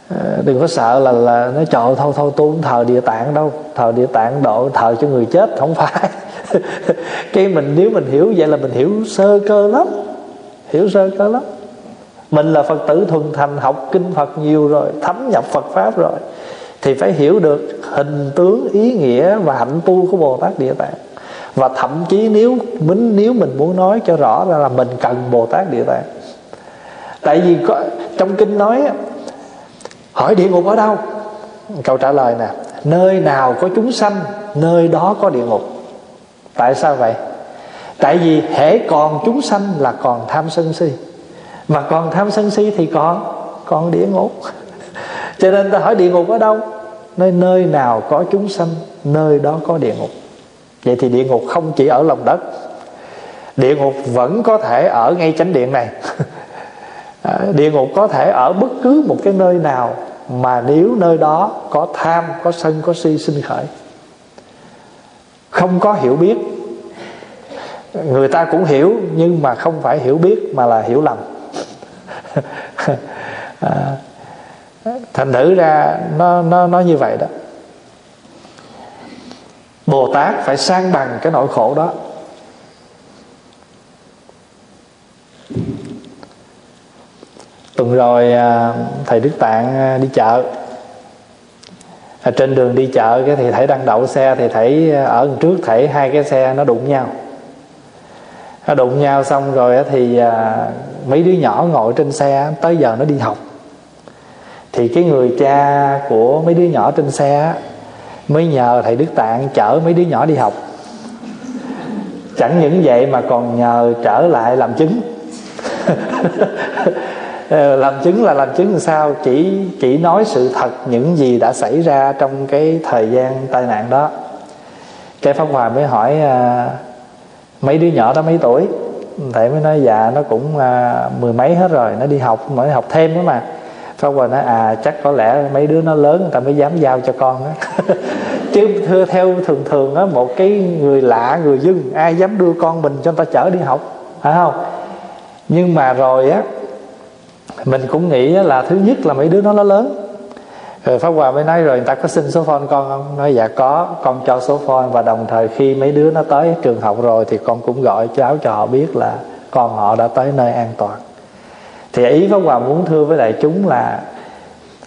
Ờ, đừng có sợ là là nó chọn thôi thôi, tôi không thờ địa tạng đâu. Thờ địa tạng độ, thờ cho người chết không phải. Cái mình, nếu mình hiểu vậy là mình hiểu sơ cơ lắm. Hiểu sơ cơ lắm. Mình là phật tử thuần thành, học kinh phật nhiều rồi, thấm nhập phật pháp rồi, thì phải hiểu được hình tướng, ý nghĩa và hạnh tu của bồ tát địa tạng và thậm chí nếu mình nếu mình muốn nói cho rõ ra là mình cần bồ tát địa tạng. Tại vì có, trong kinh nói hỏi địa ngục ở đâu? Câu trả lời nè nơi nào có chúng sanh nơi đó có địa ngục. Tại sao vậy? Tại vì hễ còn chúng sanh là còn tham sân si. Mà còn tham sân si thì còn còn địa ngục. Cho nên ta hỏi địa ngục ở đâu? Nơi nơi nào có chúng sanh nơi đó có địa ngục vậy thì địa ngục không chỉ ở lòng đất địa ngục vẫn có thể ở ngay chánh điện này. À, địa ngục có thể ở bất cứ một cái nơi nào mà nếu nơi đó có tham có sân có si sinh khởi. Không có hiểu biết. Người ta cũng hiểu nhưng mà không phải hiểu biết mà là hiểu lầm. À, thành thử ra nó nó nó như vậy đó bồ tát phải sang bằng cái nỗi khổ đó. Tuần rồi à, thầy đức tạng à, đi chợ. Ở trên đường đi chợ cái thì thấy đang đậu xe thì thấy ở trước thấy hai cái xe nó đụng nhau. Nó đụng nhau xong rồi thì mấy đứa nhỏ ngồi trên xe, tới giờ nó đi học. Thì cái người cha của mấy đứa nhỏ trên xe mới nhờ thầy đức tạng chở mấy đứa nhỏ đi học. Chẳng những vậy mà còn nhờ trở lại làm chứng. Làm chứng là làm chứng làm sao? Chỉ chỉ nói sự thật những gì đã xảy ra trong cái thời gian tai nạn đó. Cái pháp hòa mới hỏi à, mấy đứa nhỏ đó mấy tuổi? Thầy mới nói dạ nó cũng à, mười mấy hết rồi nó đi học nó học thêm đó mà. Pháp Hòa nói à chắc có lẽ mấy đứa nó lớn, người ta mới dám giao cho con đó. chứ thưa, theo thường thường á, một cái người lạ, người dưng, ai dám đưa con mình cho người ta chở đi học, phải không? Nhưng mà rồi á, mình cũng nghĩ là thứ nhất là mấy đứa nó nó lớn. Rồi Pháp Hòa mới nói, rồi người ta có xin số phone con không? Nói dạ có, con cho số phone. Và đồng thời khi mấy đứa nó tới trường học rồi thì con cũng gọi cháu cho họ biết là con họ đã tới nơi an toàn thì ý Pháp Hòa muốn thưa với đại chúng là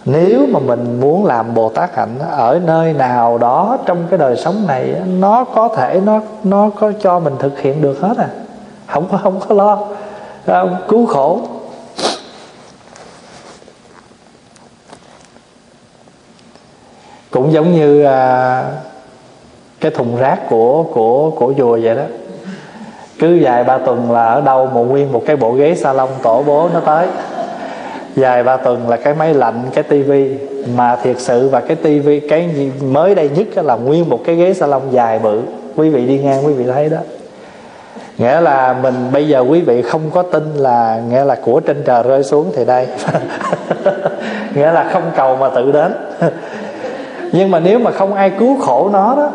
nếu mà mình muốn làm Bồ Tát hạnh ở nơi nào đó trong cái đời sống này nó có thể nó nó có cho mình thực hiện được hết à? Không có không có lo. Không? cứu khổ. Cũng giống như à, cái thùng rác của của của chùa vậy đó cứ vài ba tuần là ở đâu một nguyên một cái bộ ghế salon tổ bố nó tới. Vài ba tuần là cái máy lạnh, cái tivi. Mà thiệt sự và cái tivi, cái mới đây nhất là nguyên một cái ghế salon dài bự. Quý vị đi ngang, quý vị thấy đó. Nghĩa là mình bây giờ quý vị không có tin là, nghĩa là của trên trời rơi xuống thì đây. Nghĩa là không cầu mà tự đến. Nhưng mà nếu mà không ai cứu khổ nó đó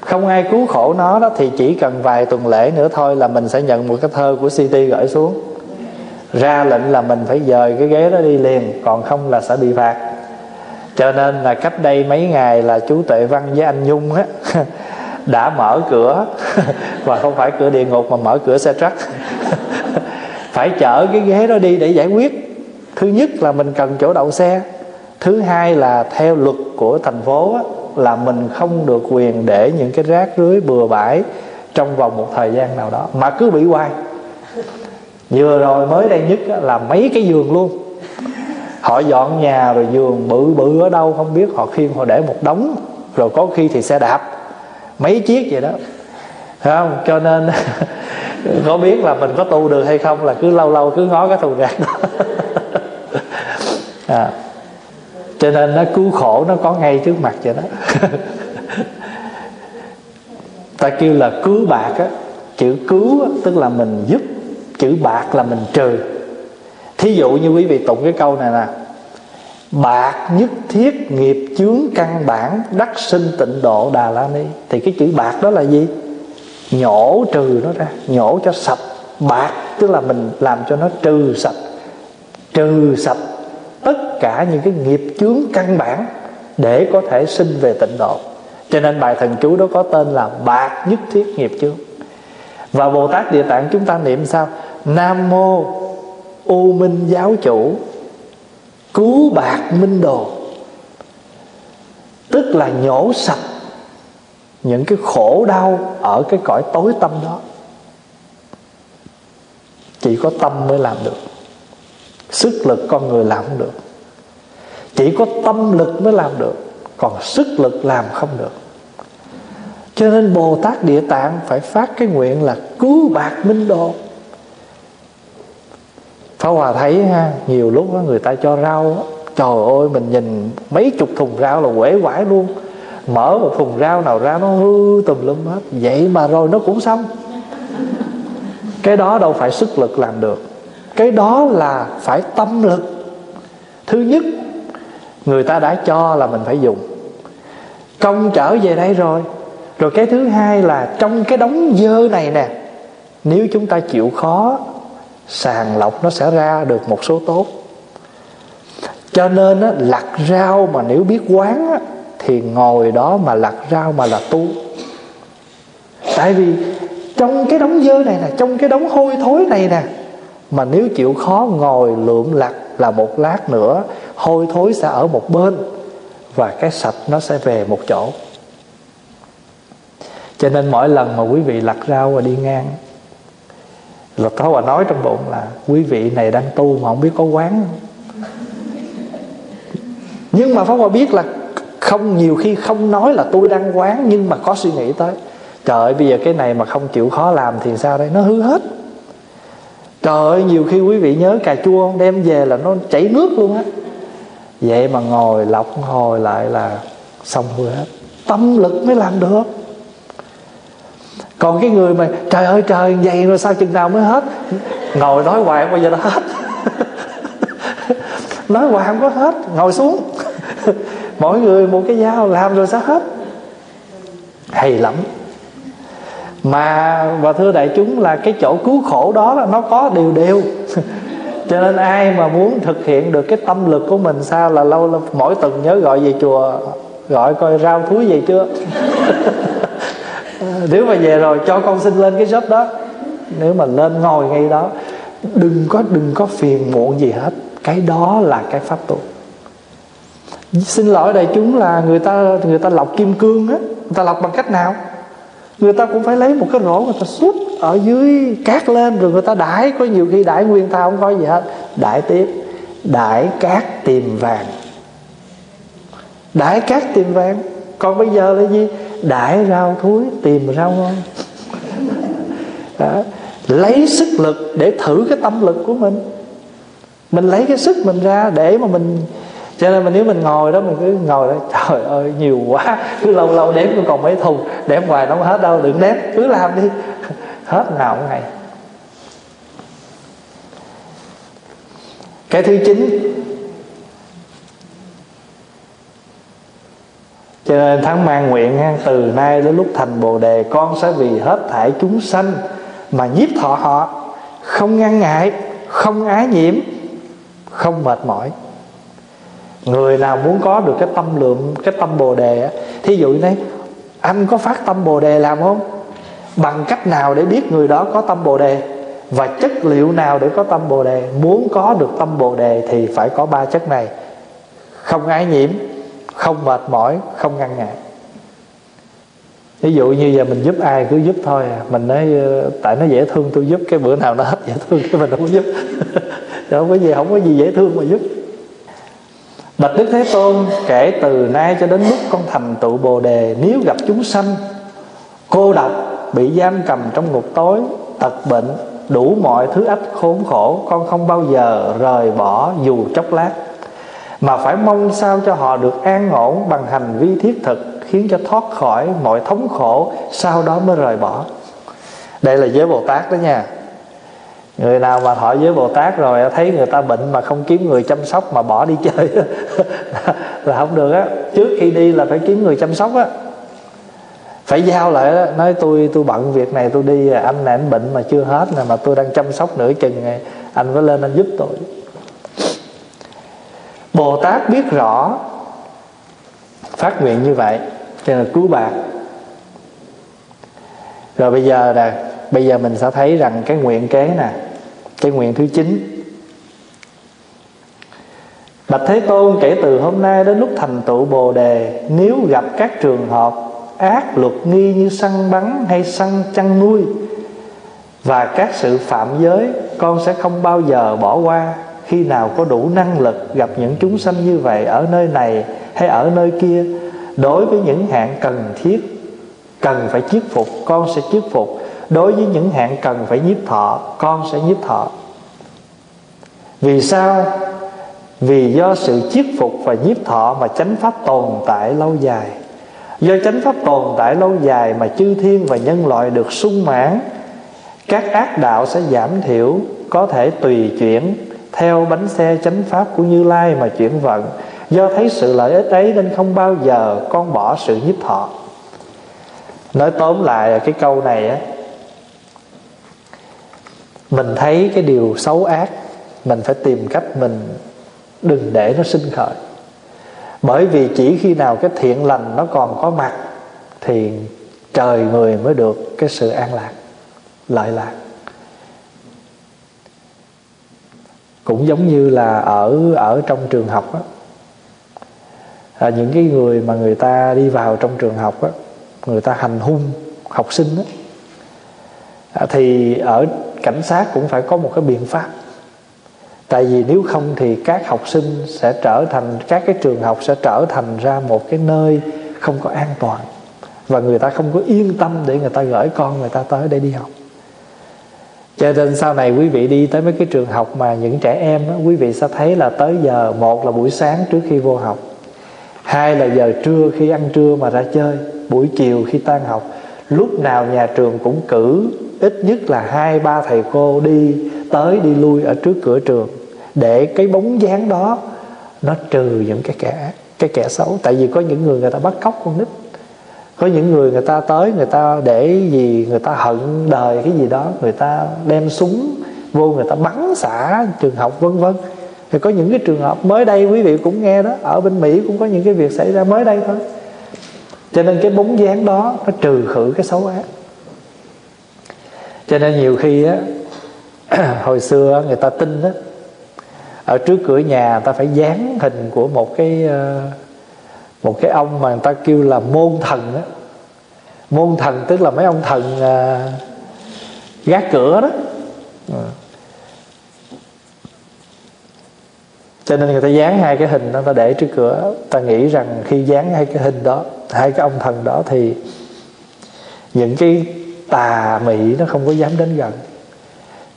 không ai cứu khổ nó đó thì chỉ cần vài tuần lễ nữa thôi là mình sẽ nhận một cái thơ của CT gửi xuống. Ra lệnh là mình phải dời cái ghế đó đi liền còn không là sẽ bị phạt. Cho nên là cách đây mấy ngày là chú Tuệ Văn với anh Nhung á đã mở cửa. Và không phải cửa địa ngục mà mở cửa xe truck. Phải chở cái ghế đó đi để giải quyết. Thứ nhất là mình cần chỗ đậu xe. Thứ hai là theo luật của thành phố á, là mình không được quyền để những cái rác rưới bừa bãi trong vòng một thời gian nào đó, mà cứ bị hoài. Vừa rồi mới đây nhất là mấy cái giường luôn. Họ dọn nhà rồi giường bự bự ở đâu không biết, họ khiêng, họ để một đống, rồi có khi thì xe đạp, mấy chiếc vậy đó. Thấy không? Cho nên có biết là mình có tu được hay không là cứ lâu lâu cứ ngó cái thùng rác đó. À cho nên nó cứu khổ nó có ngay trước mặt vậy đó. Ta kêu là cứu bạc á chữ cứu á, tức là mình giúp chữ bạc là mình trừ. Thí dụ như quý vị tụng cái câu này nè bạc nhất thiết nghiệp chướng căn bản đắc sinh tịnh độ đà la ni. Thì cái chữ bạc đó là gì? Nhổ trừ nó ra nhổ cho sạch. Bạc tức là mình làm cho nó trừ sạch trừ sạch tất cả những cái nghiệp chướng căn bản để có thể sinh về tịnh độ. Cho nên bài thần chú đó có tên là bạc nhất thiết nghiệp chướng. Và bồ tát địa tạng chúng ta niệm sao? Nam mô u minh giáo chủ, cứu bạc minh đồ. Tức là nhổ sạch những cái khổ đau ở cái cõi tối tâm đó. Chỉ có tâm mới làm được sức lực con người làm không được. Chỉ có tâm lực mới làm được còn sức lực làm không được. Cho nên bồ tát địa tạng phải phát cái nguyện là cứu bạc minh đồ. Pháp Hòa thấy ha, nhiều lúc đó người ta cho rau đó, Trời ơi mình nhìn mấy chục thùng rau là quể quải luôn. Mở một thùng rau nào ra nó hư tùm lum hết. Vậy mà rồi nó cũng xong. Cái đó đâu phải sức lực làm được. Cái đó là phải tâm lực. Thứ nhất Người ta đã cho là mình phải dùng. Công trở về đây rồi. Rồi cái thứ hai là Trong cái đống dơ này nè Nếu chúng ta chịu khó sàng lọc nó sẽ ra được một số tốt. Cho nên á, lặt rau mà nếu biết quán á, thì ngồi đó mà lặt rau mà là tu. Tại vì trong cái đống dơ này nè trong cái đống hôi thối này nè mà nếu chịu khó ngồi lượm lặt là một lát nữa, hôi thối sẽ ở một bên và cái sạch nó sẽ về một chỗ. Cho nên mỗi lần mà quý vị lặt rau và đi ngang là có và nói trong bụng là, quý vị này đang tu mà không biết có quán nhưng mà Pháp Hòa biết là không, nhiều khi không nói là tôi đang quán, nhưng mà có suy nghĩ tới, trời ơi, bây giờ cái này mà không chịu khó làm thì sao đây? Nó hư hết trời ơi, nhiều khi quý vị nhớ cà chua đem về là nó chảy nước luôn á. Vậy mà ngồi lọc hồi lại là xong rồi hết tâm lực mới làm được. Còn cái người mà, trời ơi, trời, vậy rồi sao chừng nào mới hết? Ngồi nói hoài không bao giờ nó hết. Nói hoài không có hết, ngồi xuống. Mỗi người một cái dao, làm rồi sao hết. Hay lắm mà, và thưa đại chúng là cái chỗ cứu khổ đó là nó có đều đều. Cho nên ai mà muốn thực hiện được cái tâm lực của mình sao là lâu lâu mỗi tuần nhớ gọi về chùa, gọi coi rau thúi về chưa? Nếu mà về rồi cho con xin lên cái shop đó. Nếu mà lên ngồi ngay đó, đừng có đừng có phiền muộn gì hết. Cái đó là cái pháp tu. Xin lỗi đại chúng là người ta người ta lọc kim cương á. Người ta lọc bằng cách nào? Người ta cũng phải lấy một cái rổ người ta xúc ở dưới cát lên, rồi người ta đãi. Có nhiều khi đãi nguyên thao không có gì hết. Đãi tiếp, đãi cát tìm vàng. Đãi cát tìm vàng. Còn bây giờ là gì? Đãi rau thúi tìm rau ngon. Đó. lấy sức lực để thử cái tâm lực của mình. Mình lấy cái sức mình ra để mà mình cho nên mà nếu mình ngồi đó mình cứ ngồi đó trời ơi nhiều quá. Cứ lâu lâu đếm cũng còn mấy thùng đếm hoài nó không hết đâu đừng đếm cứ làm đi. Hết nào cũng ngày cái thứ chín. Cho nên thắng mang nguyện ha, từ nay đến lúc thành bồ đề con sẽ vì hết thảy chúng sanh mà nhiếp thọ họ. Không ngăn ngại không ái nhiễm không mệt mỏi người nào muốn có được cái tâm lượng cái tâm bồ đề á, thí dụ như này anh có phát tâm bồ đề làm không? Bằng cách nào để biết người đó có tâm bồ đề? Và chất liệu nào để có tâm bồ đề? Muốn có được tâm bồ đề thì phải có ba chất này. Không ái nhiễm, không mệt mỏi, không ngăn ngại. Ví dụ như giờ mình giúp ai cứ giúp thôi à. mình nói ờ, tại nó dễ thương tôi giúp, cái bữa nào nó hết dễ thương, cái mình không giúp. Không có gì, không có gì dễ thương mà giúp. Bạch Đức Thế Tôn kể từ nay cho đến lúc con thành tựu Bồ Đề, Nếu gặp chúng sanh, Cô độc, bị giam cầm trong ngục tối, Tật bệnh, đủ mọi thứ ách khốn khổ, Con không bao giờ rời bỏ dù chốc lát. Mà phải mong sao cho họ được an ổn Bằng hành vi thiết thực, Khiến cho thoát khỏi mọi thống khổ, Sau đó mới rời bỏ. Đây là giới Bồ Tát đó nha người nào mà thọ với bồ tát rồi, thấy người ta bệnh mà không kiếm người chăm sóc mà bỏ đi chơi là không được á. Trước khi đi là phải kiếm người chăm sóc á. Phải giao lại đó nói tôi tôi bận việc này, tôi đi, anh này anh bệnh mà chưa hết nè, mà tôi đang chăm sóc nửa chừng này, anh phải lên anh giúp tôi. Bồ tát biết rõ phát nguyện như vậy, cho nên cứu bạc rồi bây giờ nè, bây giờ mình sẽ thấy rằng cái nguyện kế nè cái nguyện thứ chín. Bạch Thế Tôn kể từ hôm nay đến lúc thành tựu Bồ Đề, Nếu gặp các trường hợp ác luật nghi như săn bắn hay săn chăn nuôi Và các sự phạm giới, Con sẽ không bao giờ bỏ qua. Khi nào có đủ năng lực gặp những chúng sanh như vậy Ở nơi này hay ở nơi kia, Đối với những hạn cần thiết, Cần phải chiết phục, Con sẽ chiết phục đối với những hạn cần phải nhiếp thọ con sẽ nhiếp thọ vì sao? Vì do sự chiết phục và nhiếp thọ mà chánh pháp tồn tại lâu dài. Do chánh pháp tồn tại lâu dài mà chư thiên và nhân loại được sung mãn, các ác đạo sẽ giảm thiểu, có thể tùy chuyển theo bánh xe chánh pháp của như lai mà chuyển vận. Do thấy sự lợi ích ấy nên không bao giờ con bỏ sự nhiếp thọ nói tóm lại cái câu này á mình thấy cái điều xấu ác mình phải tìm cách mình đừng để nó sinh khởi. Bởi vì chỉ khi nào cái thiện lành nó còn có mặt thì trời người mới được cái sự an lạc lợi lạc. Cũng giống như là ở ở trong trường học á à, những cái người mà người ta đi vào trong trường học á người ta hành hung học sinh á à, thì ở cảnh sát cũng phải có một cái biện pháp. Tại vì nếu không thì các học sinh sẽ trở thành các cái trường học sẽ trở thành ra một cái nơi không có an toàn. Và người ta không có yên tâm để người ta gửi con người ta tới để đi học. Cho nên sau này quý vị đi tới mấy cái trường học mà những trẻ em đó, quý vị sẽ thấy là tới giờ một là buổi sáng trước khi vô học. Hai là giờ trưa khi ăn trưa mà ra chơi buổi chiều khi tan học. Lúc nào nhà trường cũng cử ít nhất là hai, ba thầy cô đi tới, đi lui ở trước cửa trường để cái bóng dáng đó nó trừ những cái kẻ cái kẻ xấu. Tại vì có những người người ta bắt cóc con nít, có những người người ta tới người ta để gì, người ta hận đời cái gì đó, người ta đem súng vô, người ta bắn xả trường học, vân vân. Thì có những cái trường hợp mới đây quý vị cũng nghe đó, ở bên mỹ cũng có những cái việc xảy ra mới đây thôi. Cho nên cái bóng dáng đó nó trừ khử cái xấu ác cho nên nhiều khi á, hồi xưa người ta tin á, ở trước cửa nhà người ta phải dán hình của một cái ờ, một cái ông mà người ta kêu là môn thần á. Môn thần tức là mấy ông thần ờ, gác cửa đó. Ừ. Cho nên người ta dán hai cái hình đó ta để trước cửa, ta nghĩ rằng khi dán hai cái hình đó, hai cái ông thần đó thì những cái tà mị nó không có dám đến gần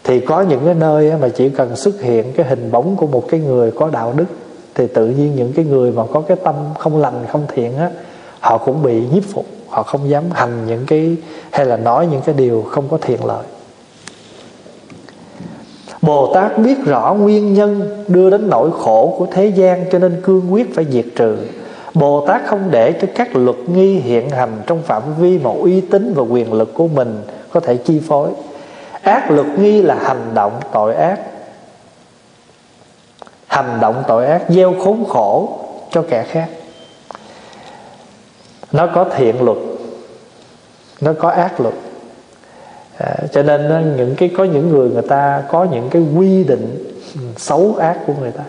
thì có những cái nơi mà chỉ cần xuất hiện cái hình bóng của một cái người có đạo đức, thì tự nhiên những cái người mà có cái tâm không lành, không thiện á, họ cũng bị nhiếp phục, họ không dám hành những cái, hay là nói những cái điều không có thiện lợi Bồ Tát biết rõ nguyên nhân đưa đến nỗi khổ của thế gian cho nên cương quyết phải diệt trừ. Bồ Tát không để cho các luật nghi hiện hành trong phạm vi mà uy tín và quyền lực của mình có thể chi phối. Ác luật nghi là hành động tội ác. Hành động tội ác gieo khốn khổ cho kẻ khác. Nó có thiện luật, nó có ác luật à, cho nên những cái có những người người ta có những cái quy định xấu ác của người ta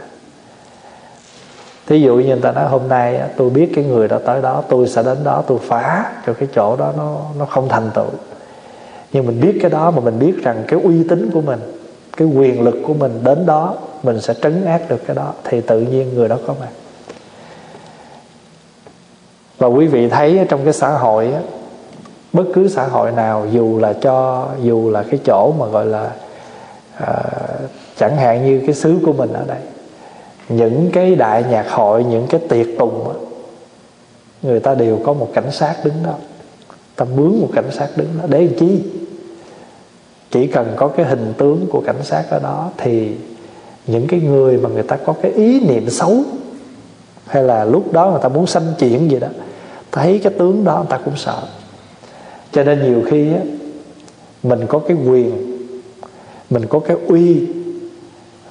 thí dụ như người ta nói hôm nay tôi biết cái người đó tới đó tôi sẽ đến đó tôi phá cho cái chỗ đó nó nó không thành tựu. Nhưng mình biết cái đó mà mình biết rằng cái uy tín của mình cái quyền lực của mình đến đó mình sẽ trấn áp được cái đó thì tự nhiên người đó có mặt. Và quý vị thấy trong cái xã hội á, bất cứ xã hội nào dù là cho dù là cái chỗ mà gọi là à, chẳng hạn như cái xứ của mình ở đây những cái đại nhạc hội những cái tiệc tùng người ta đều có một cảnh sát đứng đó. Ta mướn một cảnh sát đứng đó. Để làm chi? Chỉ cần có cái hình tướng của cảnh sát ở đó thì những cái người mà người ta có cái ý niệm xấu hay là lúc đó người ta muốn sanh chuyện gì đó thấy cái tướng đó người ta cũng sợ. Cho nên nhiều khi á, mình có cái quyền mình có cái uy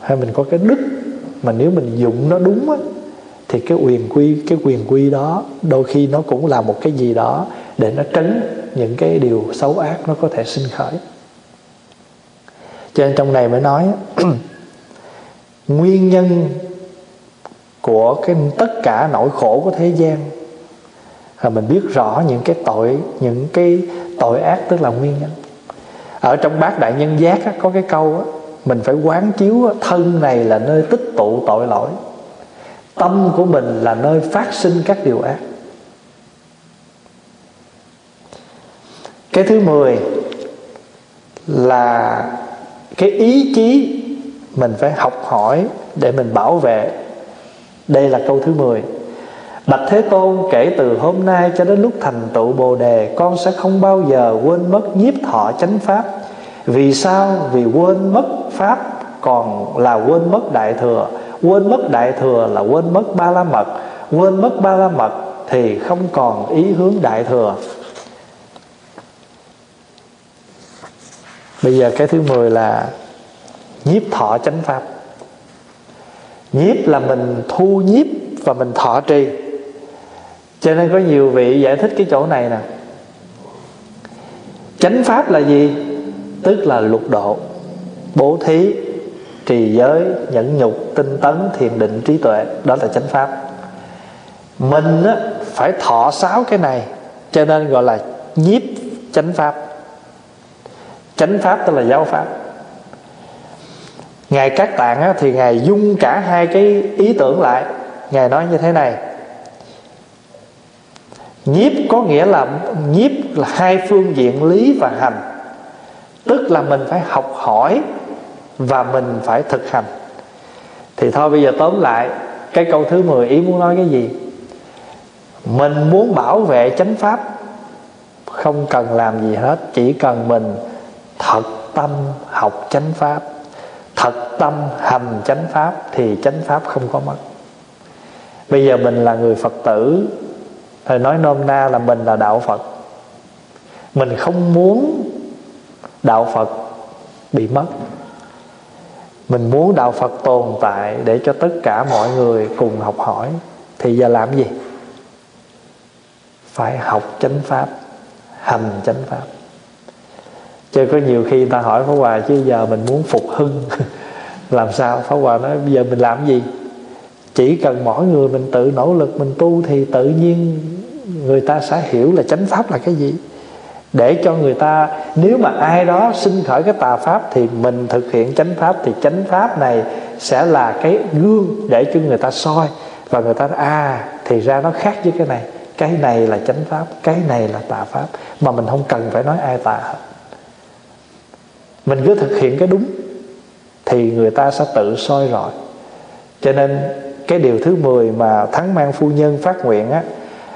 hay mình có cái đức mà nếu mình dụng nó đúng á, thì cái quyền quy cái quyền quy đó đôi khi nó cũng là một cái gì đó để nó tránh những cái điều xấu ác nó có thể sinh khởi. Cho nên trong này mới nói nguyên nhân của cái tất cả nỗi khổ của thế gian là mình biết rõ những cái tội những cái tội ác tức là nguyên nhân. Ở trong bát đại nhân giác á, có cái câu á, mình phải quán chiếu thân này là nơi tích tụ tội lỗi. Tâm của mình là nơi phát sinh các điều ác. Cái thứ mười là cái ý chí mình phải học hỏi để mình bảo vệ. Đây là câu thứ mười. Bạch Thế Tôn kể từ hôm nay cho đến lúc thành tựu Bồ Đề, Con sẽ không bao giờ quên mất nhiếp thọ chánh Pháp. Vì sao? Vì quên mất Pháp còn là quên mất Đại Thừa. Quên mất Đại Thừa là quên mất Ba La Mật. Quên mất Ba La Mật thì không còn ý hướng Đại Thừa. Bây giờ cái thứ 10 là nhiếp thọ chánh Pháp. Nhiếp là mình thu nhiếp và mình thọ trì. Cho nên có nhiều vị giải thích cái chỗ này nè. Chánh pháp là gì? Tức là lục độ bố thí trì giới nhẫn nhục tinh tấn thiền định trí tuệ đó là chánh pháp. Mình á, phải thọ sáu cái này cho nên gọi là nhiếp chánh pháp. Chánh pháp tức là giáo pháp. Ngài các tạng á, thì ngài dung cả hai cái ý tưởng lại. Ngài nói như thế này nhiếp có nghĩa là nhiếp là hai phương diện lý và hành tức là mình phải học hỏi và mình phải thực hành. Thì thôi, bây giờ tóm lại, cái câu thứ 10 ý muốn nói cái gì? Mình muốn bảo vệ chánh pháp, không cần làm gì hết, chỉ cần mình thật tâm học chánh pháp, thật tâm hành chánh pháp thì chánh pháp không có mất. Bây giờ mình là người phật tử thầy nói nôm na là mình là đạo phật. Mình không muốn đạo phật bị mất. Mình muốn đạo phật tồn tại để cho tất cả mọi người cùng học hỏi, thì giờ làm gì? Phải học chánh pháp, hành chánh pháp. Chứ có nhiều khi ta hỏi Pháp Hòa, chứ giờ mình muốn phục hưng, làm sao? Pháp Hòa nói, bây giờ mình làm gì? Chỉ cần mỗi người mình tự nỗ lực, mình tu thì tự nhiên người ta sẽ hiểu là chánh pháp là cái gì để cho người ta, nếu mà ai đó sinh khởi cái tà pháp thì mình thực hiện chánh pháp thì chánh pháp này sẽ là cái gương để cho người ta soi. Và người ta à thì ra nó khác với cái này. Cái này là chánh pháp, cái này là tà pháp. Mà mình không cần phải nói ai tà hết. Mình cứ thực hiện cái đúng thì người ta sẽ tự soi rọi cho nên cái điều thứ 10 mà thắng mang phu nhân phát nguyện á,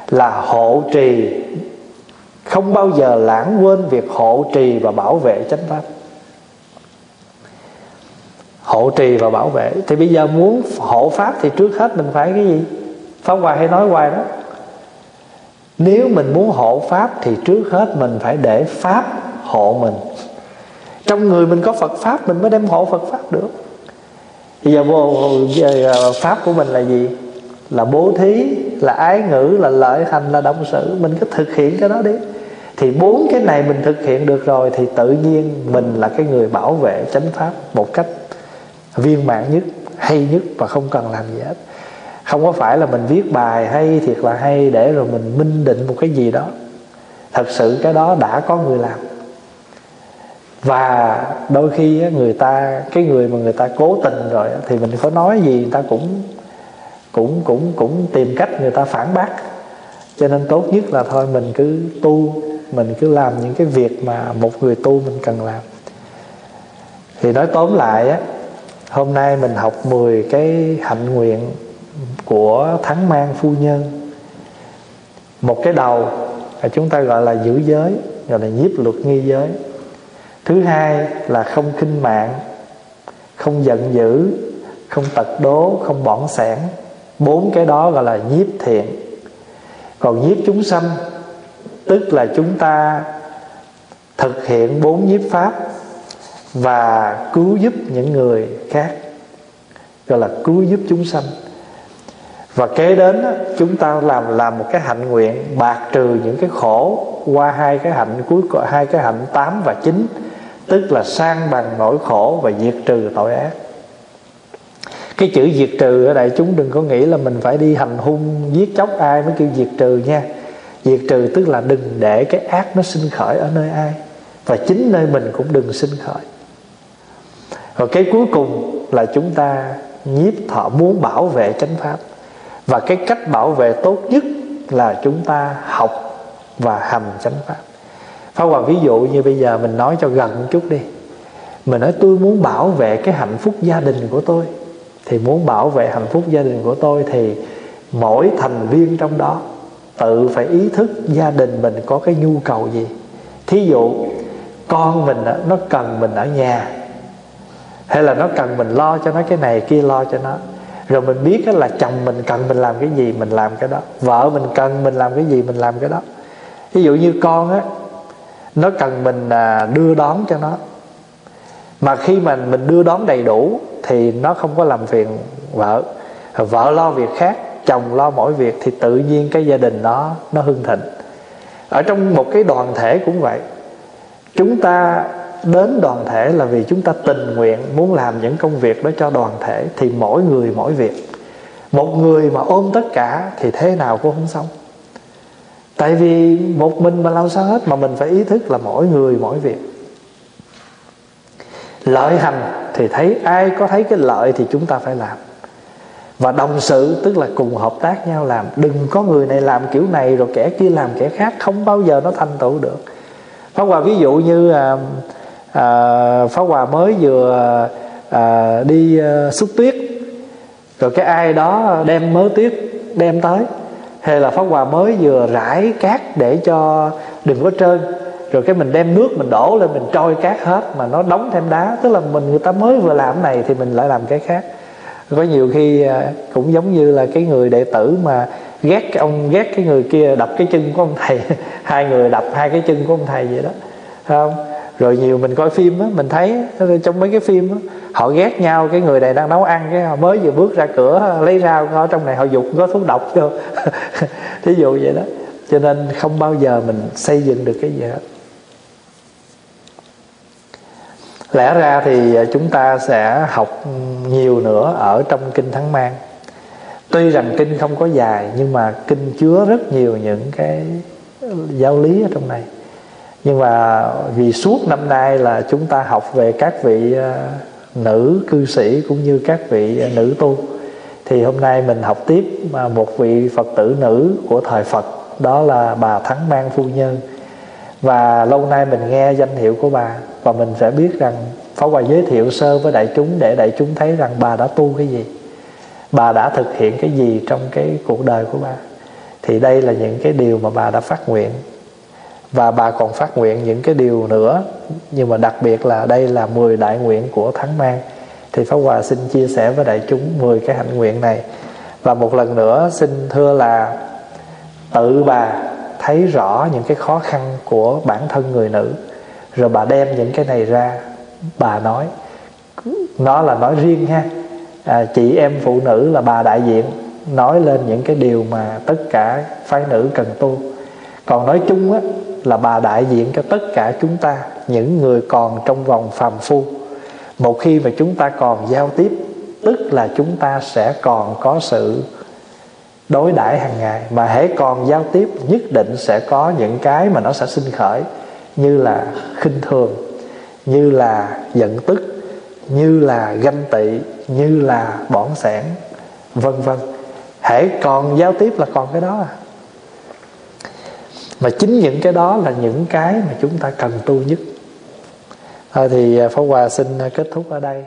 là hộ trì không bao giờ lãng quên việc hộ trì và bảo vệ chánh pháp. Hộ trì và bảo vệ. Thì bây giờ muốn hộ pháp thì trước hết mình phải cái gì? Pháp hoài hay nói hoài đó. Nếu mình muốn hộ pháp thì trước hết mình phải để pháp hộ mình. Trong người mình có phật pháp, mình mới đem hộ phật pháp được. Bây giờ vô à, pháp của mình là gì? Là bố thí, là ái ngữ, là lợi hành, là động sự. Mình cứ thực hiện cái đó đi thì bốn cái này mình thực hiện được rồi thì tự nhiên mình là cái người bảo vệ chánh pháp một cách viên mãn nhất, hay nhất và không cần làm gì hết. Không có phải là mình viết bài hay, thiệt là hay, để rồi mình minh định một cái gì đó. Thật sự cái đó đã có người làm. Và đôi khi người ta, cái người mà người ta cố tình rồi thì mình có nói gì người ta cũng cũng cũng cũng tìm cách người ta phản bác. Cho nên tốt nhất là thôi mình cứ tu mình cứ làm những cái việc mà một người tu mình cần làm. Thì nói tóm lại á, hôm nay mình học 10 cái hạnh nguyện của thắng mang phu nhân. Một cái đầu là chúng ta gọi là giữ giới, gọi là nhiếp luật nghi giới. Thứ hai là không khinh mạng, không giận dữ, không tật đố, không bỏng sẻn. Bốn cái đó gọi là nhiếp thiện. Còn nhiếp chúng sanh tức là chúng ta thực hiện bốn nhiếp pháp và cứu giúp những người khác, gọi là cứu giúp chúng sanh. Và kế đến chúng ta làm làm một cái hạnh nguyện bạc trừ những cái khổ qua hai cái hạnh, cuối hai cái hạnh 8 và 9 tức là sang bằng nỗi khổ và diệt trừ tội ác. Cái chữ diệt trừ ở đây, chúng đừng có nghĩ là mình phải đi hành hung, giết chóc ai mới kêu diệt trừ nha diệt trừ tức là đừng để cái ác nó sinh khởi ở nơi ai. Và chính nơi mình cũng đừng sinh khởi. Và cái cuối cùng là chúng ta nhiếp thọ muốn bảo vệ chánh pháp. Và cái cách bảo vệ tốt nhất là chúng ta học và hành chánh pháp. Pháp Hòa ví dụ như bây giờ mình nói cho gần một chút đi. Mình nói tôi muốn bảo vệ cái hạnh phúc gia đình của tôi. Thì muốn bảo vệ hạnh phúc gia đình của tôi Thì mỗi thành viên trong đó Tự phải ý thức gia đình mình có cái nhu cầu gì. Thí dụ, con mình nó cần mình ở nhà, Hay là nó cần mình lo cho nó cái này kia lo cho nó, rồi mình biết là chồng mình cần mình làm cái gì, mình làm cái đó. Vợ mình cần mình làm cái gì, mình làm cái đó. Ví dụ như con á, nó cần mình à, đưa đón cho nó. Mà khi mà mình đưa đón đầy đủ thì nó không có làm phiền vợ. Vợ lo việc khác chồng lo mỗi việc thì tự nhiên cái gia đình đó nó hưng thịnh. Ở trong một cái đoàn thể cũng vậy. Chúng ta đến đoàn thể là vì chúng ta tình nguyện muốn làm những công việc đó cho đoàn thể thì mỗi người mỗi việc. Một người mà ôm tất cả thì thế nào cũng không xong. Tại vì một mình mà làm sao hết, mà mình phải ý thức là mỗi người mỗi việc. Lợi hành thì thấy, ai có thấy cái lợi thì chúng ta phải làm và đồng sự tức là cùng hợp tác nhau làm. Đừng có người này làm kiểu này rồi kẻ kia làm kẻ khác không bao giờ nó thành tựu được. Phá Hòa ví dụ như à, à, Pháp Hòa mới vừa à, đi à, xúc tuyết rồi cái ai đó đem mớ tuyết đem tới. Hay là phá Hòa mới vừa rải cát để cho đừng có trơn. Rồi cái mình đem nước mình đổ lên mình trôi cát hết mà nó đóng thêm đá. Tức là mình người ta mới vừa làm này thì mình lại làm cái khác có nhiều khi à, cũng giống như là cái người đệ tử mà ghét cái ông, ghét cái người kia đập cái chân của ông thầy, hai người đập hai cái chân của ông thầy vậy đó không? Rồi nhiều mình coi phim á, mình thấy, trong mấy cái phim á, họ ghét nhau, cái người này đang nấu ăn, cái họ mới vừa bước ra cửa lấy rau ở trong này họ dục, có thuốc độc cho thí dụ vậy đó. Cho nên không bao giờ mình xây dựng được cái gì hết. Lẽ ra thì à, chúng ta sẽ học nhiều nữa ở trong kinh thắng mang. Tuy rằng kinh không có dài, nhưng mà kinh chứa rất nhiều những cái giáo lý ở trong này. Nhưng mà vì suốt năm nay là chúng ta học về các vị à, nữ cư sĩ cũng như các vị à, nữ tu, thì hôm nay mình học tiếp một vị phật tử nữ của thời phật, đó là bà thắng mang phu nhân và lâu nay mình nghe danh hiệu của bà và mình sẽ biết rằng Pháp Hòa giới thiệu sơ với đại chúng để đại chúng thấy rằng bà đã tu cái gì, bà đã thực hiện cái gì trong cái cuộc đời của bà. Thì đây là những cái điều mà bà đã phát nguyện. Và bà còn phát nguyện những cái điều nữa, nhưng mà đặc biệt là đây là 10 đại nguyện của Thắng Mang. Thì Pháp Hòa xin chia sẻ với đại chúng 10 cái hạnh nguyện này. Và một lần nữa xin thưa là tự bà thấy rõ những cái khó khăn của bản thân người nữ. Rồi bà đem những cái này ra bà nói nó là nói riêng ha. À, chị em phụ nữ là bà đại diện nói lên những cái điều mà tất cả phái nữ cần tu. Còn nói chung á là bà đại diện cho tất cả chúng ta những người còn trong vòng phàm phu. Một khi mà chúng ta còn giao tiếp tức là chúng ta sẽ còn có sự đối đãi hàng ngày, mà hãy còn giao tiếp nhất định sẽ có những cái mà nó sẽ sinh khởi, như là khinh thường, như là giận tức, như là ganh tị, như là bỏng sẻn, vân vân. Hãy còn giao tiếp là còn cái đó à. Mà chính những cái đó là những cái mà chúng ta cần tu nhất. Thôi thì à, phó Hòa xin kết thúc ở đây.